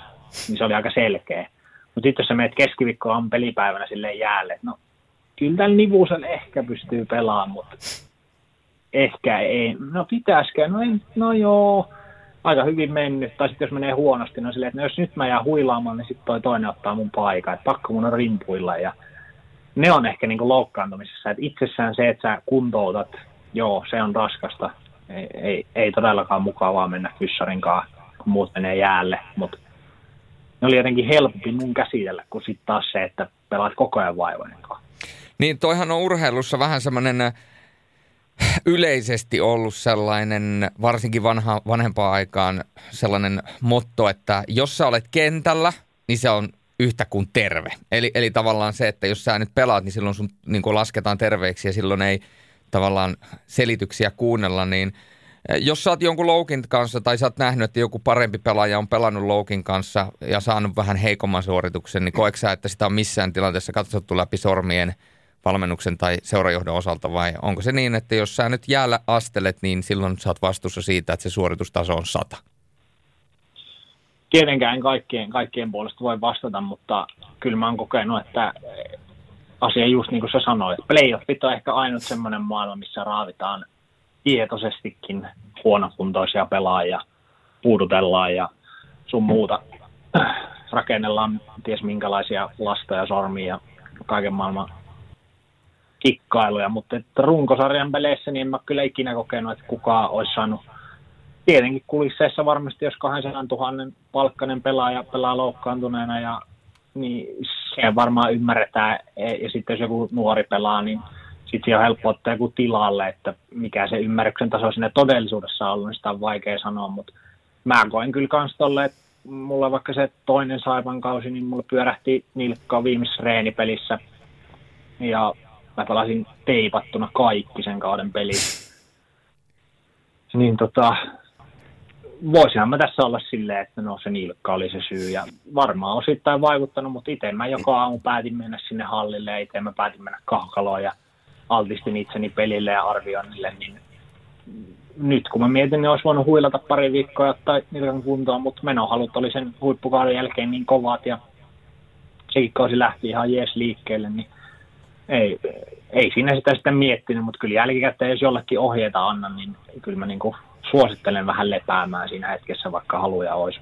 niin se oli aika selkeä. Mutta sitten jos sä menet keskiviikkoon pelipäivänä silleen jäälle, että no kyllä tällä nivuusella ehkä pystyy pelaamaan, mutta ehkä ei. No pitäisikö? No, ei, no joo, aika hyvin mennyt. Tai sitten jos menee huonosti, no silleen, että no jos nyt mä jään huilaamaan, niin sitten toi toinen ottaa mun paikan. Että pakko mun on rimpuilla. Ja ne on ehkä niin loukkaantumisessa. Että itsessään se, että sä kuntoutat, joo, se on raskasta. Ei, ei, ei todellakaan mukavaa mennä fyssarinkaan, kun muut menee jäälle. Mutta ne oli jotenkin helpompi mun käsitellä kuin sitten taas se, että pelaat koko ajan vaivoinen Niin toihan on urheilussa vähän semmoinen äh, yleisesti ollut sellainen, varsinkin vanha, vanhempaan aikaan, sellainen motto, että jos sä olet kentällä, niin se on yhtä kuin terve. Eli, eli tavallaan se, että jos sä nyt pelaat, niin silloin sun niin lasketaan terveeksi ja silloin ei tavallaan selityksiä kuunnella, niin – jos sä oot jonkun loukin kanssa tai sä oot nähnyt, että joku parempi pelaaja on pelannut loukin kanssa ja saanut vähän heikomman suorituksen, niin koetko sä, että sitä on missään tilanteessa katsottu läpi sormien valmennuksen tai seurajohdon osalta vai onko se niin, että jos sä nyt jäällä astelet, niin silloin sä oot vastuussa siitä, että se suoritustaso on sata? Tietenkään kaikkien, kaikkien puolesta voi vastata, mutta kyllä mä oon kokenut, että asia just niin kuin sä sanoit, playoffit on ehkä ainut semmoinen maailma, missä raavitaan – tietoisestikin huonokuntoisia pelaajia puudutellaan ja sun muuta rakennellaan ties minkälaisia lastoja, sormia ja kaiken maailman kikkailuja, mutta että runkosarjan peleissä niin en mä kyllä ikinä kokenut, että kukaan olisi saanut tietenkin kulisseissa varmasti, jos 200 000 palkkainen pelaaja pelaa loukkaantuneena ja niin se varmaan ymmärretään. Ja sitten jos joku nuori pelaa, niin sitten on helppo ottaa joku tilalle, että mikä se ymmärryksen taso sinne todellisuudessa on ollut, niin sitä on vaikea sanoa, mutta mä koen kyllä kans tolle, että mulla vaikka se toinen Saipan kausi, niin mulla pyörähti nilkkaa viimeisessä reenipelissä. Ja mä pelasin teipattuna kaikki sen kauden peli. Niin tota, voisinhan mä tässä olla silleen, että no se nilkka oli se syy ja varmaan osittain vaikuttanut, mutta itse mä joka aamu päätin mennä sinne hallille ja itse mä päätin mennä kahkaloon ja altistin itseni pelille ja arvioinnille, niin nyt kun mä mietin, niin olisi voinut huilata pari viikkoa ottaa nilkan kuntoon, mutta menohalut oli sen huippukauden jälkeen niin kovat ja sekin kausi lähti ihan jees liikkeelle, niin ei, ei siinä sitä sitten miettinyt, mutta kyllä jälkikäteen, jos jollekin ohjeita annan, niin kyllä mä niin kuin suosittelen vähän lepäämään siinä hetkessä, vaikka haluja olisi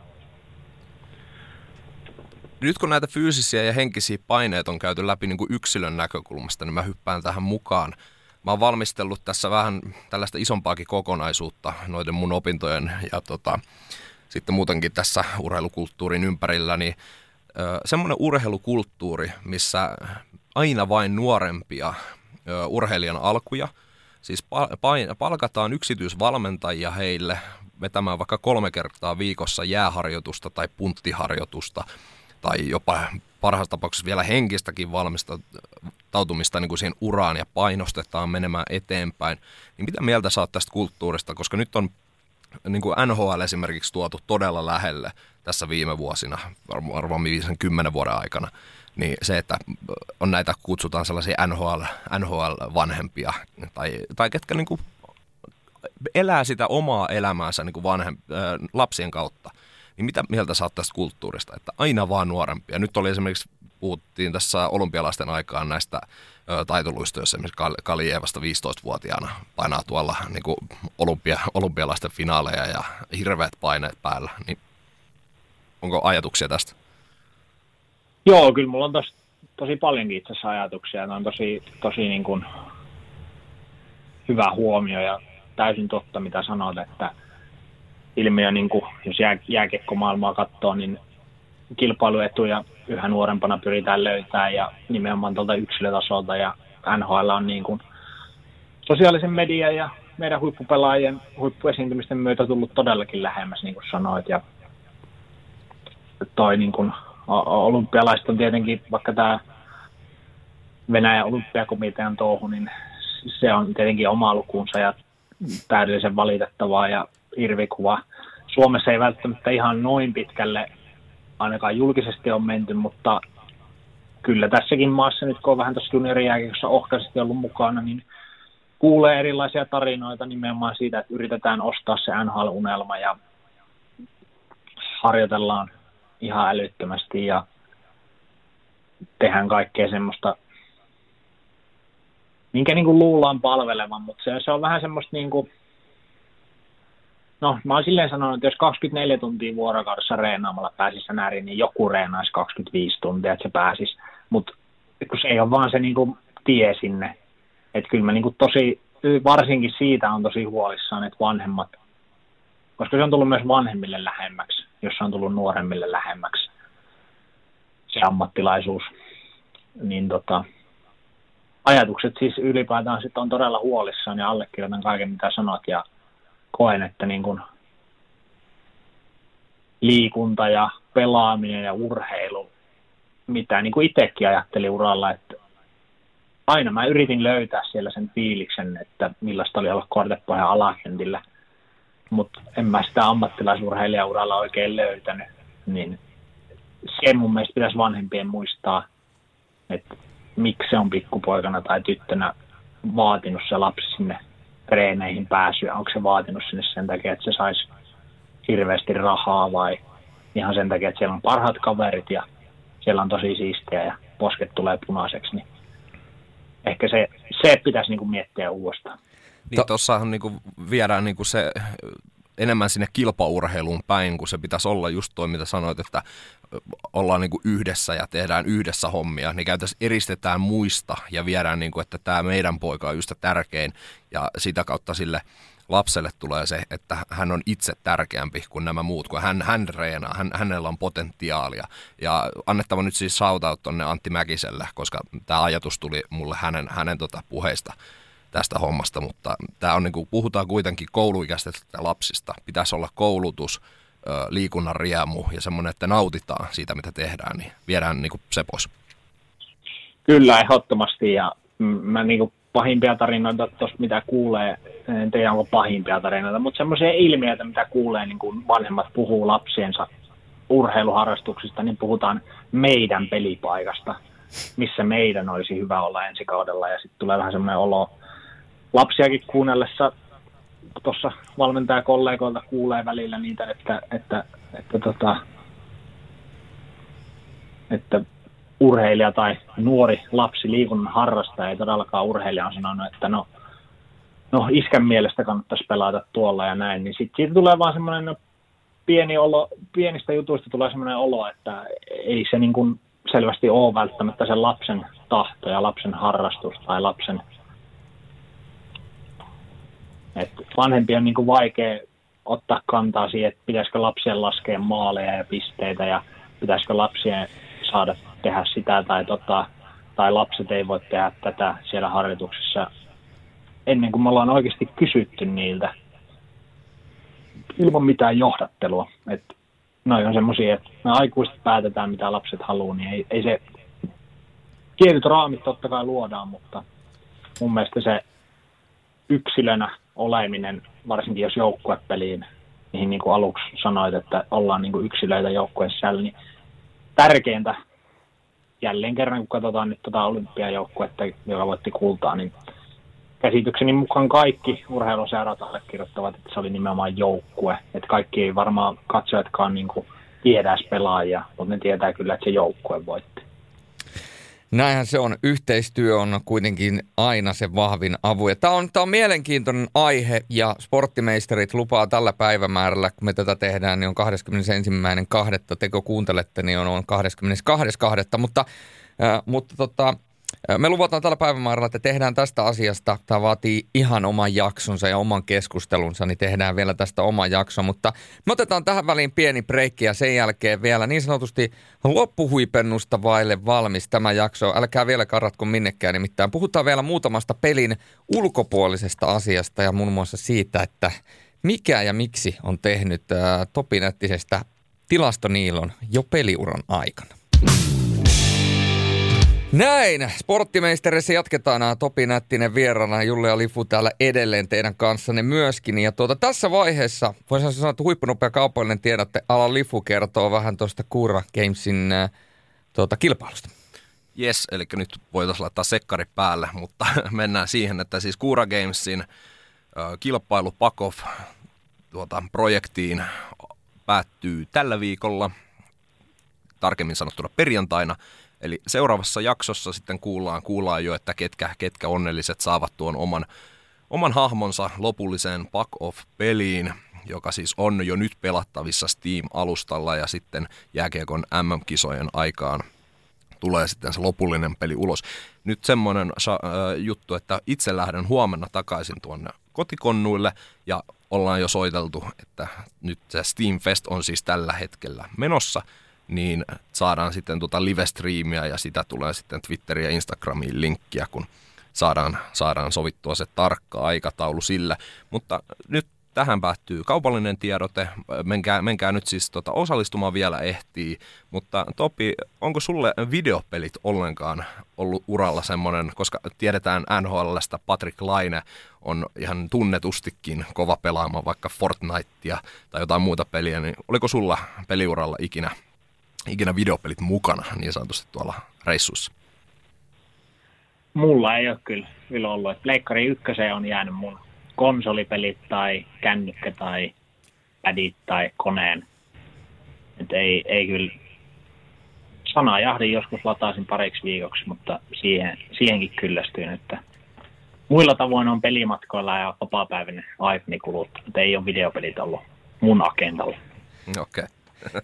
nyt kun näitä fyysisiä ja henkisiä paineita on käyty läpi niin kuin yksilön näkökulmasta, niin mä hyppään tähän mukaan. Mä oon valmistellut tässä vähän tällaista isompaakin kokonaisuutta noiden mun opintojen ja tota, sitten muutenkin tässä urheilukulttuurin ympärillä, niin semmoinen urheilukulttuuri, missä aina vain nuorempia ö, urheilijan alkuja, siis palkataan yksityisvalmentajia heille vetämään vaikka kolme kertaa viikossa jääharjoitusta tai punttiharjoitusta – tai jopa parhaassa tapauksessa vielä henkistäkin valmistautumista niin kuin siihen uraan ja painostetaan menemään eteenpäin. Niin mitä mieltä saat tästä kulttuurista, koska nyt on niin kuin NHL esimerkiksi tuotu todella lähelle tässä viime vuosina, varmaan viisen kymmenen vuoden aikana, niin se, että on näitä, kutsutaan sellaisia NHL, NHL-vanhempia, tai, tai ketkä niin kuin elää sitä omaa elämäänsä niin kuin vanhem, äh, lapsien kautta, niin mitä mieltä saat tästä kulttuurista, että aina vaan nuorempia? Nyt oli esimerkiksi, puhuttiin tässä olympialaisten aikaan näistä ö, taitoluistoissa, esimerkiksi Kalievasta 15-vuotiaana painaa tuolla niin kuin olympia, olympialaisten finaaleja ja hirveät paineet päällä, niin onko ajatuksia tästä? Joo, kyllä mulla on tos, tosi paljonkin itse asiassa ajatuksia. Ne on tosi, tosi niin kuin hyvä huomio ja täysin totta, mitä sanoit, että – ilmiö, niin kuin, jos jää, jääkiekkomaailmaa katsoo, niin kilpailuetuja yhä nuorempana pyritään löytämään ja nimenomaan tuolta yksilötasolta ja NHL on niin kuin sosiaalisen median ja meidän huippupelaajien huippuesiintymisten myötä tullut todellakin lähemmäs, niin kuin sanoit. Ja toi niin kuin, olympialaiset on tietenkin, vaikka tämä Venäjän olympiakomitean touhu, niin se on tietenkin oma lukuunsa ja täydellisen valitettavaa ja irvikuva. Suomessa ei välttämättä ihan noin pitkälle ainakaan julkisesti on menty, mutta kyllä tässäkin maassa nyt kun on vähän tuossa juniorijääkiekossa ohkaisesti ollut mukana, niin kuulee erilaisia tarinoita nimenomaan siitä, että yritetään ostaa se NHL-unelma ja harjoitellaan ihan älyttömästi ja tehdään kaikkea semmoista, minkä niin kuin luullaan palvelevan, mutta se, se on vähän semmoista niin kuin, No, mä oon silleen sanonut, että jos 24 tuntia vuorokaudessa reenaamalla pääsisi näriin, niin joku reenaisi 25 tuntia, että se pääsisi. Mutta kun se ei ole vaan se niinku tie sinne. Että kyllä mä niinku tosi, varsinkin siitä on tosi huolissaan, että vanhemmat, koska se on tullut myös vanhemmille lähemmäksi, jos se on tullut nuoremmille lähemmäksi, se ammattilaisuus, niin tota, ajatukset siis ylipäätään sitten on todella huolissaan ja allekirjoitan kaiken mitä sanot ja koen, että niin kuin liikunta ja pelaaminen ja urheilu, mitä niin kuin itsekin ajattelin uralla, että aina mä yritin löytää siellä sen fiiliksen, että millaista oli olla kortepohjan alakentillä, mutta en mä sitä ammattilaisurheilijauralla oikein löytänyt, niin se mun mielestä pitäisi vanhempien muistaa, että miksi se on pikkupoikana tai tyttönä vaatinut se lapsi sinne treeneihin pääsyä? Onko se vaatinut sinne sen takia, että se saisi hirveästi rahaa vai ihan sen takia, että siellä on parhaat kaverit ja siellä on tosi siistiä ja posket tulee punaiseksi, niin ehkä se, se pitäisi niin kuin miettiä uudestaan. Niin tuossahan niin viedään niin kuin se enemmän sinne kilpaurheiluun päin, kun se pitäisi olla just toi, mitä sanoit, että ollaan niin kuin yhdessä ja tehdään yhdessä hommia, niin käytäisiin eristetään muista ja viedään, niin kuin, että tämä meidän poika on just tärkein. Ja sitä kautta sille lapselle tulee se, että hän on itse tärkeämpi kuin nämä muut, kun hän, hän reenaa, hän, hänellä on potentiaalia. Ja annettava nyt siis shoutout tonne Antti Mäkiselle, koska tämä ajatus tuli mulle hänen, hänen tota puheista tästä hommasta, mutta tämä on niin kuin, puhutaan kuitenkin kouluikäisistä lapsista. Pitäisi olla koulutus, liikunnan riemu ja semmoinen, että nautitaan siitä, mitä tehdään, niin viedään niin kuin se pois. Kyllä, ehdottomasti. Ja mä niin kuin pahimpia tarinoita tuosta, mitä kuulee, en tiedä onko pahimpia tarinoita, mutta semmoisia ilmiöitä, mitä kuulee, niin kuin vanhemmat puhuu lapsiensa urheiluharrastuksista, niin puhutaan meidän pelipaikasta, missä meidän olisi hyvä olla ensi kaudella. Ja sitten tulee vähän semmoinen olo, lapsiakin kuunnellessa tuossa valmentajakollegoilta kuulee välillä niitä, että, että, että, tota, että urheilija tai nuori lapsi liikunnan harrastaja, ei todellakaan urheilija on sanonut, että no, no iskän mielestä kannattaisi pelata tuolla ja näin, niin sitten siitä tulee vaan semmoinen no, pieni olo, pienistä jutuista tulee semmoinen olo, että ei se niin kuin selvästi ole välttämättä sen lapsen tahto ja lapsen harrastus tai lapsen et vanhempi on niin kuin vaikea ottaa kantaa siihen, että pitäisikö lapsien laskea maaleja ja pisteitä ja pitäisikö lapsien saada tehdä sitä tai, tota, tai lapset ei voi tehdä tätä siellä harjoituksessa ennen kuin me ollaan oikeasti kysytty niiltä ilman mitään johdattelua. että noi on semmoisia, että me aikuiset päätetään, mitä lapset haluaa, niin ei, ei se... Tietyt raamit totta kai luodaan, mutta mun mielestä se yksilönä oleminen, varsinkin jos joukkuepeliin, mihin niin kuin aluksi sanoit, että ollaan niin kuin yksilöitä joukkueen sisällä, niin tärkeintä jälleen kerran, kun katsotaan nyt tuota olympiajoukkuetta, joka voitti kultaa, niin käsitykseni mukaan kaikki urheiluseurat allekirjoittavat, että se oli nimenomaan joukkue. Että kaikki ei varmaan katsojatkaan niin kuin tiedä pelaajia, mutta ne tietää kyllä, että se joukkue voitti. Näinhän se on. Yhteistyö on kuitenkin aina se vahvin avu. Ja tämä on, tämä on mielenkiintoinen aihe ja sporttimeisterit lupaa tällä päivämäärällä, kun me tätä tehdään, niin on 21.2. Te kun kuuntelette, niin on, on 22.2. Mutta, äh, mutta tota, me luvataan tällä päivämäärällä, että tehdään tästä asiasta, tämä vaatii ihan oman jaksonsa ja oman keskustelunsa, niin tehdään vielä tästä oma jakso, mutta me otetaan tähän väliin pieni breikki ja sen jälkeen vielä niin sanotusti loppuhuipennusta vaille valmis tämä jakso. Älkää vielä karatko minnekään, nimittäin puhutaan vielä muutamasta pelin ulkopuolisesta asiasta ja muun muassa siitä, että mikä ja miksi on tehnyt Topinettisestä tilastoniilon jo peliuran aikana. Näin, sporttimeisterissä jatketaan. Topi Nättinen vieraana, Julle ja Lifu täällä edelleen teidän kanssanne myöskin. Ja tuota, tässä vaiheessa, voisin sanoa, että huippunopea kaupallinen tiedotte, Ala Lifu kertoo vähän tuosta Kura Gamesin äh, tuota, kilpailusta. Yes, eli nyt voitaisiin laittaa sekkari päälle, mutta mennään siihen, että siis Kura Gamesin äh, kilpailu Pakov tuota, projektiin päättyy tällä viikolla, tarkemmin sanottuna perjantaina – Eli seuraavassa jaksossa sitten kuullaan, kuullaan jo, että ketkä, ketkä onnelliset saavat tuon oman, oman hahmonsa lopulliseen Pack of-peliin, joka siis on jo nyt pelattavissa Steam-alustalla ja sitten jääkiekon MM-kisojen aikaan tulee sitten se lopullinen peli ulos. Nyt semmoinen äh, juttu, että itse lähden huomenna takaisin tuonne kotikonnuille ja ollaan jo soiteltu, että nyt se Steam Fest on siis tällä hetkellä menossa, niin saadaan sitten tuota live-striimiä ja sitä tulee sitten Twitteriin ja Instagramiin linkkiä, kun saadaan, saadaan sovittua se tarkka aikataulu sillä. Mutta nyt Tähän päättyy kaupallinen tiedote. Menkää, menkää nyt siis tota, osallistumaan vielä ehtii. Mutta Topi, onko sulle videopelit ollenkaan ollut uralla semmoinen, koska tiedetään NHLstä Patrick Laine on ihan tunnetustikin kova pelaamaan vaikka Fortnitea tai jotain muuta peliä, niin oliko sulla peliuralla ikinä, ikinä videopelit mukana niin sanotusti tuolla reissuissa? Mulla ei ole kyllä, kyllä ollut. Pleikkari ykköseen on jäänyt mun konsolipelit tai kännykkä tai pädit tai koneen. Et ei, ei kyllä sanajahdin joskus lataisin pariksi viikoksi, mutta siihen, siihenkin kyllästyin, että muilla tavoin on pelimatkoilla ja vapaa-päivinen aikani kuluttanut. Ei ole videopelit ollut mun agendalla. Okei. Okay.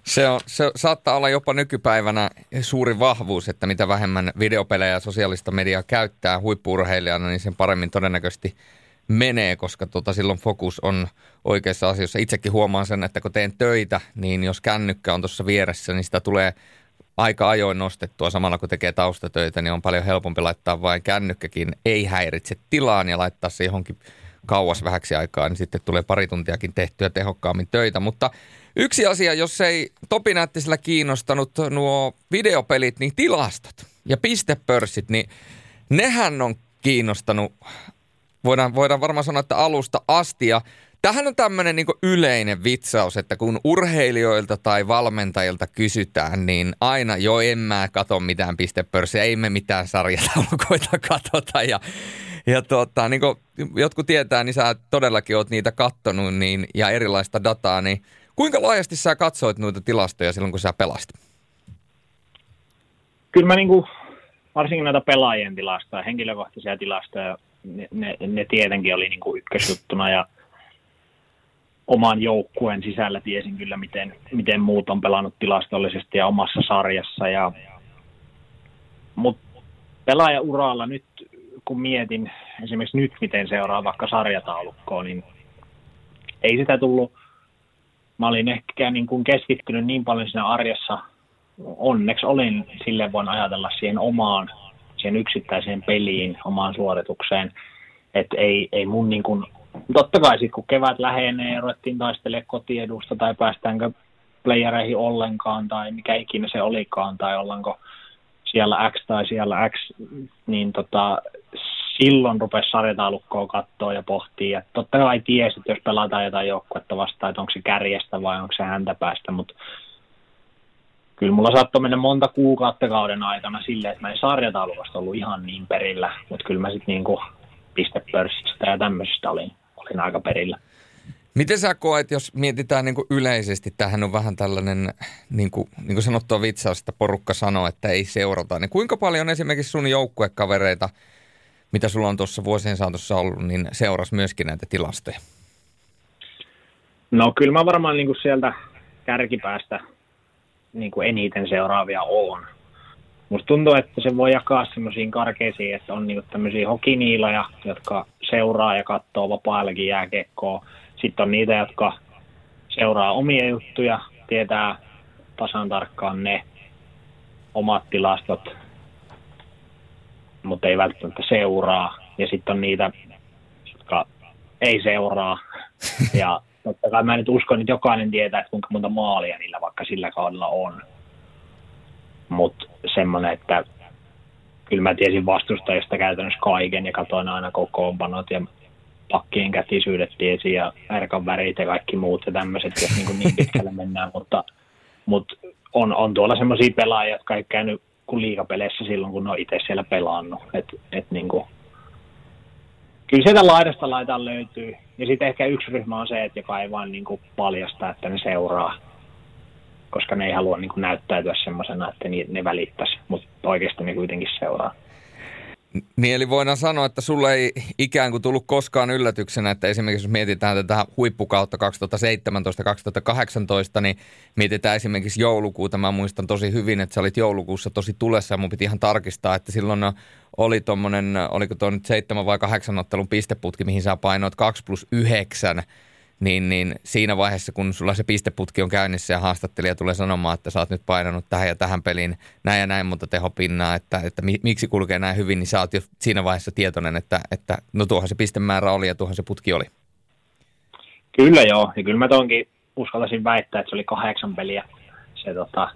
Se, on, se saattaa olla jopa nykypäivänä suuri vahvuus, että mitä vähemmän videopelejä ja sosiaalista mediaa käyttää huippurheilijana, niin sen paremmin todennäköisesti menee, koska tota, silloin fokus on oikeassa asioissa. Itsekin huomaan sen, että kun teen töitä, niin jos kännykkä on tuossa vieressä, niin sitä tulee aika ajoin nostettua samalla kun tekee taustatöitä, niin on paljon helpompi laittaa vain kännykkäkin ei häiritse tilaan ja laittaa se johonkin kauas vähäksi aikaa, niin sitten tulee pari tuntiakin tehtyä tehokkaammin töitä. Mutta yksi asia, jos ei Topi sillä kiinnostanut nuo videopelit, niin tilastot ja pistepörssit, niin nehän on kiinnostanut voidaan, voidaan varmaan sanoa, että alusta asti. Ja tähän on tämmöinen niin yleinen vitsaus, että kun urheilijoilta tai valmentajilta kysytään, niin aina jo en mä kato mitään pistepörssiä, ei me mitään sarjataulukoita katota. Ja, ja tota, niin kuin jotkut tietää, niin sä todellakin oot niitä kattonut niin, ja erilaista dataa, niin kuinka laajasti sä katsoit noita tilastoja silloin, kun sä pelasit? Kyllä mä niin kuin, varsinkin näitä pelaajien tilastoja, henkilökohtaisia tilastoja ne, ne, ne tietenkin oli niin kuin ykkösjuttuna ja oman joukkueen sisällä tiesin kyllä, miten, miten muut on pelannut tilastollisesti ja omassa sarjassa. Ja, mutta pelaajauralla nyt, kun mietin esimerkiksi nyt, miten seuraa vaikka sarjataulukkoa, niin ei sitä tullut, mä olin ehkä niin kuin keskittynyt niin paljon siinä arjessa, onneksi olin, sille voin ajatella siihen omaan siihen yksittäiseen peliin, omaan suoritukseen. Että ei, ei mun niin kuin, totta kai sitten kun kevät lähenee ja ruvettiin taistelemaan kotiedusta tai päästäänkö playereihin ollenkaan tai mikä ikinä se olikaan tai ollaanko siellä X tai siellä X, niin tota, silloin rupesi sarjataulukkoa katsoa ja pohtia. Ja totta kai tiesi, että jos pelataan jotain joukkuetta vastaan, että onko se kärjestä vai onko se häntä päästä, mutta kyllä mulla saattoi mennä monta kuukautta kauden aikana silleen, että mä en sarjataulukasta ollut ihan niin perillä, mutta kyllä mä sitten niinku pistepörssistä ja tämmöisistä olin, olin aika perillä. Miten sä koet, jos mietitään niin yleisesti, tähän on vähän tällainen, niin kuin, niin kuin sanottua vitsaus, että porukka sanoo, että ei seurata, niin kuinka paljon esimerkiksi sun joukkuekavereita, mitä sulla on tuossa vuosien saatossa ollut, niin seuras myöskin näitä tilastoja? No kyllä mä varmaan niin kuin sieltä kärkipäästä niin kuin eniten seuraavia on. Musta tuntuu, että se voi jakaa semmoisiin karkeisiin, että on niin tämmöisiä hokiniiloja, jotka seuraa ja katsoo vapaa-ajallakin jääkekkoa. Sitten on niitä, jotka seuraa omia juttuja, tietää tasan tarkkaan ne omat tilastot, mutta ei välttämättä seuraa. Ja sitten on niitä, jotka ei seuraa ja totta kai mä nyt uskon, että jokainen tietää, että kuinka monta maalia niillä vaikka sillä kaudella on. Mutta semmoinen, että kyllä mä tiesin vastustajista käytännössä kaiken ja katsoin aina kokoonpanot ja pakkien kätisyydet tiesi ja ärkan värit ja kaikki muut ja tämmöiset, jos niin, niin pitkälle mennään, mutta, mutta on, on tuolla semmoisia pelaajia, jotka ei käynyt kuin liikapeleissä silloin, kun ne on itse siellä pelannut. Et, et niin kuin, kyllä sieltä laidasta laitaan löytyy. Ja sitten ehkä yksi ryhmä on se, että joka ei vain niin paljasta, että ne seuraa. koska ne ei halua niin kuin näyttäytyä semmoisena, että ne välittäisi, mutta oikeasti ne kuitenkin seuraa. Niin eli voidaan sanoa, että sulle ei ikään kuin tullut koskaan yllätyksenä, että esimerkiksi jos mietitään tätä huippukautta 2017-2018, niin mietitään esimerkiksi joulukuuta. Mä muistan tosi hyvin, että sä olit joulukuussa tosi tulessa ja mun piti ihan tarkistaa, että silloin oli tuommoinen, oliko tuo nyt seitsemän vai kahdeksan ottelun pisteputki, mihin sä painoit 2 plus 9 niin, niin siinä vaiheessa, kun sulla se pisteputki on käynnissä ja haastattelija tulee sanomaan, että sä oot nyt painanut tähän ja tähän peliin näin ja näin monta tehopinnaa, että, että miksi kulkee näin hyvin, niin sä oot jo siinä vaiheessa tietoinen, että, että no tuohon se pistemäärä oli ja tuohon se putki oli. Kyllä joo, ja kyllä mä tonkin uskaltaisin väittää, että se oli kahdeksan peliä se, tota,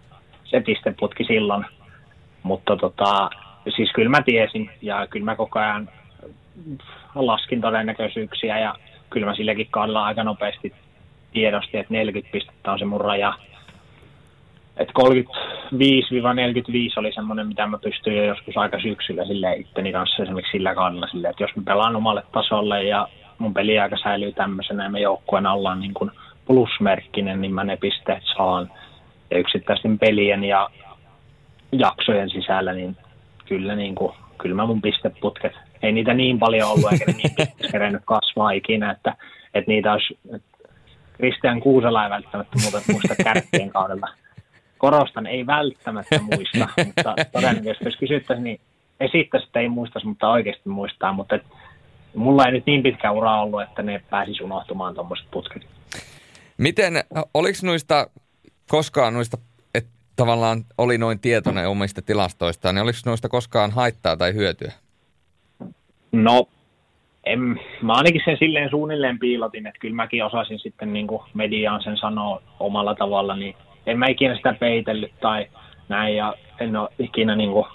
se pisteputki silloin, mutta tota, siis kyllä mä tiesin ja kyllä mä koko ajan laskin todennäköisyyksiä ja kyllä mä silläkin kaudella aika nopeasti tiedostin, että 40 pistettä on se mun raja. Että 35-45 oli semmoinen, mitä mä pystyin jo joskus aika syksyllä sille itteni kanssa esimerkiksi sillä kaudella sille, että jos mä pelaan omalle tasolle ja mun peliaika säilyy tämmöisenä ja me joukkueena ollaan niin kuin plusmerkkinen, niin mä ne pisteet saan. Ja yksittäisten pelien ja jaksojen sisällä, niin kyllä, niin kuin, kyllä mä mun pisteputket ei niitä niin paljon ollut eikä niin kerennyt kasvaa ikinä, että, että niitä olisi, Kristian Kuusela ei välttämättä muuta muista kärkkien kaudella. Korostan, ei välttämättä muista, mutta todennäköisesti jos kysyttäisiin, niin esittäisi, että ei muistaisi, mutta oikeasti muistaa, mutta et, mulla ei nyt niin pitkä ura ollut, että ne pääsisi unohtumaan tuommoiset putket. Miten, oliko noista koskaan noista, tavallaan oli noin tietoinen omista tilastoistaan, niin oliko noista koskaan haittaa tai hyötyä? No, en, mä ainakin sen silleen suunnilleen piilotin, että kyllä mäkin osasin sitten niin kuin mediaan sen sanoa omalla tavalla, niin en mä ikinä sitä peitellyt tai näin, ja en ole ikinä niin kuin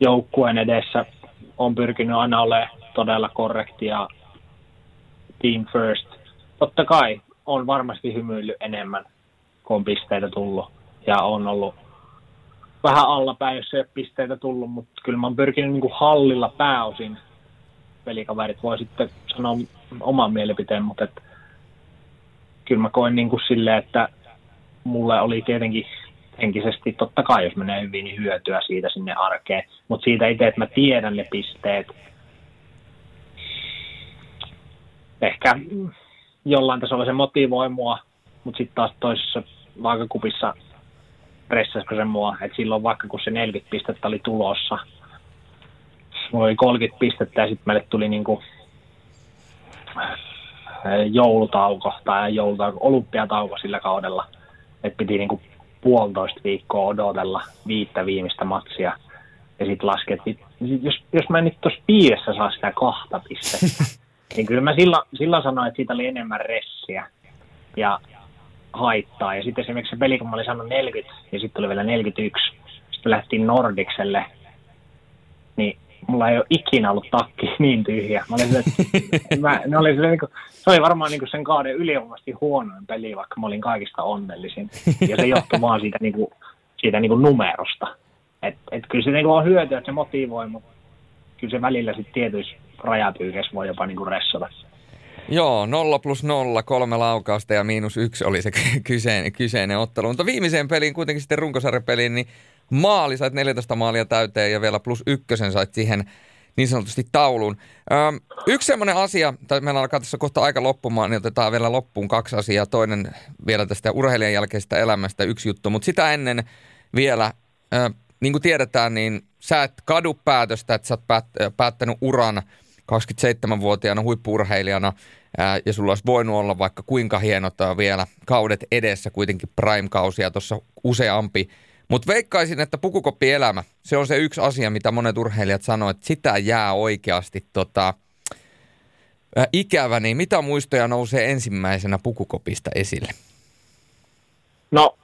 joukkueen edessä on pyrkinyt aina olemaan todella korrekti ja team first. Totta kai on varmasti hymyillyt enemmän, kun on pisteitä tullut, ja on ollut vähän allapäin, jos ei ole pisteitä tullut, mutta kyllä mä oon pyrkinyt niin kuin hallilla pääosin pelikaverit voi sitten sanoa oman mielipiteen, mutta et, kyllä mä koen niin kuin silleen, että mulle oli tietenkin henkisesti, totta kai jos menee hyvin, niin hyötyä siitä sinne arkeen, mutta siitä itse, että mä tiedän ne pisteet, ehkä jollain tasolla se motivoi mua, mutta sitten taas toisessa vaakakupissa pressasiko se mua, että silloin vaikka kun se 40 pistettä oli tulossa, mulla oli 30 pistettä ja sitten meille tuli niinku joulutauko tai joulutauko, olympiatauko sillä kaudella. Että piti niinku puolitoista viikkoa odotella viittä viimeistä matsia. Ja sitten laskettiin, jos, jos mä nyt tuossa piirissä saa sitä kahta pistettä, niin kyllä mä silloin, silloin sanoin, että siitä oli enemmän ressiä ja haittaa. Ja sitten esimerkiksi se peli, kun mä olin saanut 40 ja sitten tuli vielä 41, sitten lähtiin Nordikselle, niin mulla ei ole ikinä ollut takki niin tyhjä. Mä olin sille, mä, ne oli niin kuin, se oli varmaan niin kuin sen kauden ylivoimaisesti huonoin peli, vaikka mä olin kaikista onnellisin. Ja se johtui vaan siitä, niin kuin, siitä niin kuin numerosta. Et, et kyllä se niin kuin on hyötyä, että se motivoi, mutta kyllä se välillä sitten tietyissä rajapyykeessä voi jopa niin kuin ressata. Joo, nolla plus nolla, kolme laukausta ja miinus yksi oli se kyseinen, kyseinen ottelu. Mutta viimeiseen peliin, kuitenkin sitten runkosarjapeliin, niin maali, sait 14 maalia täyteen ja vielä plus ykkösen sait siihen niin sanotusti tauluun. Öm, yksi semmoinen asia, tai meillä alkaa tässä kohta aika loppumaan, niin otetaan vielä loppuun kaksi asiaa. Toinen vielä tästä urheilijan jälkeisestä elämästä yksi juttu, mutta sitä ennen vielä, ö, niin kuin tiedetään, niin sä et kadu päätöstä, että sä oot päät, päättänyt uran 27-vuotiaana huippuurheilijana ja sulla olisi voinut olla vaikka kuinka hienot vielä kaudet edessä, kuitenkin prime-kausia tuossa useampi mutta veikkaisin, että pukukoppielämä, se on se yksi asia, mitä monet urheilijat sanoo, että sitä jää oikeasti tota, ikävä. Niin mitä muistoja nousee ensimmäisenä pukukopista esille? No,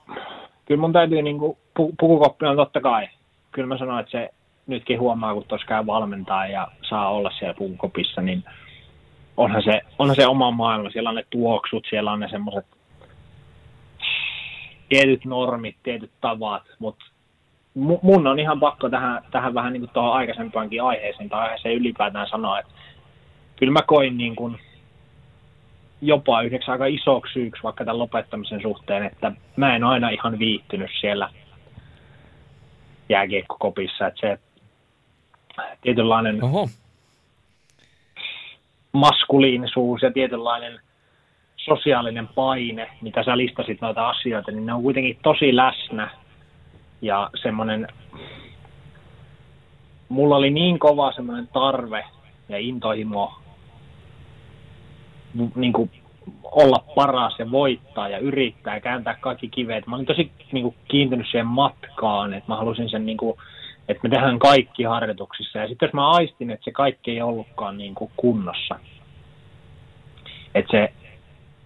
kyllä mun täytyy, niin kuin, pukukoppi on totta kai. Kyllä mä sanoin, että se nytkin huomaa, kun tuossa käy valmentaa ja saa olla siellä pukukopissa, niin onhan se, onhan se oma maailma. Siellä on ne tuoksut, siellä on ne semmoiset tietyt normit, tietyt tavat, mutta mun on ihan pakko tähän, tähän vähän niin kuin tuohon aikaisempaankin aiheeseen tai aiheeseen ylipäätään sanoa, että kyllä mä koin niin kuin jopa yhdeksi aika isoksi syyksi vaikka tämän lopettamisen suhteen, että mä en aina ihan viittynyt siellä jääkiekkokopissa, että se tietynlainen Oho. maskuliinisuus ja tietynlainen sosiaalinen paine, mitä sä listasit noita asioita, niin ne on kuitenkin tosi läsnä ja semmoinen, mulla oli niin kova semmoinen tarve ja intohimo niin kuin olla paras ja voittaa ja yrittää ja kääntää kaikki kiveet. Mä olin tosi niin kuin, kiintynyt siihen matkaan, että mä halusin sen, niin kuin, että me tehdään kaikki harjoituksissa. Ja sitten jos mä aistin, että se kaikki ei ollutkaan niin kuin, kunnossa, että se,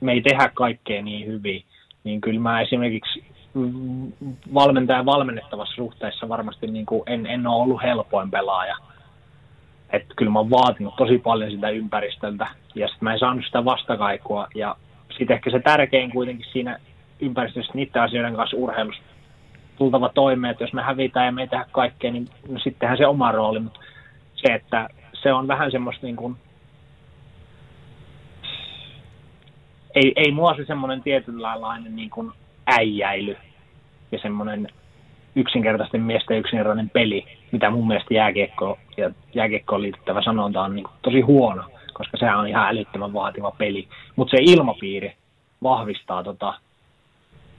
me ei tehdä kaikkea niin hyvin, niin kyllä mä esimerkiksi valmentajan valmennettavassa suhteessa varmasti niin kuin en, en ole ollut helpoin pelaaja – että kyllä mä oon vaatinut tosi paljon sitä ympäristöltä ja sitten mä en saanut sitä vastakaikua ja sitten ehkä se tärkein kuitenkin siinä ympäristössä niiden asioiden kanssa urheilussa tultava toimeen, että jos me hävitään ja me ei tehdä kaikkea, niin no sittenhän se oma rooli, mutta se, että se on vähän semmoista niin kuin, ei, ei mua se semmoinen tietynlainen niin kuin äijäily ja semmoinen yksinkertaisten miesten yksinkertainen peli, mitä mun mielestä jääkiekko ja jääkiekkoon liittyvä sanonta on niin tosi huono, koska se on ihan älyttömän vaativa peli. Mutta se ilmapiiri vahvistaa tota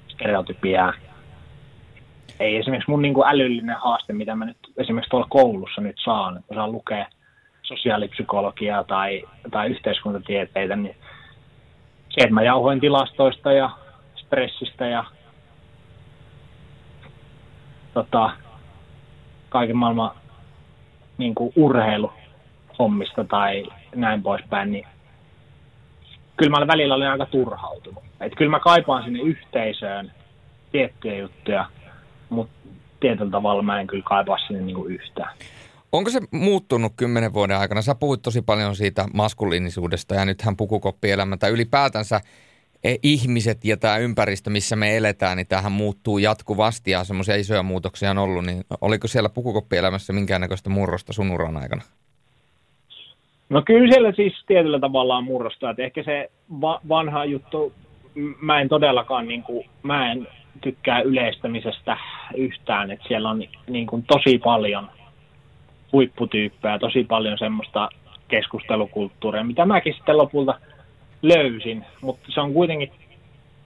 stereotypiaa. Ei esimerkiksi mun niin kuin älyllinen haaste, mitä mä nyt esimerkiksi tuolla koulussa nyt saan, että saan lukea sosiaalipsykologiaa tai, tai yhteiskuntatieteitä, niin se, että mä jauhoin tilastoista ja stressistä ja tota, kaiken maailman niin kuin urheiluhommista tai näin poispäin, niin kyllä mä välillä olin aika turhautunut. Et kyllä mä kaipaan sinne yhteisöön tiettyjä juttuja, mutta tietyllä tavalla mä en kyllä kaipaa sinne niin kuin yhtään. Onko se muuttunut kymmenen vuoden aikana? Sä puhuit tosi paljon siitä maskuliinisuudesta ja nythän pukukoppielämä tai ylipäätänsä E, ihmiset ja tämä ympäristö, missä me eletään, niin tähän muuttuu jatkuvasti ja semmoisia isoja muutoksia on ollut. Niin oliko siellä pukukoppielämässä minkäännäköistä murrosta sun uran aikana? No kyllä siellä siis tietyllä tavalla on murrosta. Että ehkä se va- vanha juttu, mä en todellakaan, niin kuin, mä en tykkää yleistämisestä yhtään. Että siellä on niin kuin, tosi paljon huipputyyppejä, tosi paljon semmoista keskustelukulttuuria, mitä mäkin sitten lopulta – löysin, mutta se on kuitenkin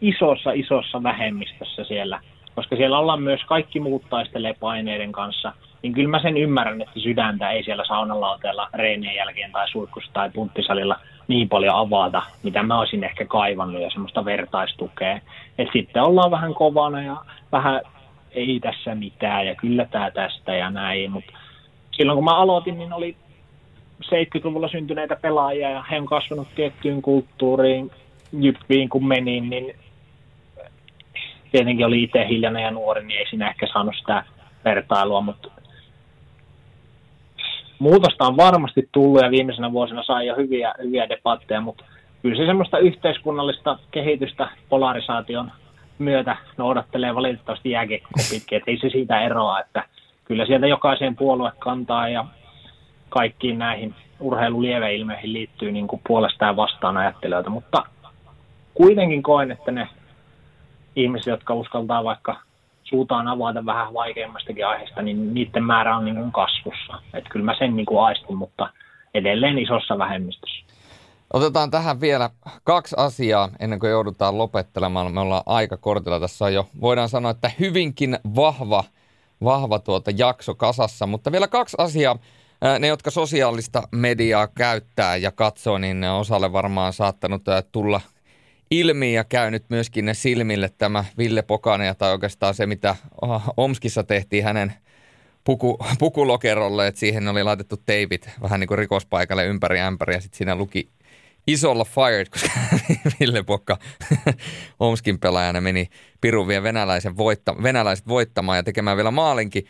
isossa, isossa vähemmistössä siellä, koska siellä ollaan myös kaikki muut taistelee paineiden kanssa, niin kyllä mä sen ymmärrän, että sydäntä ei siellä saunalauteella reinien jälkeen tai suihkussa tai punttisalilla niin paljon avata, mitä mä olisin ehkä kaivannut ja semmoista vertaistukea. Että sitten ollaan vähän kovana ja vähän ei tässä mitään ja kyllä tämä tästä ja näin, mutta silloin kun mä aloitin, niin oli 70-luvulla syntyneitä pelaajia ja he on kasvanut tiettyyn kulttuuriin, jyppiin kun menin, niin tietenkin oli itse hiljainen ja nuori, niin ei siinä ehkä saanut sitä vertailua, mutta muutosta on varmasti tullut ja viimeisenä vuosina sai jo hyviä, hyviä debatteja, mutta kyllä se semmoista yhteiskunnallista kehitystä polarisaation myötä noudattelee valitettavasti jääkiekko pitkin, että ei se siitä eroa, että kyllä sieltä jokaiseen puolue kantaa ja kaikkiin näihin urheilulieveilmeihin liittyy niin kuin puolesta ja vastaan ajattelijoita, mutta kuitenkin koen, että ne ihmiset, jotka uskaltaa vaikka suutaan avata vähän vaikeimmastakin aiheesta, niin niiden määrä on niin kuin kasvussa. Että kyllä mä sen niin kuin aistin, mutta edelleen isossa vähemmistössä. Otetaan tähän vielä kaksi asiaa ennen kuin joudutaan lopettelemaan. Me ollaan aika kortilla. Tässä on jo, voidaan sanoa, että hyvinkin vahva, vahva tuota jakso kasassa. Mutta vielä kaksi asiaa ne, jotka sosiaalista mediaa käyttää ja katsoo, niin osalle varmaan saattanut tulla ilmi ja käynyt myöskin ne silmille tämä Ville Pokanen tai oikeastaan se, mitä Omskissa tehtiin hänen puku, pukulokerolle, että siihen oli laitettu teipit vähän niin kuin rikospaikalle ympäri ämpäri ja sitten siinä luki isolla fired, koska Ville Pokka Omskin pelaajana meni pirun vielä venäläisen voitta, venäläiset voittamaan ja tekemään vielä maalinkin.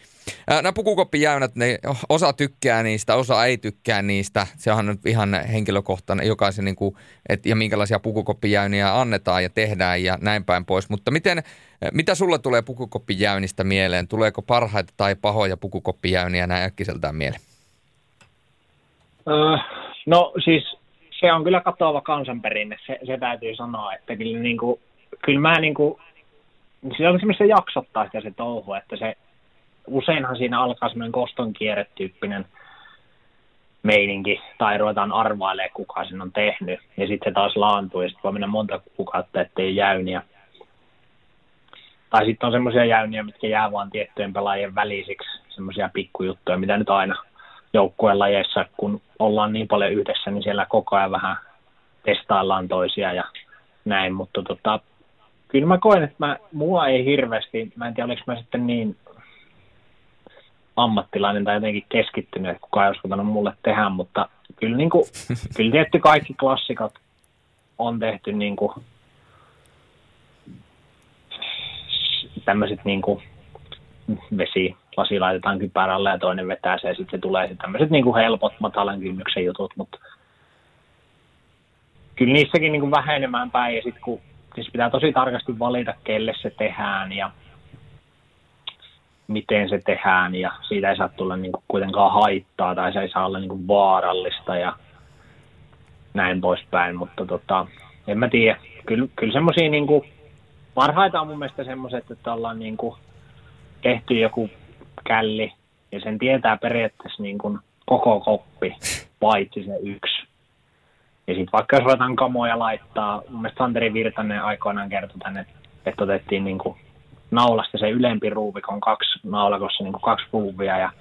Nämä pukukoppijäynät, ne osa tykkää niistä, osa ei tykkää niistä. Se on nyt ihan henkilökohtainen jokaisen, niin kuin, et, ja minkälaisia pukukoppijäyniä annetaan ja tehdään ja näin päin pois. Mutta miten, mitä sulle tulee pukukoppijäynistä mieleen? Tuleeko parhaita tai pahoja pukukoppijäyniä näin äkkiseltään mieleen? Uh, no siis se on kyllä katoava kansanperinne, se, se täytyy sanoa, että kyllä, niin kuin, kyllä mä niin kuin, se on semmoista jaksottaa sitä se touhu, että se useinhan siinä alkaa semmoinen koston kierretyyppinen meininki, tai ruvetaan arvailemaan, kuka sen on tehnyt, ja sitten se taas laantuu, ja sitten voi mennä monta kuukautta, ettei jäyniä. Tai sitten on semmoisia jäyniä, mitkä jää vaan tiettyjen pelaajien välisiksi, semmoisia pikkujuttuja, mitä nyt aina joukkueen lajeissa, kun ollaan niin paljon yhdessä, niin siellä koko ajan vähän testaillaan toisia ja näin, mutta tota, kyllä mä koen, että mä, mua ei hirveästi, mä en tiedä oliko mä sitten niin ammattilainen tai jotenkin keskittynyt, että kukaan ei uskaltanut mulle tehdä, mutta kyllä, niin kuin, kyllä tietty kaikki klassikot on tehty niin kuin, tämmöiset niin kuin, vesi, lasi laitetaan kypärälle ja toinen vetää se ja sitten se tulee sitten tämmöiset niin kuin helpot matalan kynnyksen jutut, mutta kyllä niissäkin niin kuin vähenemään päin ja sitten kun siis pitää tosi tarkasti valita, kelle se tehdään ja miten se tehdään ja siitä ei saa tulla niin kuin kuitenkaan haittaa tai se ei saa olla niin kuin vaarallista ja näin poispäin, mutta tota, en mä tiedä. Kyllä, kyllä semmoisia niin kuin, parhaita on mun mielestä semmoiset, että ollaan niin kuin tehty joku källi ja sen tietää periaatteessa niin kuin koko koppi, paitsi se yksi. Ja sitten vaikka jos ruvetaan kamoja laittaa, mun mielestä Santeri Virtanen aikoinaan kertoi tänne, että otettiin niin kuin naulasta se ylempi ruuvik on kaksi naulakossa niin kuin kaksi ruuvia ja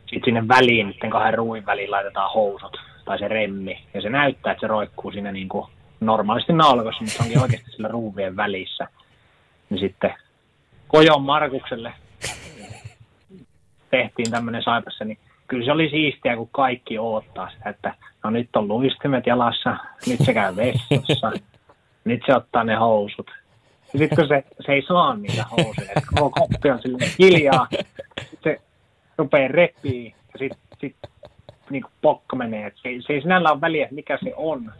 sitten sinne väliin, niiden kahden ruuvin väliin laitetaan housut tai se remmi ja se näyttää, että se roikkuu siinä niin kuin normaalisti naulakossa, mutta se onkin oikeasti sillä ruuvien välissä. Niin sitten Kojon Markukselle tehtiin tämmöinen saipassa, niin kyllä se oli siistiä, kun kaikki odottaa sitä, että no nyt on luistimet jalassa, nyt se käy vessassa, nyt se ottaa ne housut. Ja sitten kun se, se ei saa niitä housuja, että koko koppi on silleen hiljaa, se rupeaa repii ja sitten sit, niin pokka menee. Et se, se ei sinällä ole väliä, mikä se on,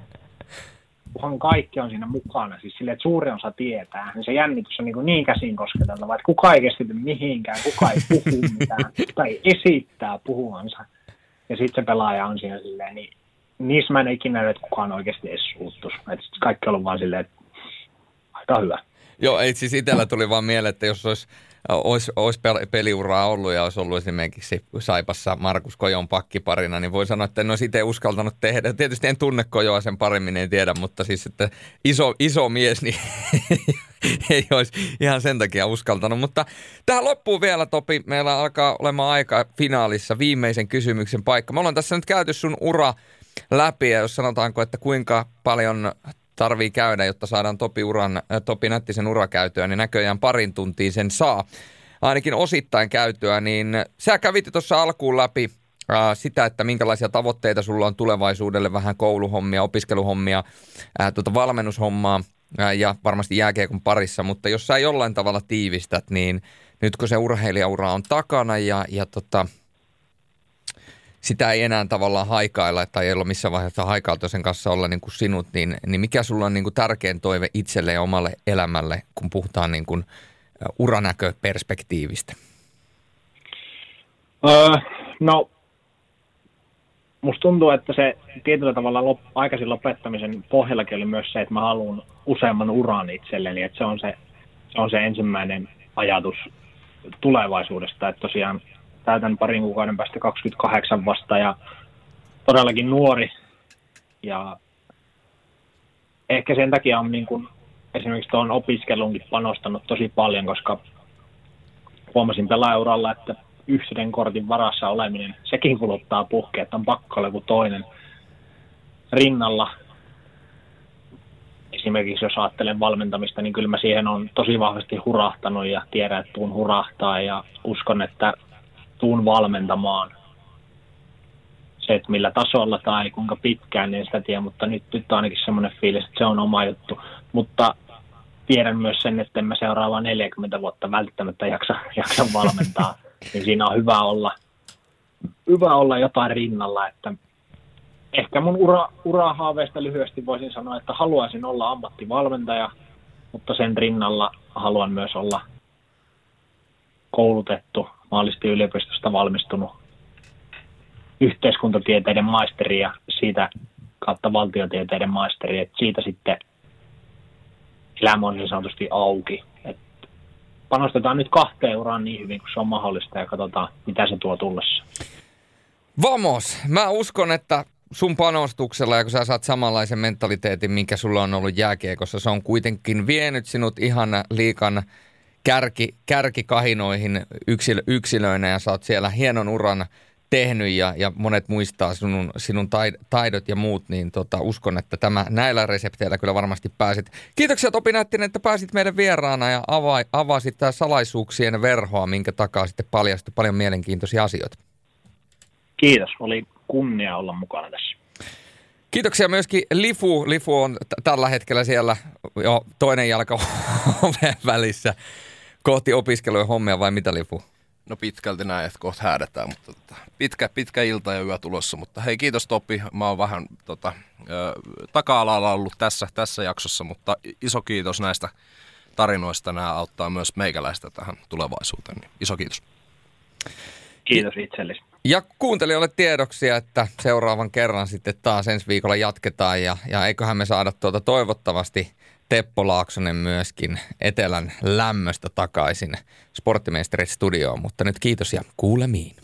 kunhan kaikki on siinä mukana, siis sille, että suuri osa tietää, niin se jännitys on niin, niin käsin kosketeltava, että kuka ei keskity mihinkään, kuka ei puhu mitään, tai esittää puhuansa. Ja sitten se pelaaja on siinä silleen, niin niissä mä en ikinä näe, että kukaan oikeasti edes suuttuisi. Että kaikki on ollut vaan silleen, että aika hyvä. Joo, ei siis itsellä tuli vaan mieleen, että jos olisi olisi, olisi peliuraa ollut ja olisi ollut esimerkiksi Saipassa Markus Kojon pakkiparina, niin voi sanoa, että en olisi itse uskaltanut tehdä. Tietysti en tunne Kojoa sen paremmin, en tiedä, mutta siis että iso, iso mies, niin ei olisi ihan sen takia uskaltanut. Mutta tähän loppuu vielä, Topi. Meillä alkaa olemaan aika finaalissa viimeisen kysymyksen paikka. Me ollaan tässä nyt käyty sun ura läpi ja jos sanotaanko, että kuinka paljon tarvii käydä, jotta saadaan Topi, uran, äh, Topi Nättisen ura käytyä, niin näköjään parin tuntiin sen saa. Ainakin osittain käytyä, niin sä kävit tuossa alkuun läpi äh, sitä, että minkälaisia tavoitteita sulla on tulevaisuudelle, vähän kouluhommia, opiskeluhommia, äh, tuota valmennushommaa äh, ja varmasti jääkiekon parissa, mutta jos sä jollain tavalla tiivistät, niin nyt kun se urheilijaura on takana ja, ja tota, sitä ei enää tavallaan haikailla tai ei ole missään vaiheessa haikailtu sen kanssa olla niin kuin sinut, niin, niin mikä sulla on niin kuin tärkein toive itselle ja omalle elämälle, kun puhutaan niin kuin uranäköperspektiivistä? Öö, no, musta tuntuu, että se tietyllä tavalla lop, aikaisin lopettamisen pohjallakin oli myös se, että mä haluan useamman uran itselleni, että se on se, se, on se ensimmäinen ajatus tulevaisuudesta, että tosiaan täytän parin kuukauden päästä 28 vasta ja todellakin nuori. Ja ehkä sen takia on niin kuin esimerkiksi tuon opiskelunkin panostanut tosi paljon, koska huomasin pelaajauralla, että yhden kortin varassa oleminen, sekin kuluttaa puhkea, että on pakko olla toinen rinnalla. Esimerkiksi jos ajattelen valmentamista, niin kyllä mä siihen on tosi vahvasti hurahtanut ja tiedän, että tuun hurahtaa ja uskon, että tuun valmentamaan. Se, että millä tasolla tai kuinka pitkään, niin sitä tiedä, mutta nyt, nyt on ainakin semmoinen fiilis, että se on oma juttu. Mutta tiedän myös sen, että en mä seuraavaa 40 vuotta välttämättä jaksa, jaksa valmentaa. niin siinä on hyvä olla, hyvä olla jotain rinnalla, että ehkä mun ura, urahaaveista lyhyesti voisin sanoa, että haluaisin olla ammattivalmentaja, mutta sen rinnalla haluan myös olla koulutettu maalisti yliopistosta valmistunut yhteiskuntatieteiden maisteri ja siitä kautta valtiotieteiden maisteri, että siitä sitten elämä on niin sanotusti auki. Et panostetaan nyt kahteen uraan niin hyvin kuin se on mahdollista ja katsotaan, mitä se tuo tullessa. Vamos! Mä uskon, että sun panostuksella ja kun sä saat samanlaisen mentaliteetin, minkä sulla on ollut jääkiekossa, se on kuitenkin vienyt sinut ihan liikan kärki, kärkikahinoihin yksilö, yksilöinä ja sä oot siellä hienon uran tehnyt ja, ja monet muistaa sinun, sinun taidot ja muut, niin tota, uskon, että tämä näillä resepteillä kyllä varmasti pääsit. Kiitoksia Topi Nättinen, että pääsit meidän vieraana ja ava, avasit tämä salaisuuksien verhoa, minkä takaa sitten paljastui paljon mielenkiintoisia asioita. Kiitos, oli kunnia olla mukana tässä. Kiitoksia myöskin Lifu. Lifu on t- tällä hetkellä siellä jo toinen jalka välissä kohti opiskelujen hommia vai mitä Lifu? No pitkälti näin, että kohta häädetään, mutta tota, pitkä, pitkä ilta ja yö tulossa. Mutta hei, kiitos Topi. Mä oon vähän tota, taka-alalla ollut tässä, tässä jaksossa, mutta iso kiitos näistä tarinoista. Nämä auttaa myös meikäläistä tähän tulevaisuuteen. Niin iso kiitos. Kiitos itsellesi. Ja kuuntelijoille tiedoksia, että seuraavan kerran sitten taas ensi viikolla jatketaan ja, ja eiköhän me saada tuota toivottavasti Teppo Laaksonen myöskin Etelän lämmöstä takaisin Sporttimeisterit studioon. Mutta nyt kiitos ja kuulemiin.